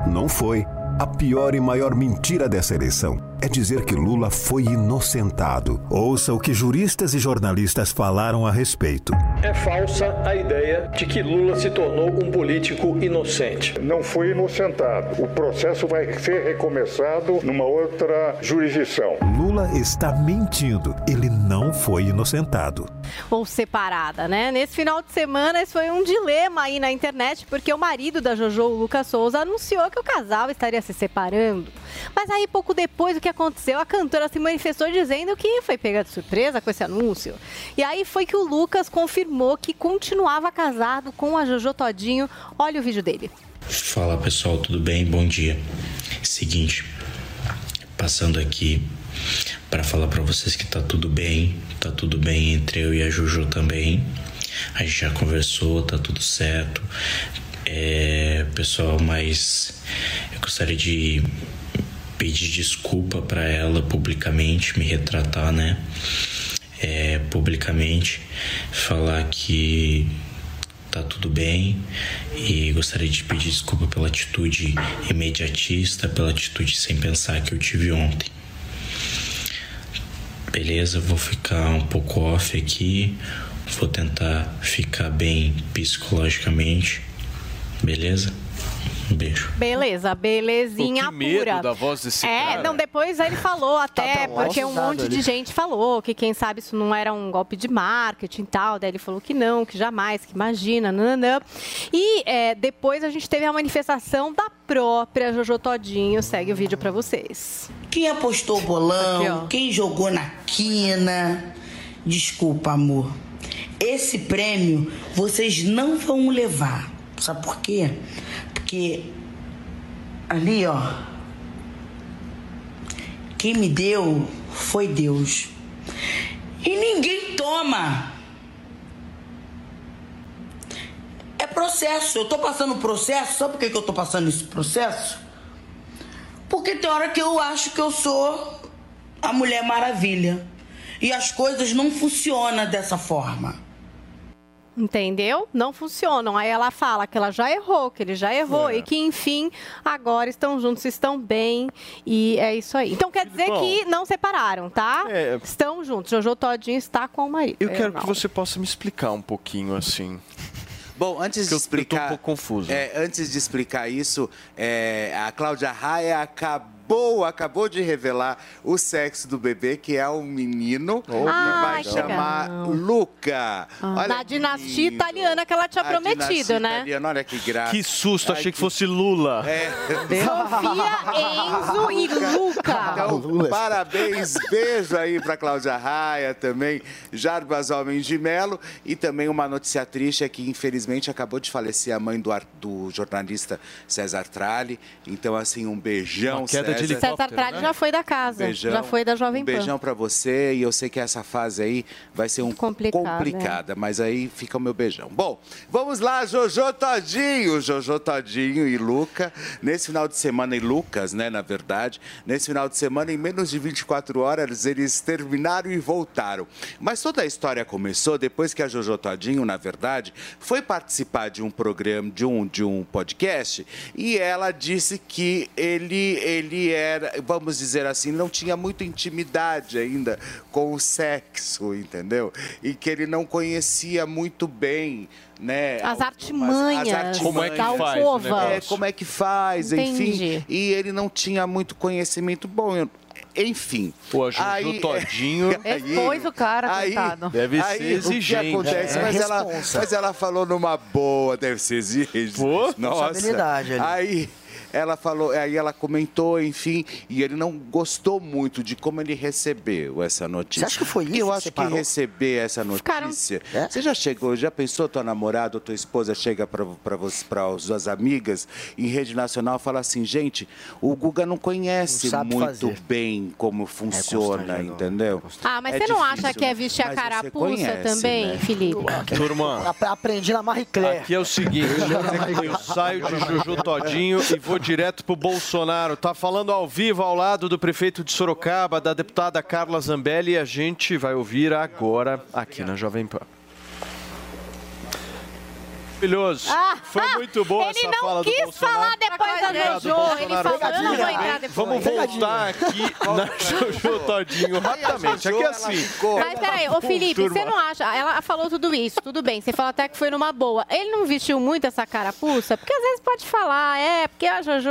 Speaker 31: não foi. A pior e maior mentira dessa eleição é dizer que Lula foi inocentado. Ouça o que juristas e jornalistas falaram a respeito.
Speaker 32: É falsa a ideia de que Lula se tornou um político inocente.
Speaker 33: Não foi inocentado. O processo vai ser recomeçado numa outra jurisdição.
Speaker 31: Lula está mentindo. Ele não foi inocentado.
Speaker 3: ou separada, né? Nesse final de semana, esse foi um dilema aí na internet, porque o marido da Jojo, o Lucas Souza, anunciou que o casal estaria se separando. Mas aí, pouco depois, o que aconteceu? A cantora se manifestou dizendo que foi pega de surpresa com esse anúncio. E aí foi que o Lucas confirmou que continuava casado com a Jojo Todinho. Olha o vídeo dele.
Speaker 39: Fala pessoal, tudo bem? Bom dia. Seguinte, passando aqui para falar para vocês que tá tudo bem, tá tudo bem entre eu e a Juju também. A gente já conversou, tá tudo certo. É, pessoal, mas Gostaria de pedir desculpa para ela publicamente, me retratar, né? É, publicamente, falar que tá tudo bem e gostaria de pedir desculpa pela atitude imediatista, pela atitude sem pensar que eu tive ontem. Beleza, vou ficar um pouco off aqui, vou tentar ficar bem psicologicamente, beleza? Um beijo.
Speaker 3: Beleza, belezinha
Speaker 40: Pô, que medo
Speaker 3: pura.
Speaker 40: da voz desse
Speaker 3: é,
Speaker 40: cara.
Speaker 3: não, depois ele falou até,
Speaker 40: bom,
Speaker 3: porque um monte
Speaker 40: ali.
Speaker 3: de gente falou que quem sabe isso não era um golpe de marketing e tal. Daí ele falou que não, que jamais, que imagina, nananã. E é, depois a gente teve a manifestação da própria Jojo Todinho. Segue o vídeo pra vocês.
Speaker 41: Quem apostou o bolão, quem jogou na quina. Desculpa, amor. Esse prêmio vocês não vão levar. Sabe por quê? Porque ali, ó. Quem me deu foi Deus. E ninguém toma. É processo. Eu tô passando processo. Sabe por que que eu tô passando esse processo? Porque tem hora que eu acho que eu sou a Mulher Maravilha. E as coisas não funcionam dessa forma.
Speaker 3: Entendeu? Não funcionam. Aí ela fala que ela já errou, que ele já errou
Speaker 41: É.
Speaker 3: e que, enfim, agora estão juntos, estão bem. E é isso aí. Então quer dizer
Speaker 40: Filipão.
Speaker 3: que não separaram, tá? Estão juntos. Jojo Todinho está com o marido.
Speaker 40: Eu quero
Speaker 3: Não.
Speaker 40: que você possa me explicar um pouquinho assim.
Speaker 8: Bom, antes
Speaker 40: Que
Speaker 8: de
Speaker 40: eu- eu tô um
Speaker 8: explicar.
Speaker 40: pouco confuso.
Speaker 8: é, antes de explicar isso, é, a Cláudia Raia acabou, acabou de revelar o sexo do bebê, que é um menino que
Speaker 3: Ai,
Speaker 8: vai
Speaker 3: que
Speaker 8: chamar. Luca. Olha
Speaker 3: Na
Speaker 8: que
Speaker 3: dinastia
Speaker 8: lindo.
Speaker 3: italiana que ela tinha
Speaker 8: A
Speaker 3: prometido, né?
Speaker 8: italiana, olha que graça.
Speaker 40: Que susto, achei que fosse Lula.
Speaker 8: É.
Speaker 3: Sofia, Enzo e Luca.
Speaker 8: Então, parabéns, beijo aí pra Cláudia Raia também, Jarbas Homem de Melo e também uma notícia triste é que infelizmente acabou de falecer a mãe do, do jornalista César Tralli. Então assim, um beijão,
Speaker 40: Uma queda de helicóptero,
Speaker 3: César Tralli já foi da casa.
Speaker 8: Beijão.
Speaker 3: Já foi da Jovem
Speaker 8: um
Speaker 3: Pan.
Speaker 8: beijão pra você e eu sei que essa fase aí vai ser um
Speaker 3: Complicada,
Speaker 8: complicada, mas aí fica o meu beijão. Bom, vamos lá, Jojo Todinho, Jojo Todinho e Luca, nesse final de semana e Lucas, né, na verdade, nesse final de semana em menos de 24 horas eles terminaram e voltaram. Mas toda a história começou depois que a Jojo Todinho, na verdade, foi participar de um programa, de um de um podcast e ela disse que ele ele era, vamos dizer assim, não tinha muita intimidade ainda com o sexo, entendeu? E que ele não conhecia muito bem, né?
Speaker 3: As
Speaker 8: algumas-
Speaker 3: artimanhas
Speaker 40: Como é que faz negócio?
Speaker 8: É, como é que faz,
Speaker 3: Entendi.
Speaker 8: enfim. E ele não tinha muito conhecimento bom. eu- Enfim.
Speaker 40: Pô, a Juju
Speaker 8: Aí-
Speaker 40: Todinho.
Speaker 8: Expôs
Speaker 42: o cara,
Speaker 8: aí,
Speaker 42: coitado.
Speaker 40: Deve
Speaker 8: aí,
Speaker 40: ser
Speaker 8: O que
Speaker 40: exigente.
Speaker 8: acontece?
Speaker 40: É,
Speaker 8: mas, ela, mas ela falou numa boa, deve ser exigente. Nossa.
Speaker 42: Responsabilidade ali.
Speaker 8: Aí ela falou, aí ela comentou, enfim, e ele não gostou muito de como ele recebeu essa notícia.
Speaker 42: Você acha que foi isso
Speaker 8: Eu
Speaker 42: que
Speaker 8: acho que
Speaker 42: separou?
Speaker 8: receber essa
Speaker 3: Ficaram-
Speaker 8: notícia. Você já chegou, já pensou tua namorada ou tua esposa chega para as suas amigas em rede nacional e fala assim, gente, o Guga não conhece
Speaker 42: Não
Speaker 8: muito
Speaker 42: fazer.
Speaker 8: bem como funciona, entendeu?
Speaker 3: Ah, mas
Speaker 8: É
Speaker 3: você não
Speaker 8: difícil,
Speaker 3: acha que é vestir a carapuça
Speaker 8: conhece,
Speaker 3: também,
Speaker 8: né?
Speaker 3: Felipe?
Speaker 40: Turma,
Speaker 42: Ap- Aprendi na Marie Claire.
Speaker 40: aqui é o seguinte, eu saio de Juju Todinho e vou direto pro Bolsonaro. Tá falando ao vivo ao lado do prefeito de Sorocaba, da deputada Carla Zambelli, e a gente vai ouvir agora aqui na Jovem Pan. Maravilhoso. Foi muito boa
Speaker 3: Ah, Ele
Speaker 40: essa
Speaker 3: não
Speaker 40: fala do
Speaker 3: quis
Speaker 40: Bolsonaro.
Speaker 3: falar depois da
Speaker 40: Obrigado,
Speaker 3: Jojo. Ele falou, eu não vou entrar depois.
Speaker 40: Vamos voltar aqui na Jojo Todinho rapidamente. Aqui é assim.
Speaker 3: Mas peraí, ô Felipe, você não acha? Ela falou tudo isso, tudo bem. Você fala até que foi numa boa. Ele não vestiu muito essa carapuça? Porque às vezes pode falar, é, porque a Jojo,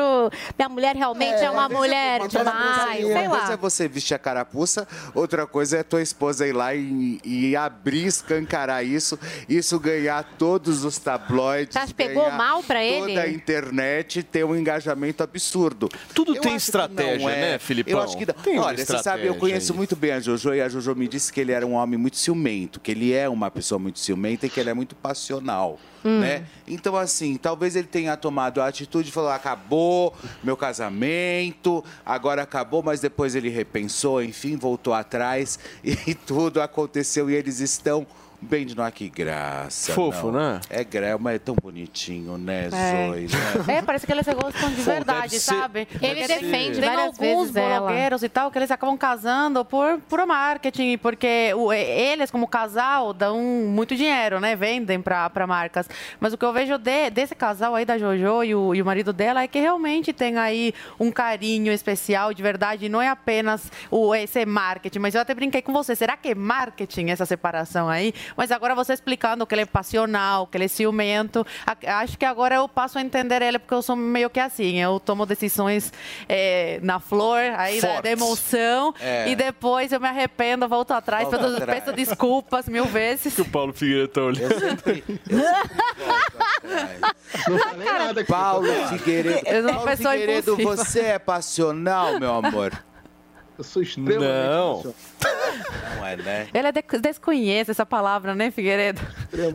Speaker 3: minha mulher realmente é, uma mulher demais, sei
Speaker 8: Uma coisa é
Speaker 3: lá.
Speaker 8: você vestir a carapuça, outra coisa é tua esposa ir lá e, e abrir, escancarar isso, isso ganhar todos os tabloides.
Speaker 3: Que pegou mal pra ele?
Speaker 8: Toda a internet ter um engajamento absurdo.
Speaker 40: Tudo
Speaker 8: Eu
Speaker 40: tem estratégia,
Speaker 8: é.
Speaker 40: né, Filipão?
Speaker 8: Eu acho que não.
Speaker 40: Tem
Speaker 8: Olha, você sabe, eu conheço
Speaker 40: aí.
Speaker 8: muito bem a Jojo e a Jojo me disse que ele era um homem muito ciumento, que ele é uma pessoa muito ciumenta e que ele é muito passional.
Speaker 3: Hum.
Speaker 8: Né? Então, assim, talvez ele tenha tomado a atitude e falou: acabou meu casamento, agora acabou, mas depois ele repensou, enfim, voltou atrás e tudo aconteceu e eles estão Bendy não é que graça.
Speaker 2: Fofo,
Speaker 8: não.
Speaker 2: né?
Speaker 8: É gra- mas é tão bonitinho, né,
Speaker 10: É.
Speaker 8: Zoe? Né?
Speaker 10: É, parece que eles se gostam de
Speaker 8: Pô,
Speaker 10: verdade,
Speaker 8: ser-
Speaker 10: sabe?
Speaker 3: Ele defende
Speaker 10: tem
Speaker 3: várias
Speaker 10: alguns
Speaker 3: vezes ela.
Speaker 10: blogueiros e tal que eles acabam casando por puro marketing, porque o- eles, como casal, dão muito dinheiro, né? Vendem pra, pra marcas. Mas o que eu vejo de- desse casal aí, da Jojo e o, e o marido dela, é que realmente tem aí um carinho especial de verdade. Não é apenas o, esse marketing. Mas eu até brinquei com você. Será que é marketing essa separação aí? Mas agora você explicando que ele é passional, que ele é ciumento. Acho que agora eu passo a entender ele, porque eu sou meio que assim. Eu tomo decisões eh, na flor, aí da, da
Speaker 8: Fortes.
Speaker 10: emoção.
Speaker 2: É.
Speaker 10: E depois eu me arrependo, volto atrás,
Speaker 2: Volta
Speaker 10: peço,
Speaker 2: atrás.
Speaker 10: peço desculpas mil vezes.
Speaker 2: Que o Paulo Figueiredo tá olhando.
Speaker 8: Paulo Figueiredo.
Speaker 10: Eu sou uma
Speaker 8: Paulo
Speaker 10: pessoa
Speaker 8: Figueiredo,
Speaker 10: impulsiva.
Speaker 8: você é passional, meu amor?
Speaker 9: Eu sou extremamente
Speaker 2: Não.
Speaker 8: Não é, né?
Speaker 10: Ele é de- desconhece essa palavra, né, Figueiredo?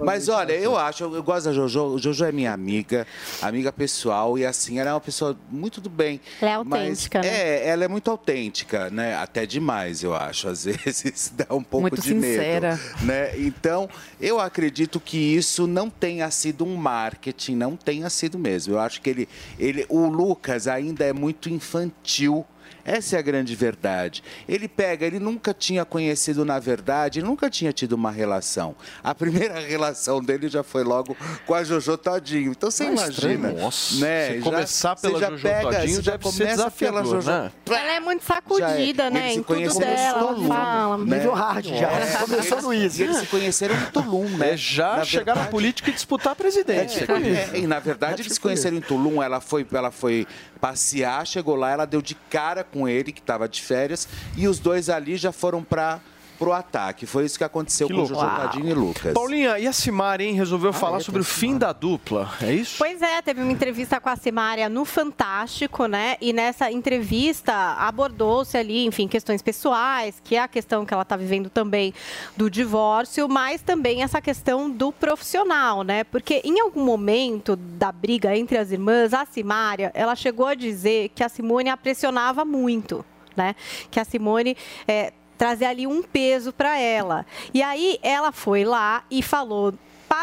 Speaker 8: Mas olha, eu acho, eu gosto da Jojo. Jojo é minha amiga, amiga pessoal, e assim, ela é uma pessoa muito do bem.
Speaker 3: Ela é autêntica,
Speaker 8: mas,
Speaker 3: né?
Speaker 8: É, ela é muito autêntica, né? Até demais, eu acho. Às vezes dá um pouco
Speaker 10: Muito
Speaker 8: de
Speaker 10: sincera.
Speaker 8: medo. Né? Então, eu acredito que isso não tenha sido um marketing, não tenha sido mesmo. Eu acho que ele, ele o Lucas ainda é muito infantil. Essa é a grande verdade. Ele pega, ele nunca tinha conhecido na verdade, ele nunca tinha tido uma relação. A primeira relação dele já foi logo com a Jojo Todinho. Então você
Speaker 2: Ah, estranho.
Speaker 8: imagina.
Speaker 2: Nossa,
Speaker 8: né?
Speaker 2: você
Speaker 8: Já-
Speaker 2: começar pela
Speaker 8: já
Speaker 2: Jojo
Speaker 8: pega,
Speaker 2: Todinho
Speaker 8: já
Speaker 2: deve ser
Speaker 8: começa pela Jojo.
Speaker 2: né?
Speaker 3: Ela é muito sacudida,
Speaker 8: é.
Speaker 3: né?
Speaker 8: Se
Speaker 3: Em tudo dela,
Speaker 8: no
Speaker 3: ela
Speaker 8: Tulum,
Speaker 3: fala.
Speaker 8: né?
Speaker 11: Nível hard já.
Speaker 8: É.
Speaker 11: Começou
Speaker 8: Eles-
Speaker 11: no Easy.
Speaker 8: Eles se conheceram em Tulum, né?
Speaker 2: É já
Speaker 8: Na
Speaker 2: chegar na
Speaker 8: verdade-
Speaker 2: política e disputar a presidência.
Speaker 8: É, é, e na verdade eles se conheceram em Tulum, ela foi, ela foi passear, chegou lá, ela deu de cara com ele, que estava de férias, e os dois ali já foram para pro ataque. Foi isso que aconteceu
Speaker 2: Que
Speaker 8: com o Jojo. Tadinho e Lucas.
Speaker 2: Paulinha, e a Simari, hein, resolveu falar sobre o fim da dupla, é isso?
Speaker 3: Pois é, teve uma entrevista com a Simária no Fantástico, né? E nessa entrevista abordou-se ali, enfim, questões pessoais, que é a questão que ela está vivendo também do divórcio, mas também essa questão do profissional, né? Porque em algum momento da briga entre as irmãs, a Simária, ela chegou a dizer que a Simone a pressionava muito, né? Que a Simone é, trazer ali um peso para ela. E aí ela foi lá e falou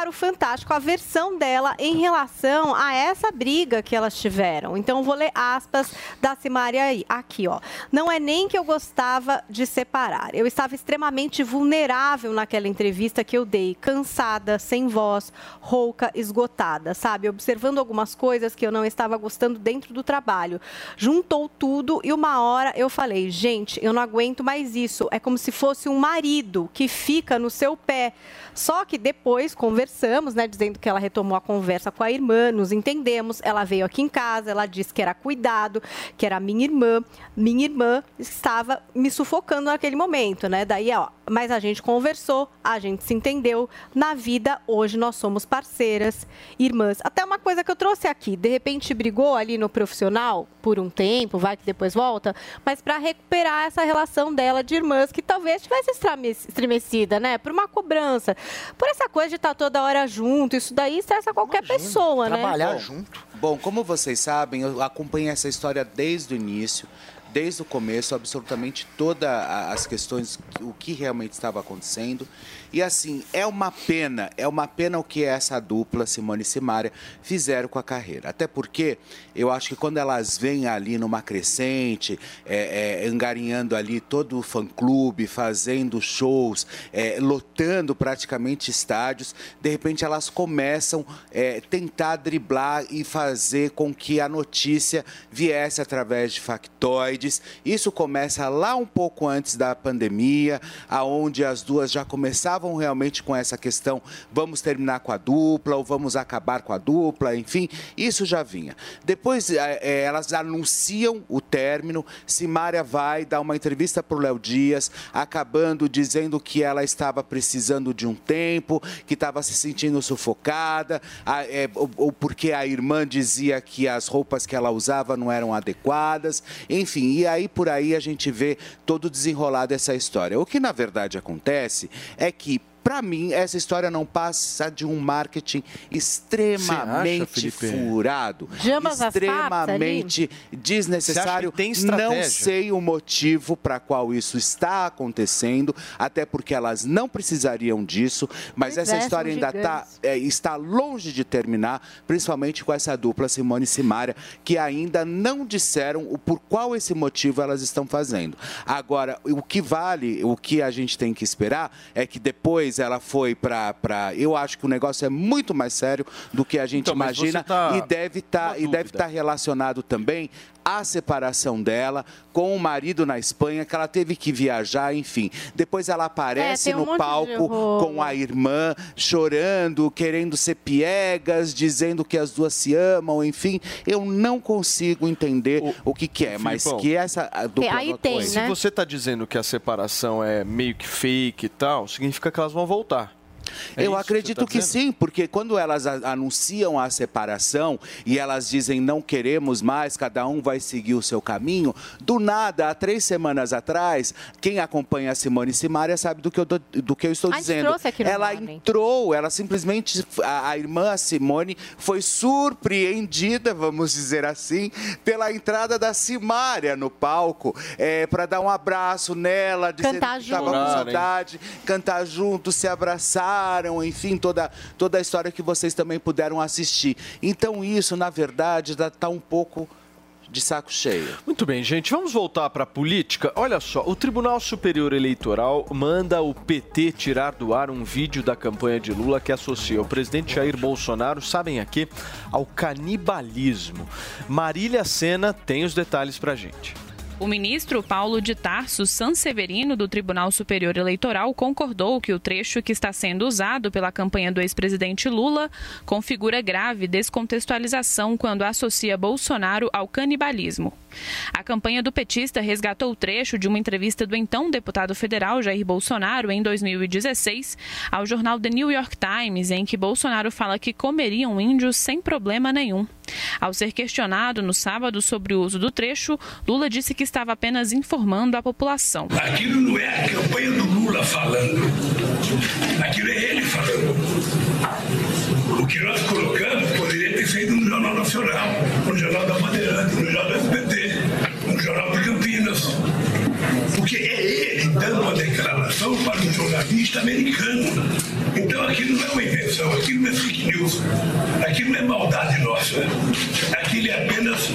Speaker 3: para o Fantástico a versão dela em relação a essa briga que elas tiveram. Então vou ler aspas da Simária aí, aqui, ó. Não é nem que eu gostava de separar. Eu estava extremamente vulnerável naquela entrevista que eu dei, cansada, sem voz, rouca, esgotada, sabe? Observando algumas coisas que eu não estava gostando dentro do trabalho. Juntou tudo e uma hora eu falei, gente, eu não aguento mais isso. É como se fosse um marido que fica no seu pé. Só que depois conversamos, né, dizendo que ela retomou a conversa com a irmã, nos entendemos. Ela veio aqui em casa, ela disse que era cuidado, que era minha irmã. Minha irmã estava me sufocando naquele momento, né? Daí, ó, mas a gente conversou, a gente se entendeu. Na vida, hoje nós somos parceiras, irmãs. Até uma coisa que eu trouxe aqui, de repente brigou ali no profissional por um tempo, vai que depois volta, mas para recuperar essa relação dela de irmãs que talvez tivesse estremecida, né? Por uma cobrança, por essa coisa de estar toda hora junto, isso daí estressa qualquer pessoa, né?
Speaker 8: Bom, Bom, como vocês sabem, eu acompanhei essa história desde o início, desde o começo, absolutamente todas as questões, o que realmente estava acontecendo. E assim, é uma pena, é uma pena o que essa dupla, Simone e Simária, fizeram com a carreira. Até porque eu acho que quando elas vêm ali numa crescente, é, é, engarinhando ali todo o fã-clube, fazendo shows, é, lotando praticamente estádios, de repente elas começam a tentar driblar e fazer com que a notícia viesse através de factoides. Isso começa lá um pouco antes da pandemia, aonde as duas já começavam realmente com essa questão, vamos terminar com a dupla ou vamos acabar com a dupla, enfim, isso já vinha. Depois eh, eh, elas anunciam o término, Simária vai dar uma entrevista para o Léo Dias, acabando dizendo que ela estava precisando de um tempo, que estava se sentindo sufocada, a- eh, ou, ou porque a irmã dizia que as roupas que ela usava não eram adequadas, enfim, e aí por aí a gente vê todo desenrolar dessa história. O que na verdade acontece é que Para mim, essa história não passa de um marketing extremamente
Speaker 2: Felipe?
Speaker 8: furado,
Speaker 3: Jambas
Speaker 8: extremamente desnecessário.
Speaker 2: Acha tem
Speaker 8: não sei o motivo para qual isso está acontecendo, até porque elas não precisariam disso, mas
Speaker 3: Pois
Speaker 8: essa
Speaker 3: é,
Speaker 8: história ainda tá, é, está longe de terminar, principalmente com essa dupla Simone e Simária, que ainda não disseram o por qual esse motivo elas estão fazendo. Agora, o que vale, o que a gente tem que esperar é que depois ela foi para. Eu acho que o negócio é muito mais sério do que a gente
Speaker 2: Então,
Speaker 8: imagina
Speaker 2: tá-
Speaker 8: e deve estar e deve estar relacionado também à separação dela com o marido na Espanha, que ela teve que viajar, enfim. Depois ela aparece
Speaker 3: É, um
Speaker 8: no palco com a irmã, chorando, querendo ser piegas, dizendo que as duas se amam, enfim. Eu não consigo entender o, que, que é, mas
Speaker 2: Filipão,
Speaker 8: que essa a dupla
Speaker 3: aí tem,
Speaker 8: foi.
Speaker 2: Se você tá dizendo que a separação é meio que fake e tal, significa que elas vão voltar. É
Speaker 8: Eu acredito
Speaker 2: você tá
Speaker 8: que, sim, porque quando elas anunciam a separação e elas dizem não queremos mais, cada um vai seguir o seu caminho, do nada, há três semanas atrás, quem acompanha a Simone Simaria sabe do que eu, tô- do que eu estou
Speaker 3: A
Speaker 8: dizendo.
Speaker 3: trouxe aqui no
Speaker 8: ela
Speaker 3: Morning.
Speaker 8: entrou, ela simplesmente, a, a irmã Simone foi surpreendida, vamos dizer assim, pela entrada da Simária no palco, para dar um abraço nela, dizendo
Speaker 3: Cantar
Speaker 8: que estava com
Speaker 2: junto.
Speaker 8: saudade, cantar juntos, se enfim, toda, toda a história que vocês também puderam assistir. Então isso, na verdade, está um pouco de saco cheio.
Speaker 2: Muito bem, gente, vamos voltar para a política. Olha só, o Tribunal Superior Eleitoral manda o PT tirar do ar um vídeo da campanha de Lula que associa o presidente Jair Bolsonaro, sabem a quê? Ao canibalismo. Marília Sena tem os detalhes pra gente.
Speaker 43: O ministro Paulo de Tarso Sanseverino, do Tribunal Superior Eleitoral, concordou que o trecho que está sendo usado pela campanha do ex-presidente Lula configura grave descontextualização quando associa Bolsonaro ao canibalismo. A campanha do petista resgatou o trecho de uma entrevista do então deputado federal Jair Bolsonaro em 2016 ao jornal The New York Times, em que Bolsonaro fala que comeriam índios sem problema nenhum. Ao ser questionado no sábado sobre o uso do trecho, Lula disse que estava apenas informando a população.
Speaker 7: Aquilo não é a campanha do Lula falando. Aquilo é ele falando. O que nós colocamos poderia ter feito no Jornal Nacional, no Jornal da Bandeirante, no Jornal do SBT, no Jornal de Campinas. Porque é ele dando uma declaração para um jornalista americano. Então aquilo não é uma invenção, aquilo não é fake news, aquilo não é maldade nossa. Aquilo é apenas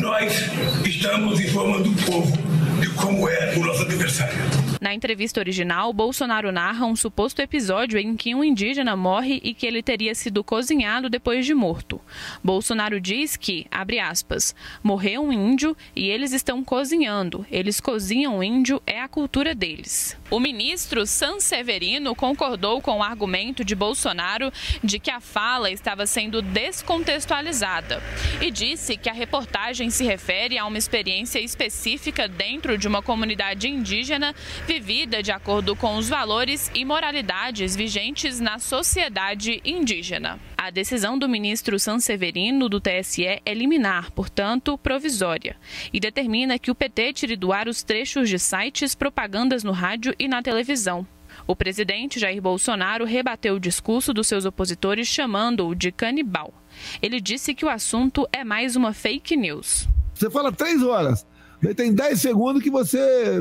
Speaker 7: nós estamos informando o povo de como é o nosso adversário.
Speaker 43: Na entrevista original, Bolsonaro narra um suposto episódio em que um indígena morre e que ele teria sido cozinhado depois de morto. Bolsonaro diz que, abre aspas, morreu um índio e eles estão cozinhando. Eles cozinham o índio, é a cultura deles. O ministro Sanseverino concordou com o argumento de Bolsonaro de que a fala estava sendo descontextualizada e disse que a reportagem se refere a uma experiência específica dentro de uma comunidade indígena vivida de acordo com os valores e moralidades vigentes na sociedade indígena. A decisão do ministro Sanseverino do TSE é liminar, portanto, provisória, e determina que o PT tire do ar os trechos de sites, propagandas no rádio e na televisão. O presidente Jair Bolsonaro rebateu o discurso dos seus opositores chamando-o de canibal. Ele disse que o assunto é mais uma fake news.
Speaker 5: Você fala três horas, daí tem dez segundos que você.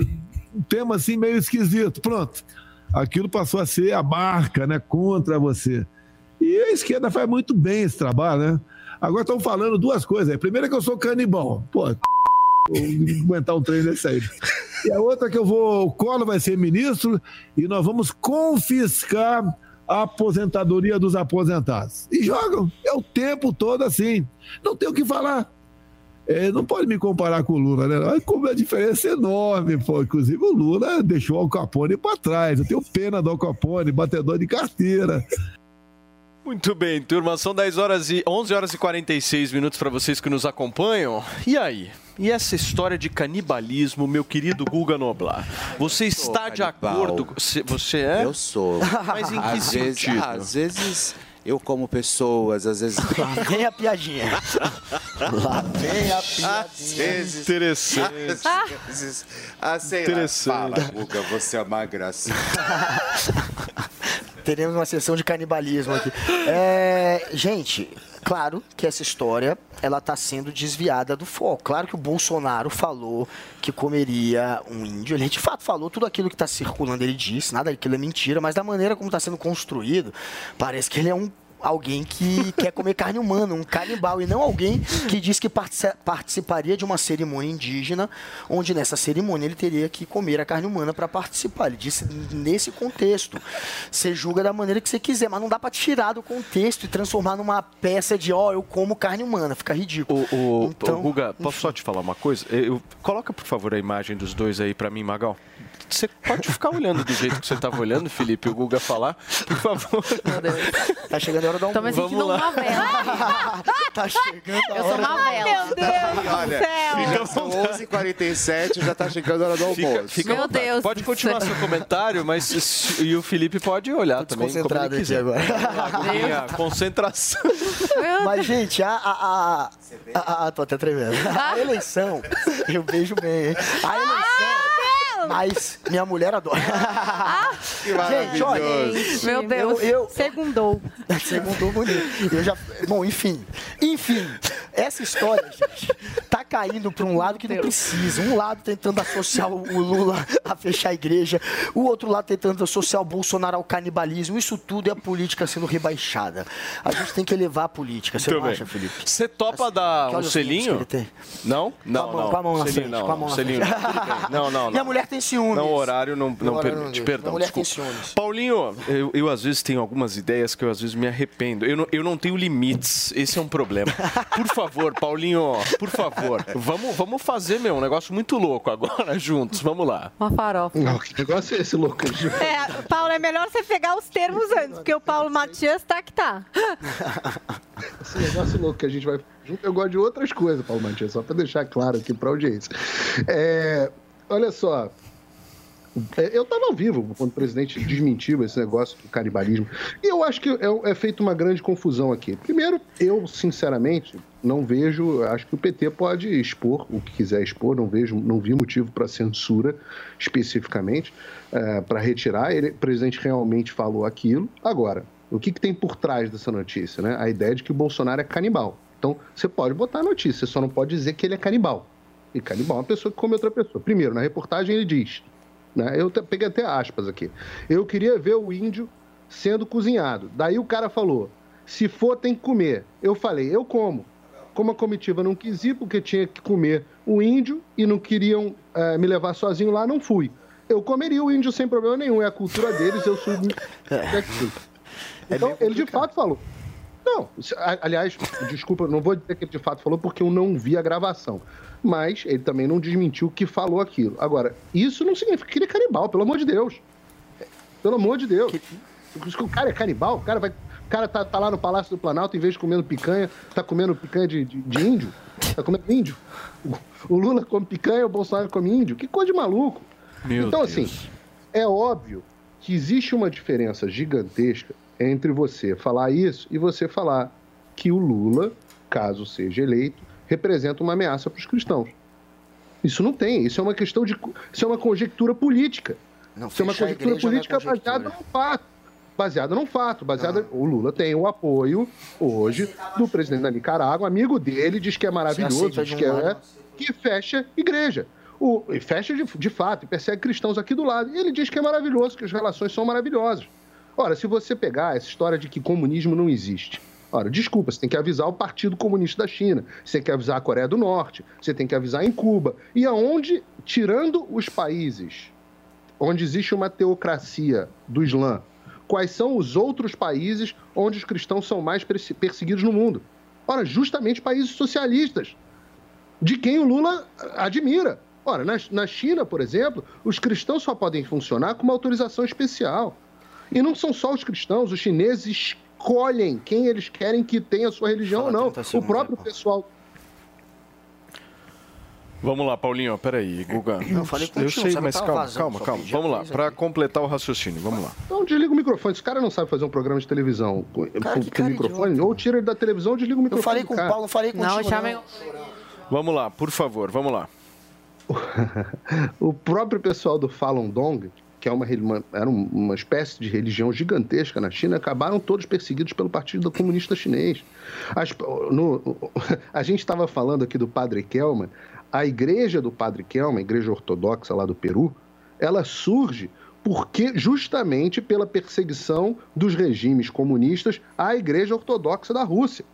Speaker 5: Um tema assim meio esquisito. Pronto. Aquilo passou a ser a marca né, contra você. E a esquerda faz muito bem esse trabalho, né? Agora estão falando duas coisas. aí. Primeiro é que eu sou canibal. Pô, aguentar um trem desse aí. E a outra é que eu vou. O Collor vai ser ministro e nós vamos confiscar a aposentadoria dos aposentados. E jogam. É o tempo todo assim. Não tem o que falar. É, não pode me comparar com o Lula, né? Mas como a diferença é enorme, pô. Inclusive o Lula deixou o Al Capone para trás. Eu tenho pena do Al Capone, batedor de carteira.
Speaker 2: Muito bem, turma, são 10 horas e 11 horas e 46 minutos para vocês que nos acompanham. E aí? E essa história de canibalismo, meu querido Guga Noblar? Você está de acordo? Você é?
Speaker 8: Eu sou.
Speaker 2: Mas em que
Speaker 8: às vezes,
Speaker 2: sentido?
Speaker 8: às vezes eu como pessoas, às vezes.
Speaker 11: Lá vem a piadinha. Lá vem a piadinha.
Speaker 8: Às vezes.
Speaker 2: Interessante.
Speaker 8: Às vezes. Ah, sei
Speaker 2: Interessante.
Speaker 8: lá. Fala, Guga, você é uma graça.
Speaker 11: Teremos uma sessão de canibalismo aqui. É, gente, claro que essa história ela está sendo desviada do foco. Claro que o Bolsonaro falou que comeria um índio. Ele de fato falou tudo aquilo que está circulando. Ele disse, nada daquilo é mentira, mas da maneira como está sendo construído, parece que ele é um alguém que quer comer carne humana, um canibal, e não alguém que diz que partici- participaria de uma cerimônia indígena, onde nessa cerimônia ele teria que comer a carne humana para participar. Ele disse nesse contexto. Você julga da maneira que você quiser, mas não dá para tirar do contexto e transformar numa peça de, ó, eu como carne humana, fica ridículo.
Speaker 2: O,
Speaker 11: Então,
Speaker 2: o Guga, posso só te falar uma coisa? Eu, coloca, por favor, a imagem dos dois aí pra mim, Magal. Você pode ficar olhando do jeito que você estava olhando, Felipe, o Guga falar, por favor.
Speaker 11: Tá chegando a hora do
Speaker 10: Tô me
Speaker 11: almoço.
Speaker 10: sentindo uma vela.
Speaker 11: tá chegando a
Speaker 10: Eu sou
Speaker 11: hora
Speaker 10: uma
Speaker 11: do-
Speaker 10: vela.
Speaker 3: Meu Deus
Speaker 8: Olha,
Speaker 3: do céu.
Speaker 8: já são 11h47, já tá chegando a hora do almoço.
Speaker 2: Fica à
Speaker 10: Meu. Deus
Speaker 2: Pode continuar seu comentário, mas e o Felipe pode olhar também. como ele
Speaker 11: desconcentrado aqui
Speaker 2: quiser.
Speaker 11: agora.
Speaker 2: Guguinha, Concentração.
Speaker 11: Mas, gente, a. a, a, a, a- tô até tremendo. A eleição, eu beijo bem, hein? A eleição. Mas minha mulher adora. gente, olha.
Speaker 3: Gente,
Speaker 10: Meu Deus.
Speaker 11: Eu, eu,
Speaker 3: Segundou.
Speaker 11: Segundou bonito. Eu já, bom, enfim. Enfim, essa história, gente, tá caindo para um lado que não precisa. Um lado tentando associar o Lula a fechar a igreja, o outro lado tentando associar o Bolsonaro ao canibalismo. Isso tudo é a política sendo rebaixada. A gente tem que elevar a política. Você não acha, Felipe?
Speaker 2: Você topa dar
Speaker 11: Que
Speaker 2: um selinho?
Speaker 11: tem.
Speaker 2: Não? Não,
Speaker 11: Com a mão-
Speaker 2: não.
Speaker 11: com a mão na frente,
Speaker 2: não.
Speaker 11: com a mão na
Speaker 2: selinho,
Speaker 11: frente.
Speaker 2: não. Não, não, não.
Speaker 11: Minha mulher tem ciúmes.
Speaker 2: Não, o horário não, não
Speaker 11: horário não
Speaker 2: permite.
Speaker 11: deixa.
Speaker 2: Perdão,
Speaker 11: Minha mulher tem
Speaker 2: desculpa.
Speaker 11: ciúmes.
Speaker 2: Paulinho, eu, eu às vezes tenho algumas ideias que eu às vezes me arrependo. Eu não, eu não tenho limites. Esse é um problema. Por favor, Paulinho, por favor. Vamos, vamos fazer, meu, um negócio muito louco agora juntos. Vamos lá.
Speaker 10: Uma farofa.
Speaker 9: Não, que negócio é esse louco?
Speaker 3: É, Paulo, é melhor você pegar os termos antes, porque o Paulo Matias tá que tá.
Speaker 9: Esse negócio louco que a gente vai junto. Eu gosto de outras coisas, Paulo Matias, só para deixar claro aqui para audiência. É, olha só. é, Eu estava ao vivo quando o presidente desmentiu esse negócio do canibalismo. E eu acho que é, é feita uma grande confusão aqui. Primeiro, eu, sinceramente, não vejo. Acho que o PT pode expor o que quiser expor, não vejo, não vi motivo para censura especificamente, para retirar. Ele, o presidente realmente falou aquilo. Agora, o que, que tem por trás dessa notícia? Né? A ideia de que o Bolsonaro é canibal. Então, você pode botar a notícia, só não pode dizer que ele é canibal. E canibal é uma pessoa que come outra pessoa. Primeiro, na reportagem ele diz, né? eu peguei até aspas aqui, eu queria ver o índio sendo cozinhado. Daí o cara falou, se for tem que comer. Eu falei, eu como. Como a comitiva não quis ir, porque tinha que comer o índio e não queriam eh, me levar sozinho lá, não fui. Eu comeria o índio sem problema nenhum, é a cultura deles, eu sou. Então, ele de fato falou. Não, aliás, desculpa, não vou dizer que ele de fato falou porque eu não vi a gravação. Mas ele também não desmentiu que falou aquilo. Agora, isso não significa que ele é canibal, pelo amor de Deus. Pelo amor de Deus. O cara é canibal, o cara, vai, o cara tá, tá lá no Palácio do Planalto, em vez de comendo picanha, tá comendo picanha de, de- de índio. Tá comendo índio. O, o Lula come picanha, o Bolsonaro come índio. Que coisa de maluco.
Speaker 2: Meu
Speaker 9: então,
Speaker 2: Deus.
Speaker 9: assim, é óbvio que existe uma diferença gigantesca entre você falar isso e você falar que o Lula, caso seja eleito, representa uma ameaça para os cristãos. Isso não tem. Isso é uma questão de. Isso é uma conjectura política.
Speaker 11: Não,
Speaker 9: isso é uma conjectura
Speaker 11: é
Speaker 9: política baseada num fato. Baseada num fato. Baseada... O Lula tem o apoio hoje do presidente da Nicarágua, amigo dele, diz que é maravilhoso, diz que é que fecha igreja. O, e fecha de, de fato e persegue cristãos aqui do lado. E ele diz que é maravilhoso, que as relações são maravilhosas. Ora, se você pegar essa história de que comunismo não existe, ora, desculpa, você tem que avisar o Partido Comunista da China, você tem que avisar a Coreia do Norte, você tem que avisar em Cuba. E aonde, tirando os países onde existe uma teocracia do Islã, quais são os outros países onde os cristãos são mais perse- perseguidos no mundo? Ora, justamente países socialistas, de quem o Lula admira. Ora, na, na China, por exemplo, os cristãos só podem funcionar com uma autorização especial. E não são só os cristãos, os chineses escolhem quem eles querem que tenha a sua religião ou não. O próprio pessoal
Speaker 2: Vamos lá, Paulinho, peraí, Guga.
Speaker 11: Não, eu falei
Speaker 2: eu
Speaker 11: contigo,
Speaker 2: sei,
Speaker 11: só que
Speaker 2: mas
Speaker 11: eu
Speaker 2: calma,
Speaker 11: vazando,
Speaker 2: calma, calma. Vamos lá, para completar o raciocínio, vamos lá.
Speaker 9: Então desliga o microfone. Se o cara não sabe fazer um programa de televisão com, com- com
Speaker 11: cara
Speaker 9: microfone, ou tira ele da televisão ou desliga o microfone.
Speaker 11: Eu falei com o. Paulo, não falei contigo.
Speaker 10: Não, chamem.
Speaker 2: Vamos lá, por favor, vamos lá.
Speaker 9: o próprio pessoal do Falun Gong, que é uma, uma- era um- uma espécie de religião gigantesca na China, acabaram todos perseguidos pelo Partido Comunista Chinês. As- no- a gente estava falando aqui do Padre Kelman. A igreja do Padre Kelman, a igreja ortodoxa lá do Peru, ela surge porque justamente pela perseguição dos regimes comunistas à igreja ortodoxa da Rússia,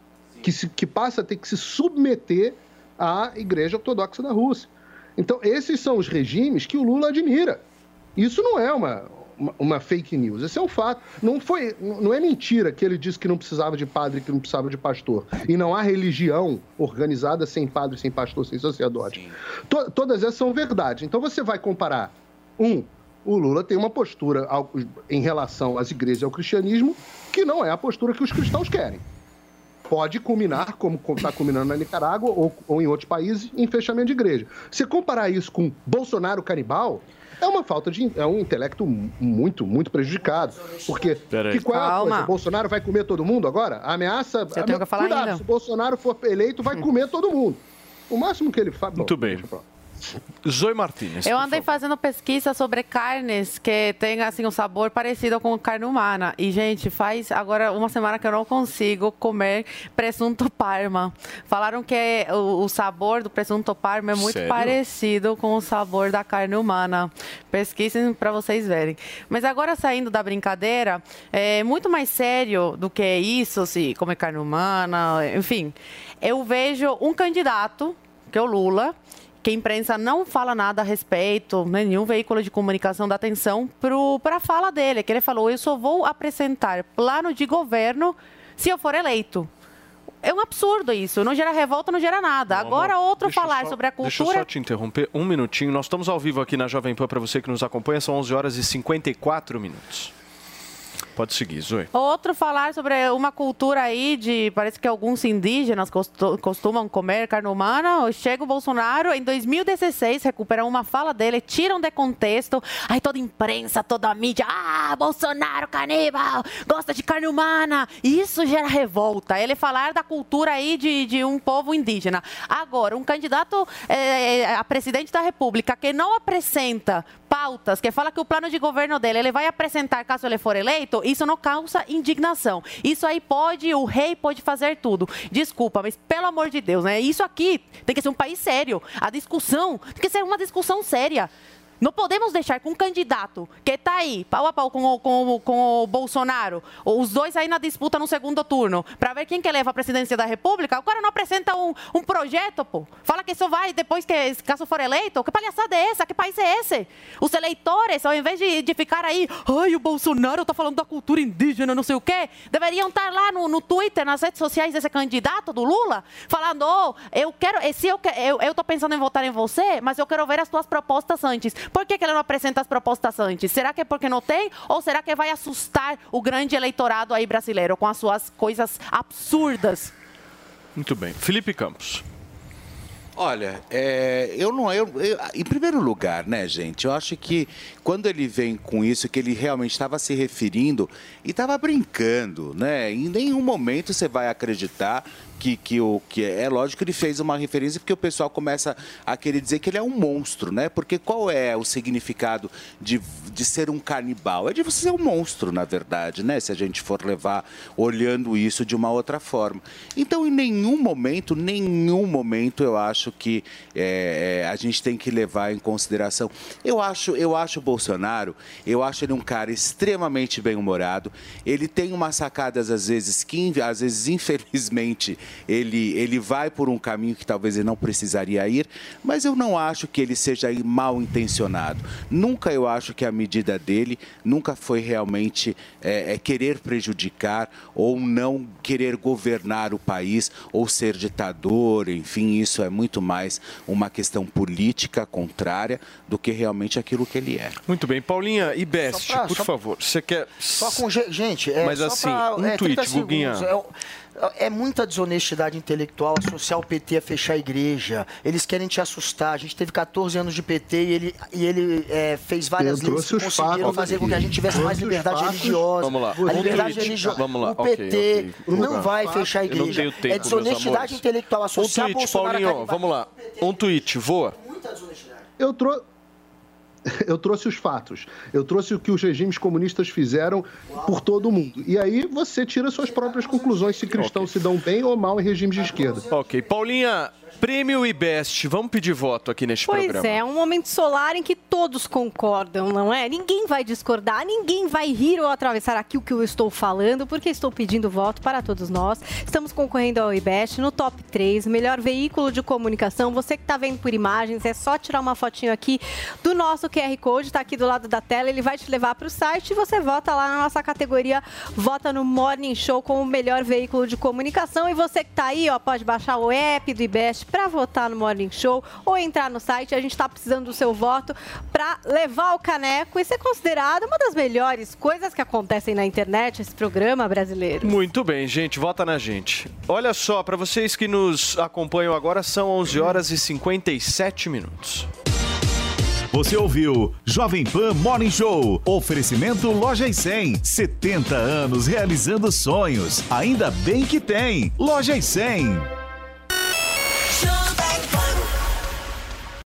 Speaker 9: que, se- que passa a ter que se submeter à igreja ortodoxa da Rússia. Então, esses são os regimes que o Lula admira. Isso não é uma, uma, fake news, esse é um fato. Não, foi, não é mentira que ele disse que não precisava de padre, que não precisava de pastor. E não há religião organizada sem padre, sem pastor, sem sacerdote. To- todas essas são verdades. Então, você vai comparar, um, o Lula tem uma postura ao- em relação às igrejas e ao cristianismo que não é a postura que os cristãos querem pode culminar, como está culminando na Nicarágua ou, ou em outros países, em fechamento de igreja. Se comparar isso com Bolsonaro canibal, é uma falta de. é um intelecto muito, muito prejudicado. Porque que qual é a
Speaker 10: Calma.
Speaker 9: coisa? Bolsonaro vai comer todo mundo agora? A ameaça.
Speaker 10: Você o falar
Speaker 9: cuidado,
Speaker 10: ainda?
Speaker 9: se Bolsonaro for eleito, vai comer todo mundo. O máximo que ele faz.
Speaker 2: Muito bem. Zoe Martinez.
Speaker 10: Eu andei fazendo pesquisa sobre carnes que tem assim um sabor parecido com carne humana. E gente, faz agora uma semana que eu não consigo comer presunto parma. Falaram que o, o sabor do presunto parma é muito
Speaker 44: Sério?
Speaker 10: parecido com o sabor da carne humana. Pesquisem para vocês verem. Mas agora saindo da brincadeira, é muito mais sério do que isso, se comer carne humana, enfim. Eu vejo um candidato, que é o Lula, que a imprensa não fala nada a respeito, né, nenhum veículo de comunicação dá atenção para a fala dele, que ele falou, eu só vou apresentar plano de governo se eu for eleito. É um absurdo isso, não gera revolta, não gera nada. Agora outro
Speaker 2: Deixa eu
Speaker 10: falar
Speaker 2: só-
Speaker 10: sobre a
Speaker 2: Deixa eu
Speaker 10: cultura...
Speaker 2: só te interromper um minutinho. Nós estamos ao vivo aqui na Jovem Pan para você que nos acompanha. São 11 horas e 54 minutos. Pode seguir, Zoe.
Speaker 10: Outro falar sobre uma cultura aí de. Parece que alguns indígenas costu- costumam comer carne humana. Chega o Bolsonaro, em 2016, recuperam uma fala dele, tiram de contexto. Aí toda a imprensa, toda a mídia. Ah, Bolsonaro caníbal, gosta de carne humana. Isso gera revolta. Ele falar da cultura aí de, de um povo indígena. Agora, um candidato eh, a presidente da República que não apresenta pautas, que fala que o plano de governo dele ele vai apresentar caso ele for eleito, isso não causa indignação. Isso aí pode, o rei pode fazer tudo. Desculpa, mas pelo amor de Deus, né? Isso aqui tem que ser um país sério. A discussão tem que ser uma discussão séria. Não podemos deixar que um candidato que está aí, pau a pau com o, com, o, com o Bolsonaro, os dois aí na disputa no segundo turno, para ver quem que leva a presidência da República, o cara não apresenta um, um projeto, pô. Fala que isso vai depois que, caso for eleito. Que palhaçada é essa? Que país é esse? Os eleitores, ao invés de, de ficar aí, ai, o Bolsonaro tá falando da cultura indígena, não sei o quê, deveriam estar lá no, no Twitter, nas redes sociais desse candidato do Lula, falando, oh, eu quero, se eu, eu, eu pensando em votar em você, mas eu quero ver as tuas propostas antes. Por que, que ele não apresenta as propostas antes? Será que é porque não tem? Ou será que vai assustar o grande eleitorado aí brasileiro com as suas coisas absurdas?
Speaker 2: Muito bem. Felipe Campos.
Speaker 8: Olha, é, eu não. Eu, eu- em primeiro lugar, né, gente, eu acho que quando ele vem com isso, que ele realmente estava se referindo e estava brincando, né? Em nenhum momento você vai acreditar que, que o que é, é lógico que ele fez uma referência porque o pessoal começa a querer dizer que ele é um monstro, né? Porque qual é o significado de, de ser um canibal? É de você ser um monstro, na verdade, né? Se a gente for levar olhando isso de uma outra forma. Então, em nenhum momento, nenhum momento eu acho que é, é, a gente tem que levar em consideração. Eu acho, eu acho o Bolsonaro, eu acho ele um cara extremamente bem-humorado. Ele tem umas sacadas, às vezes, que às vezes, infelizmente, ele, ele vai por um caminho que talvez ele não precisaria ir, mas eu não acho que ele seja mal intencionado. Nunca eu acho que a medida dele nunca foi realmente é, é, querer prejudicar ou não querer governar o país ou ser ditador, enfim, isso é muito mais uma questão política contrária do que realmente aquilo que ele é.
Speaker 2: Muito bem. Paulinha e Best,
Speaker 11: pra-
Speaker 2: por
Speaker 11: só-
Speaker 2: favor. Você quer.
Speaker 11: Só com ge- gente, é
Speaker 2: Mas
Speaker 11: só
Speaker 2: assim,
Speaker 11: pra-
Speaker 2: um
Speaker 11: é, 30
Speaker 2: tweet, Guguinha.
Speaker 11: segundos. É É muita desonestidade intelectual associar o PT a fechar a igreja. Eles querem te assustar. A gente teve 14 anos de PT e ele, e ele é, fez várias leis que conseguiram fazer com que a gente tivesse mais liberdade religiosa.
Speaker 2: Vamos lá.
Speaker 11: A liberdade religiosa.
Speaker 2: Vamos lá.
Speaker 11: O PT
Speaker 2: ok.
Speaker 11: não vai fechar a igreja.
Speaker 2: tempo,
Speaker 11: é desonestidade intelectual associar
Speaker 2: Um tweet,
Speaker 11: Bolsonaro a
Speaker 2: Paulinho. Vamos lá. Um tweet, voa.
Speaker 9: Eu trouxe. Eu trouxe os fatos. Eu trouxe o que os regimes comunistas fizeram por todo o mundo. E aí você tira suas próprias conclusões se cristãos se dão bem ou mal em regimes de esquerda.
Speaker 2: Ok. Paulinha, prêmio e best. Vamos pedir voto aqui neste
Speaker 3: Pois
Speaker 2: programa.
Speaker 3: é, um momento solar em que todos concordam, não é? Ninguém vai discordar, ninguém vai rir ou atravessar aqui o que eu estou falando, porque estou pedindo voto para todos nós. Estamos concorrendo ao IBEST no top 3, melhor veículo de comunicação. Você que está vendo por imagens, é só tirar uma fotinho aqui do nosso QR Code, está aqui do lado da tela, ele vai te levar para o site e você vota lá na nossa categoria, vota no Morning Show como o melhor veículo de comunicação. E você que está aí, ó, pode baixar o app do IBEST para votar no Morning Show ou entrar no site. A gente está precisando do seu voto para levar o caneco e ser considerado uma das melhores coisas que acontecem na internet, esse programa brasileiro.
Speaker 2: Muito bem, gente, vota na gente. Olha só, para vocês que nos acompanham agora, são 11 horas e 57 minutos.
Speaker 22: Você ouviu Jovem Pan Morning Show. Oferecimento Loja e 100. 70 anos realizando sonhos. Ainda bem que tem. Loja e 100.